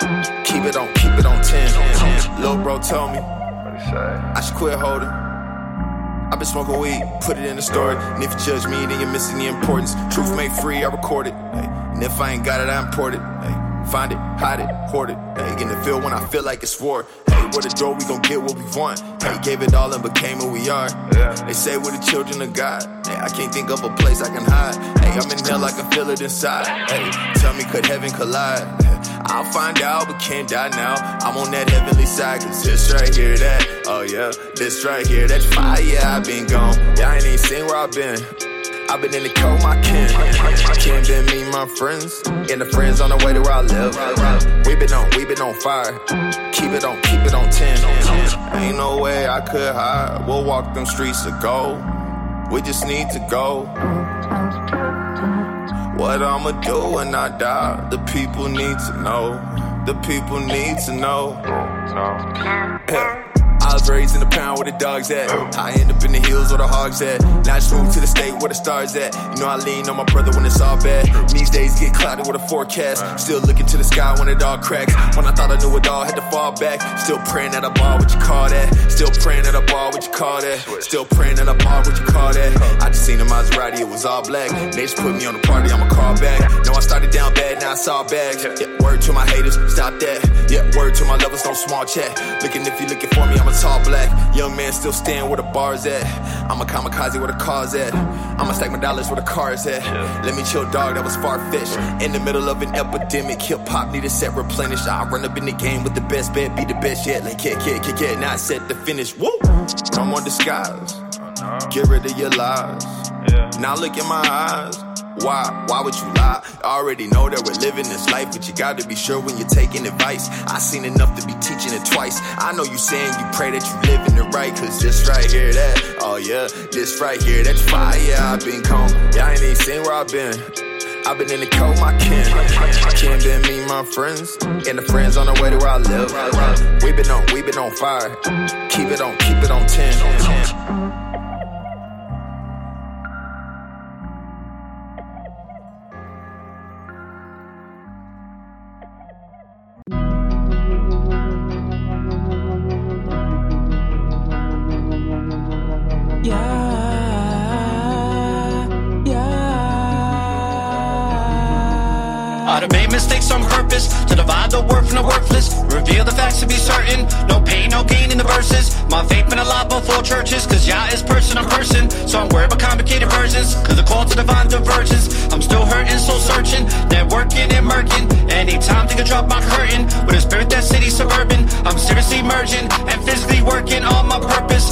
Keep it on, keep it on 10. Lil' bro told me. I should quit holding. I've been smoking weed, put it in the story. And if you judge me, then you're missing the importance. Truth made free, I record it. And if I ain't got it, I import it. Find it, hide it, hoard it. Hey. In the field when I feel like it's war. Hey, where the door, we gon' get what we want. Hey, gave it all and became who we are. They say we're the children of God. Hey, I can't think of a place I can hide. Hey, I'm in hell, I can feel it inside. Hey, tell me, could heaven collide? I'll find out, but can't die now. I'm on that heavenly side, cause this right here, that. Oh yeah, this right here, that fire. Yeah, I've been gone. Y'all ain't even seen where I've been. I've been in the cold, my kin. Can't been me, my friends. And the friends on the way to where I live. We been on, we been on fire. Keep it on, keep it on 10. Ain't no way I could hide. We'll walk them streets of gold. We just need to go. What I'ma do when I die? The people need to know. The people need to know. Yeah. I was raised in the pound where the dogs at. I end up in the hills where the hogs at. Now I just moved to the state where the stars at. You know I lean on my brother when it's all bad. These days get clouded with a forecast. Still looking to the sky when it all cracks. When I thought I knew it all, had to fall back. Still praying at a bar, what you call that? Still praying at a bar, what you call that? Still praying at a bar, what you call that? I just seen a Maserati, it was all black. They just put me on the party, I'ma call back. No, I started down bad, now I saw bags. Yeah, word to my haters, stop that. Yeah, word to my lovers, no small chat. Looking if you looking for me, I'm a tall black. Young man still stand where the bar's at. I'm a kamikaze where the car's at. I'ma stack my dollars where the car's at. Let me chill, dog, that was far fetched. In the middle of an epidemic, hip hop need a set replenished. I run up in the game with the best bet, be the best yet. Like, kid, kid, kid, kid, not I set to finish. Woo! Come on, disguise. Oh, Get rid of your lies. Now look in my eyes. Why? Why would you lie? I already know that we're living this life, but you gotta be sure when you're taking advice. I seen enough to be teaching it twice. I know you saying you pray that you living it right, cause this right here, that, oh yeah, this right here, that's fire. Yeah, I've been calm. Y'all ain't even seen where I've been. I've been in the cold, my kin. Can't been me, my friends. And the friends on the way to where I live. We been on, we been on fire. Keep it on, keep it on 10.
Purpose to divide the worth from the worthless. Reveal the facts to be certain. No pain, no gain in the verses. My faith been a lot before churches, cause Yah is person on person. So I'm worried about complicated versions, cause the call to divine divergence. I'm still hurting, soul searching, networking and murking. Anytime think I drop my curtain with a spirit that city suburban. I'm seriously merging and physically working on my purpose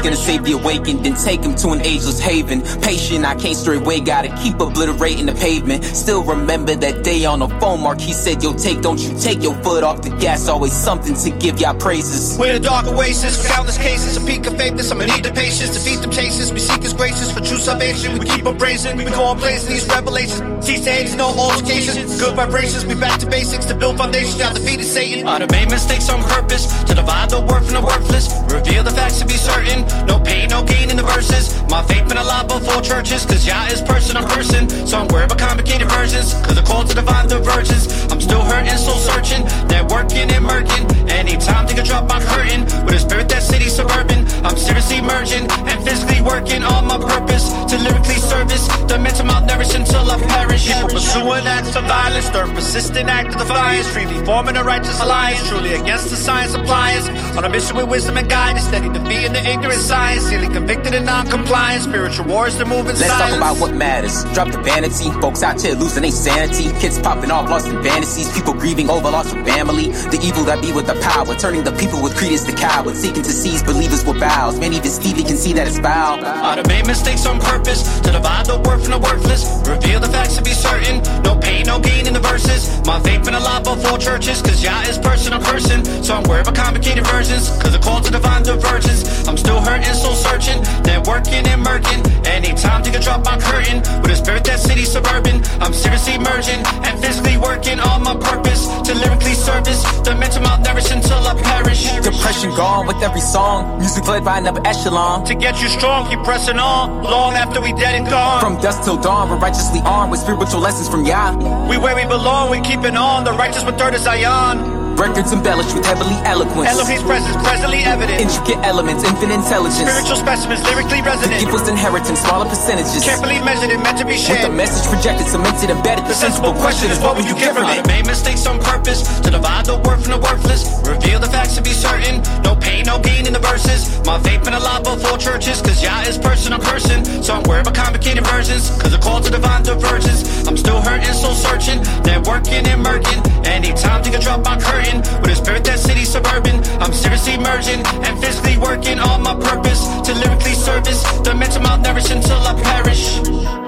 Yahweh's gonna save the awakened, then take him to an ageless haven. Patient, I can't straight away, gotta keep obliterating the pavement. Still remember that day on the phone, Mark, he said, Yo, take, don't you take your foot off the gas, always something to give y'all praises.
We're the dark oasis, countless cases, a peak of faithness. I'ma need the patience, to defeat them chases. We seek his graces for true salvation. We keep on praising, we go on blazing these revelations. Cease to hate, no altercations. Good vibrations, we back to basics to build foundations. Out defeated Satan. I'd have made mistakes on purpose to divide the worth from the worthless. Reveal the facts to be certain. No pain, no gain in the verses. My faith been a lot before churches, cause Yah is person on person. So I'm worried about complicated versions, cause the call to divine divergence. I'm still hurting, soul searching, networking and murking. Anytime think I drop my curtain with a spirit that city suburban. I'm seriously merging and physically working on my purpose to lyrically service the mental malnourished until I perish. People pursuing acts of violence, stir persistent act of defiance, freely forming a righteous alliance, truly against the science of. On a mission with wisdom and guidance, steady defeating the ignorant science, sealy convicted and non-compliant. Spiritual wars, they're moving
Let's
silence.
talk about what matters. Drop the vanity. Folks out here losing their sanity. Kids popping off, lost in fantasies. People grieving over loss of family. The evil that be with the power. Turning the people with credence to cowards. Seeking to seize believers with vows. Man, even Stevie can see that it's foul.
I'd have made mistakes on purpose to divide the worth from the worthless. Reveal the facts to be certain. No pain, no gain in the verses. My faith been a lot before churches, cause Yah is person on person. So I'm worried about complicated versions, cause the call to divine divergence. I'm still hurting, soul searching, working and murking. Anytime think I drop my curtain with a spirit that city suburban. I'm seriously merging and physically working on my purpose to lyrically service the mental malnourished until I perish.
Depression gone with every song. Music led by another echelon.
To get you strong, keep pressing on, long after we dead and gone.
From dusk till dawn, we're righteously armed with spiritual lessons from Yah.
We where we belong, we keeping on. The righteous with third of Zion.
Records embellished with heavily eloquence.
Elohim's presence presently evident.
Intricate elements, infinite intelligence.
Spiritual specimens lyrically
The
resonant.
gift was inheritance, smaller percentages.
Carefully measured and meant to be shared.
With the message projected, cemented, embedded. The sensible question is, what will you get from it?
made mistakes on purpose to divide the worth from the worthless. Reveal the facts to be certain. No pain, no gain in the verses. My faith in a lot before churches, cause Yah is person on person. So I'm worried about complicated versions, cause the call to divine divergence. I'm still hurting, soul searching, networking and murking. Anytime I drop my curtain with a spirit that city suburban. I'm seriously merging and physically working on my purpose to lyrically service the mental malnourished until I perish.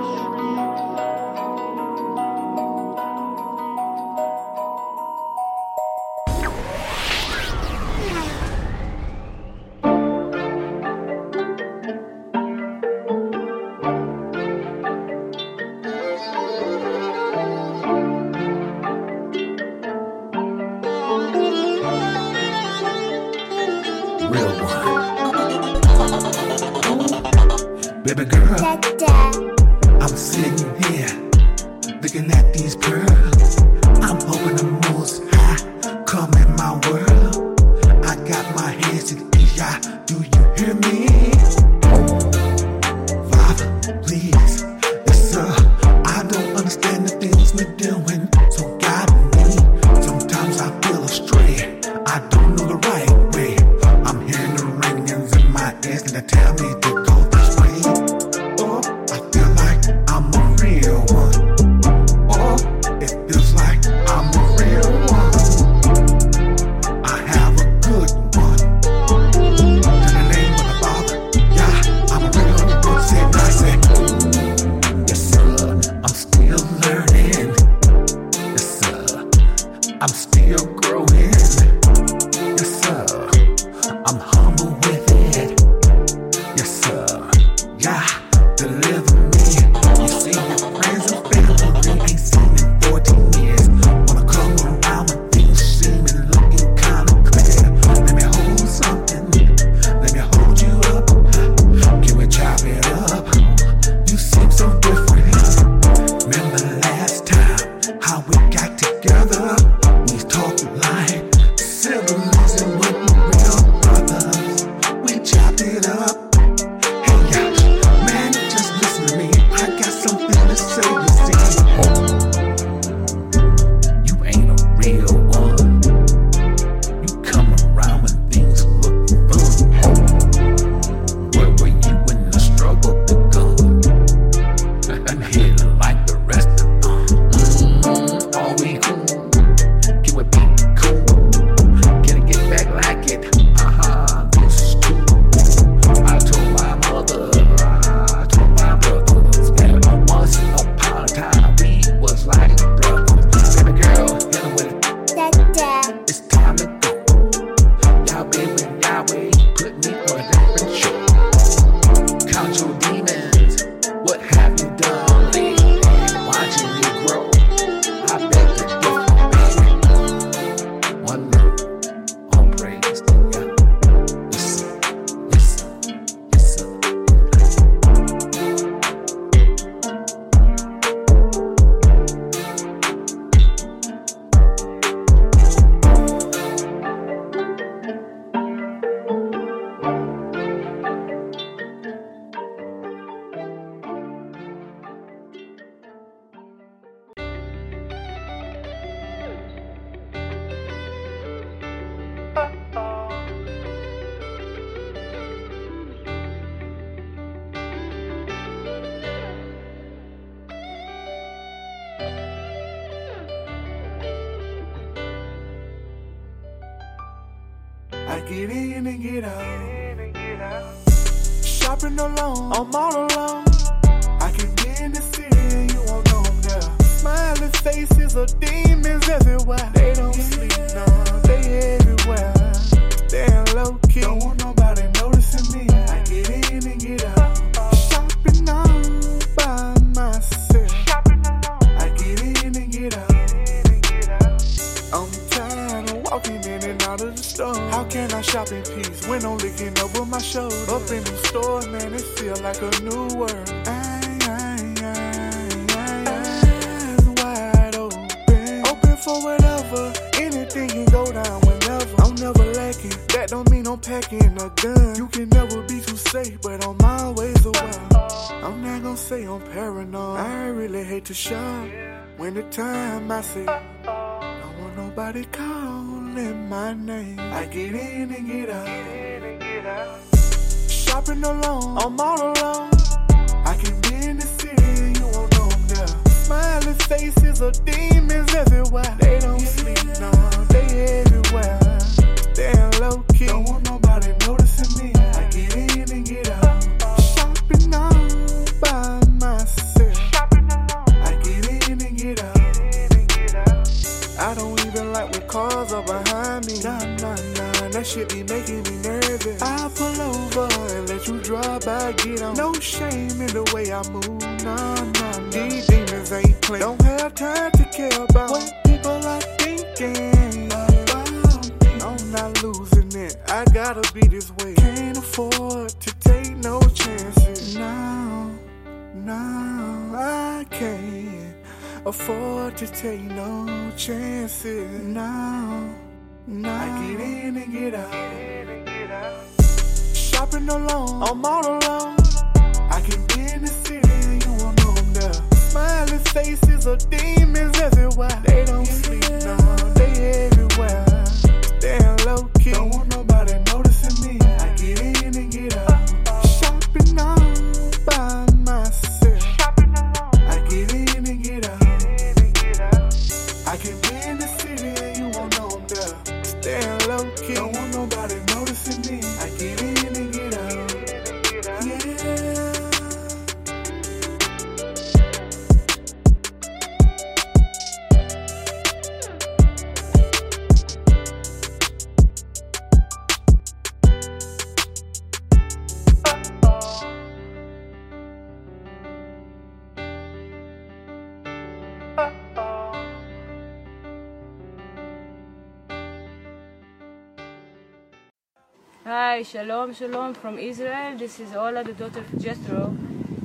Shalom, from Israel. This is Ola, the daughter of Jethro.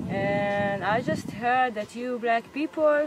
And I just heard that you black people.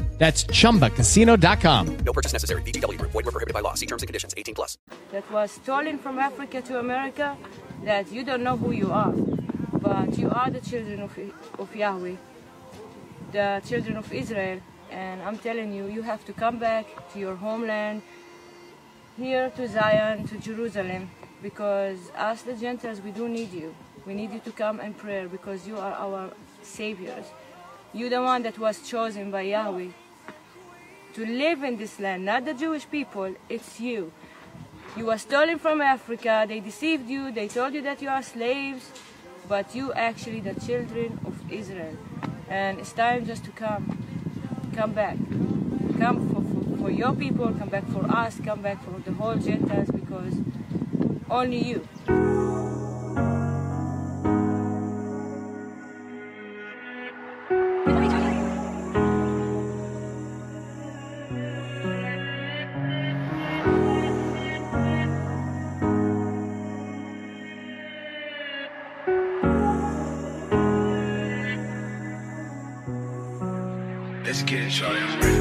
That's chumbacasino.com.
No purchase necessary. VGW Group. Void were prohibited by law. See terms and conditions. 18 plus.
that was stolen from Africa to America that you don't know who you are, but you are the children of, of Yahweh, the children of Israel. And I'm telling you, you have to come back to your homeland, here to Zion, to Jerusalem, because us, the Gentiles, we do need you. We need you to come and pray because you are our saviors. You're the one that was chosen by Yahweh to live in this land, not the Jewish people, it's you. You were stolen from Africa, they deceived you, they told you that you are slaves, but you actually the children of Israel. And it's time just to come. Come back. Come for, for, for your people, come back for us, come back for the whole Gentiles because only you.
Charlie. I'm ready.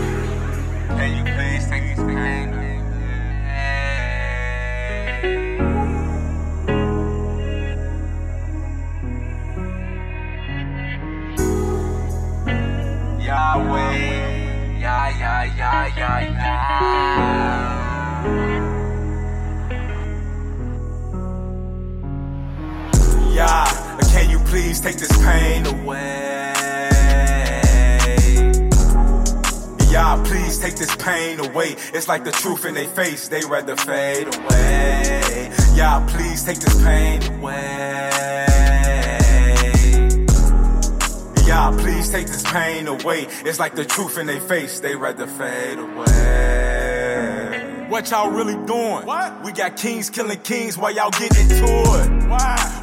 It's like the truth in their face, they rather fade away. Yeah, please take this pain away. Yeah, please take this pain away. It's like the truth in their face, they rather fade away. What y'all really doing? What? We got kings killing kings while y'all getting to it. Why?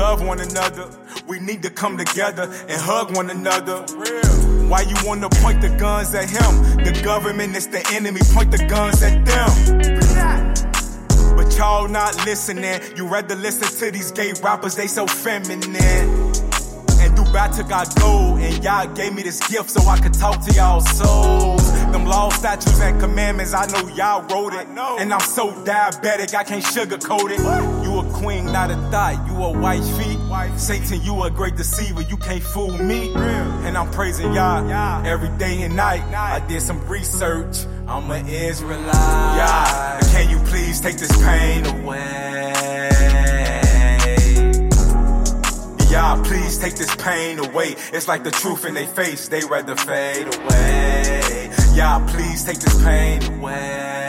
We need to love one another. We need to come together and hug one another. Why you wanna point the guns at him? The government is the enemy, point the guns at them. But y'all not listening. You rather listen to these gay rappers, they so feminine. And Dubai took our gold, and y'all gave me this gift so I could talk to y'all souls. Them law, statutes, and commandments, I know y'all wrote it. And I'm so diabetic, I can't sugarcoat it. You a queen, not a thought. You a white feet. Satan, you a great deceiver. You can't fool me. And I'm praising y'all every day and night. I did some research. I'm an Israelite. Yeah, can you please take this pain away? Yeah, please take this pain away. It's like the truth in their face, they rather fade away. Yeah, please take this pain away.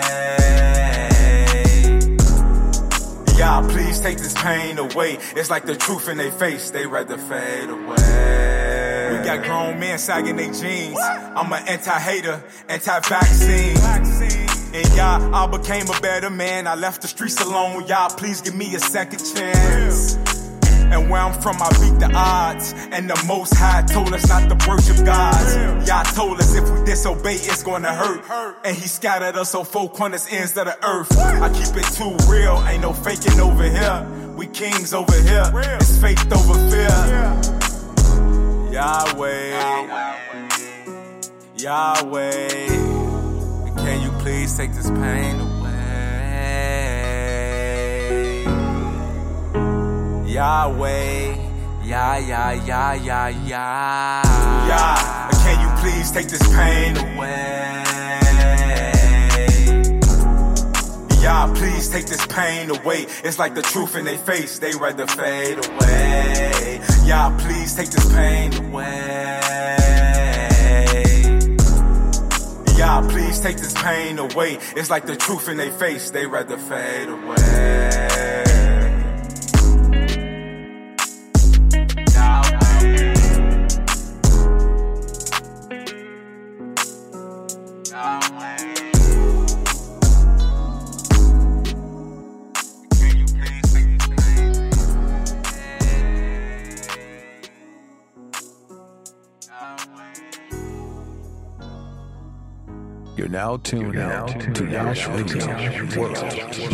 Yeah, please take this pain away. It's like the truth in their face, they rather fade away. We got grown men sagging their jeans. I'm an anti-hater, anti-vaccine. And y'all, I became a better man. I left the streets alone. Y'all, please give me a second chance. And where I'm from, I beat the odds. And the Most High told us not to worship gods. Y'all told us if we disobey, it's gonna hurt. And He scattered us on four corners, ends of the earth. I keep it too real, ain't no faking over here. We kings over here, it's faith over fear. Yahweh, Yahweh, can you please take this pain away? Yahweh. Yeah, yeah, yeah, yeah. Yeah, can you please take this pain away? Yeah, please take this pain away. It's like the truth in their face, they rather fade away. Yeah, please take this pain away. Yeah, please take this pain away. It's like the truth in their face, they rather fade away.
You're now tuned out to Yash Radio Worldwide.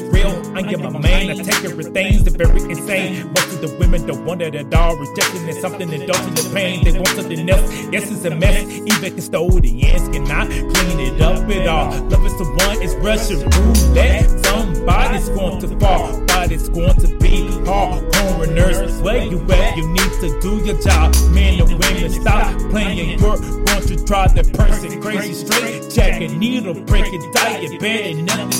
It's real. I am a man, I take everything, they're very insane. Most of the women don't want it at all. Rejection is something don't the pain. They want something else. Yes, it's a mess. Even custodians cannot clean it up at all. Love is the one, it's Russian roulette. Somebody's going to fall, but it's going to be hard. Coroners, where you at? You need to do your job. Men and women, stop playing. You're to drive that person crazy straight. Jack a needle, break it, diet, bad and nothing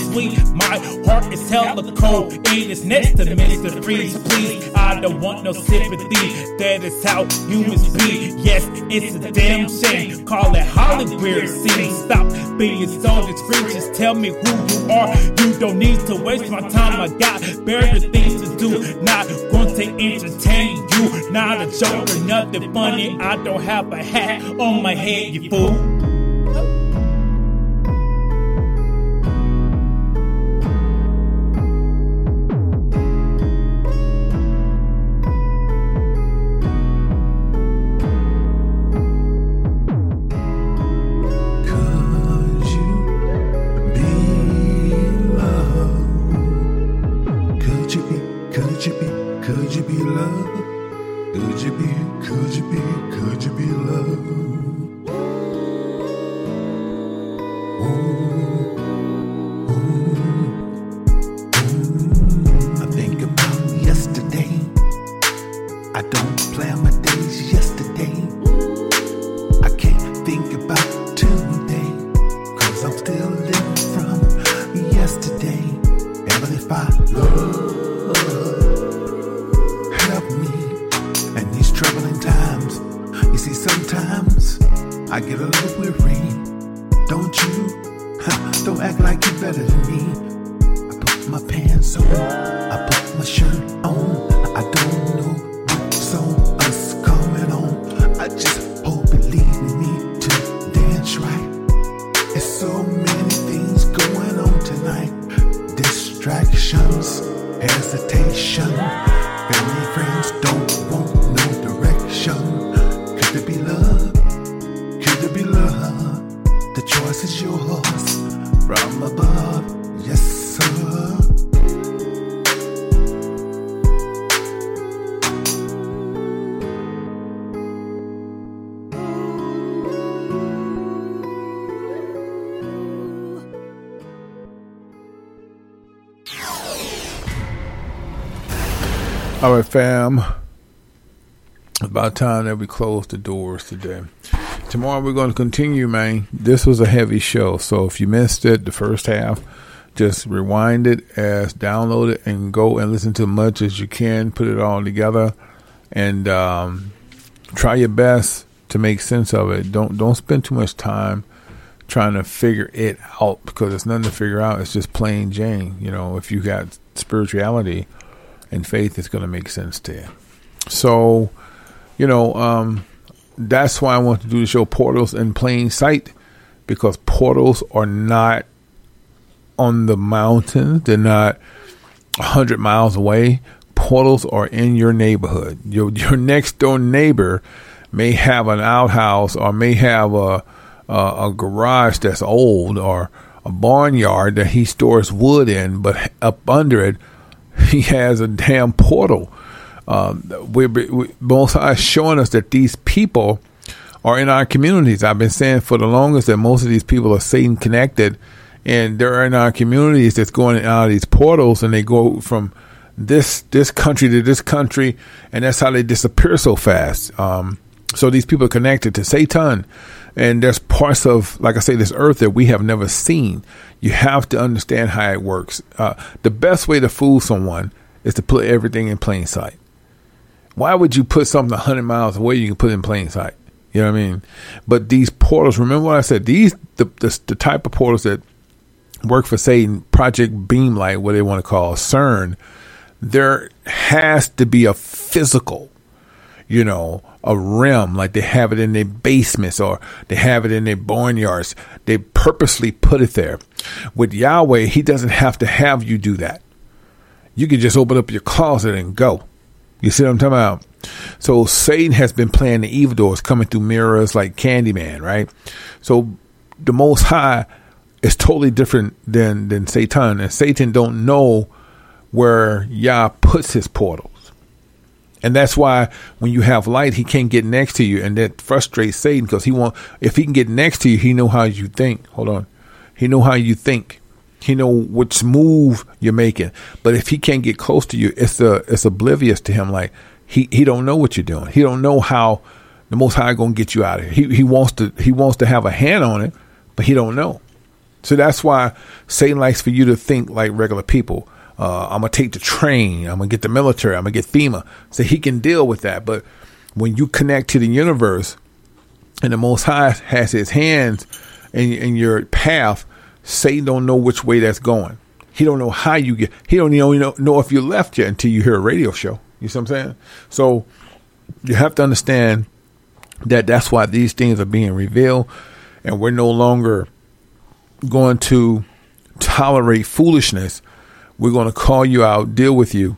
is hella cold, and it's next to Mr. Freeze. Please, I don't want no sympathy. That is how humans be. Yes, it's a damn shame. Call it Hollywood scene. Stop being so discreet. Just tell me who you are. You don't need to waste my time. I got better things to do. Not going to entertain you. Not a joke or nothing funny. I don't have a hat on my head, you fool.
All right, fam. About time that we close the doors today. Tomorrow we're going to continue, man. This was a heavy show, so if you missed it, the first half, just rewind it as download it and go and listen to as much as you can. Put it all together and um, try your best to make sense of it. Don't don't spend too much time trying to figure it out because it's nothing to figure out. It's just plain Jane. You know, if you got spirituality and faith, is going to make sense to you. So, you know, um, that's why I want to do the show Portals in Plain Sight because portals are not on the mountains, they're not 100 miles away. Portals are in your neighborhood. Your, your next door neighbor may have an outhouse or may have a, a, a garage that's old or a barnyard that he stores wood in, but up under it, he has a damn portal. Um, we, we, Most is showing us that these people are in our communities. I've been saying for the longest that most of these people are Satan connected, and they're in our communities that's going out of these portals, and they go from this this country to this country, and that's how they disappear so fast. Um, so these people are connected to Satan, and there's parts of, like I say, this earth that we have never seen. You have to understand how it works. Uh, the best way to fool someone is to put everything in plain sight. Why would you put something 100 miles away you can put in plain sight? You know what I mean? But these portals, remember what I said, these, the, the, the type of portals that work for Satan, Project Beamlight, what they want to call CERN, there has to be a physical you know, a rim like they have it in their basements or they have it in their barnyards. They purposely put it there. With Yahweh, He doesn't have to have you do that. You can just open up your closet and go. You see what I'm talking about? So Satan has been playing the evil doors, coming through mirrors like Candyman, right? So the Most High is totally different than than Satan, and Satan don't know where Yah puts his portals. And that's why when you have light, he can't get next to you, and that frustrates Satan because he want if he can get next to you, he know how you think. Hold on, he know how you think. He know which move you're making. But if he can't get close to you, it's a, it's oblivious to him. Like he he don't know what you're doing. He don't know how the Most High gonna get you out of here. He he wants to he wants to have a hand on it, but he don't know. So that's why Satan likes for you to think like regular people. Uh, I'm gonna take the train. I'm gonna get the military. I'm gonna get FEMA, so he can deal with that. But when you connect to the universe, and the Most High has His hands in, in your path, Satan don't know which way that's going. He don't know how you get. He don't even know, know if you left yet until you hear a radio show. You see what I'm saying? So you have to understand that that's why these things are being revealed, and we're no longer going to tolerate foolishness we're going to call you out, deal with you,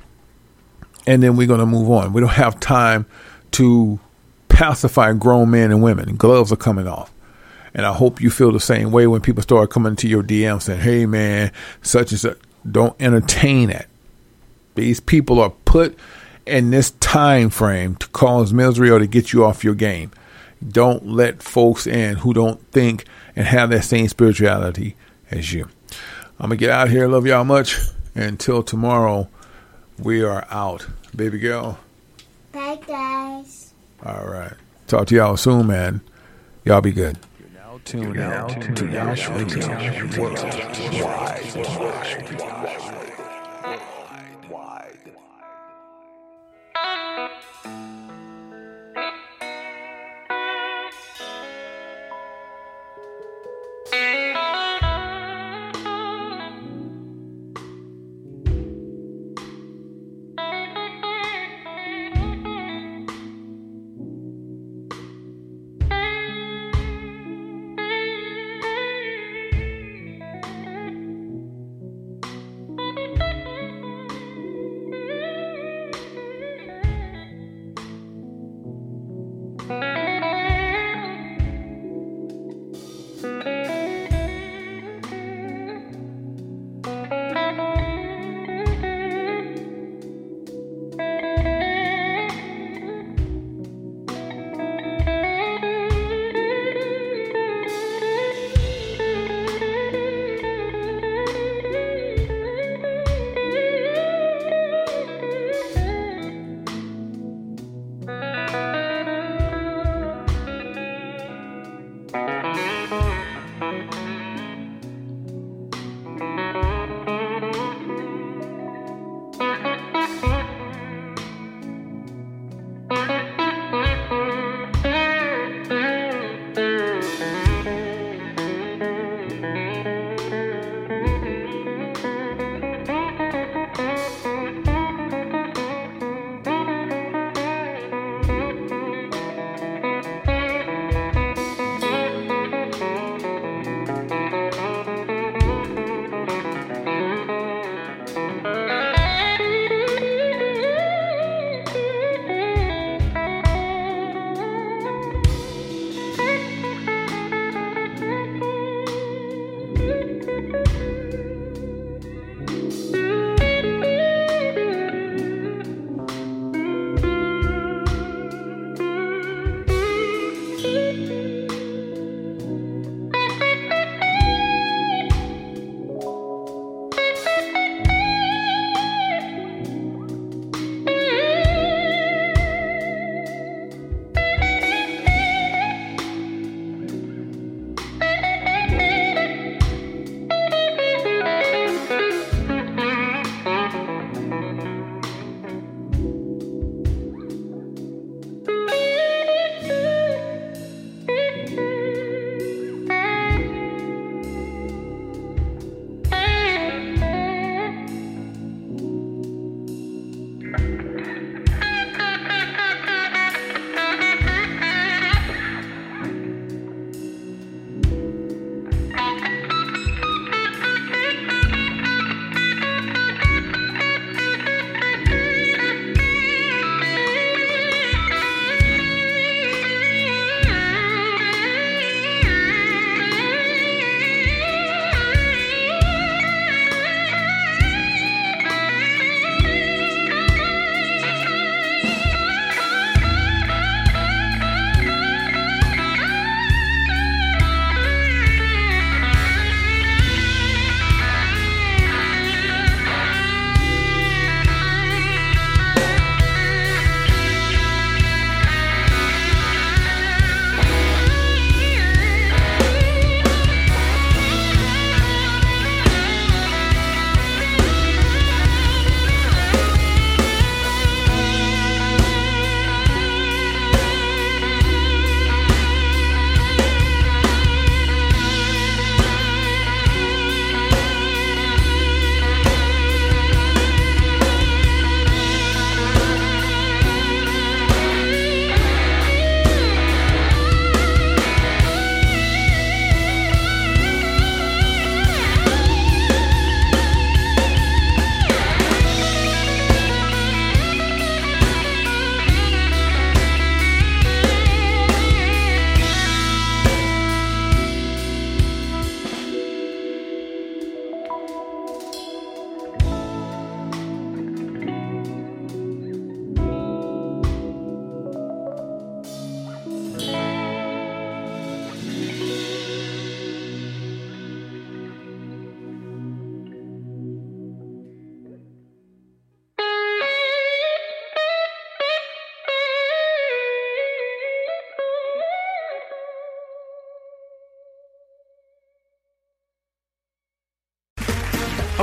and then we're going to move on. We don't have time to pacify grown men and women. Gloves are coming off. And I hope you feel the same way when people start coming to your DM saying, hey, man, such and such. Don't entertain it. These people are put in this time frame to cause misery or to get you off your game. Don't let folks in who don't think and have that same spirituality as you. I'm going to get out here. Love y'all much. Until tomorrow, we are out. Baby girl.
Bye, guys.
All right. Talk to y'all soon, man. Y'all be good.
Tune out to Yash Radio Worldwide.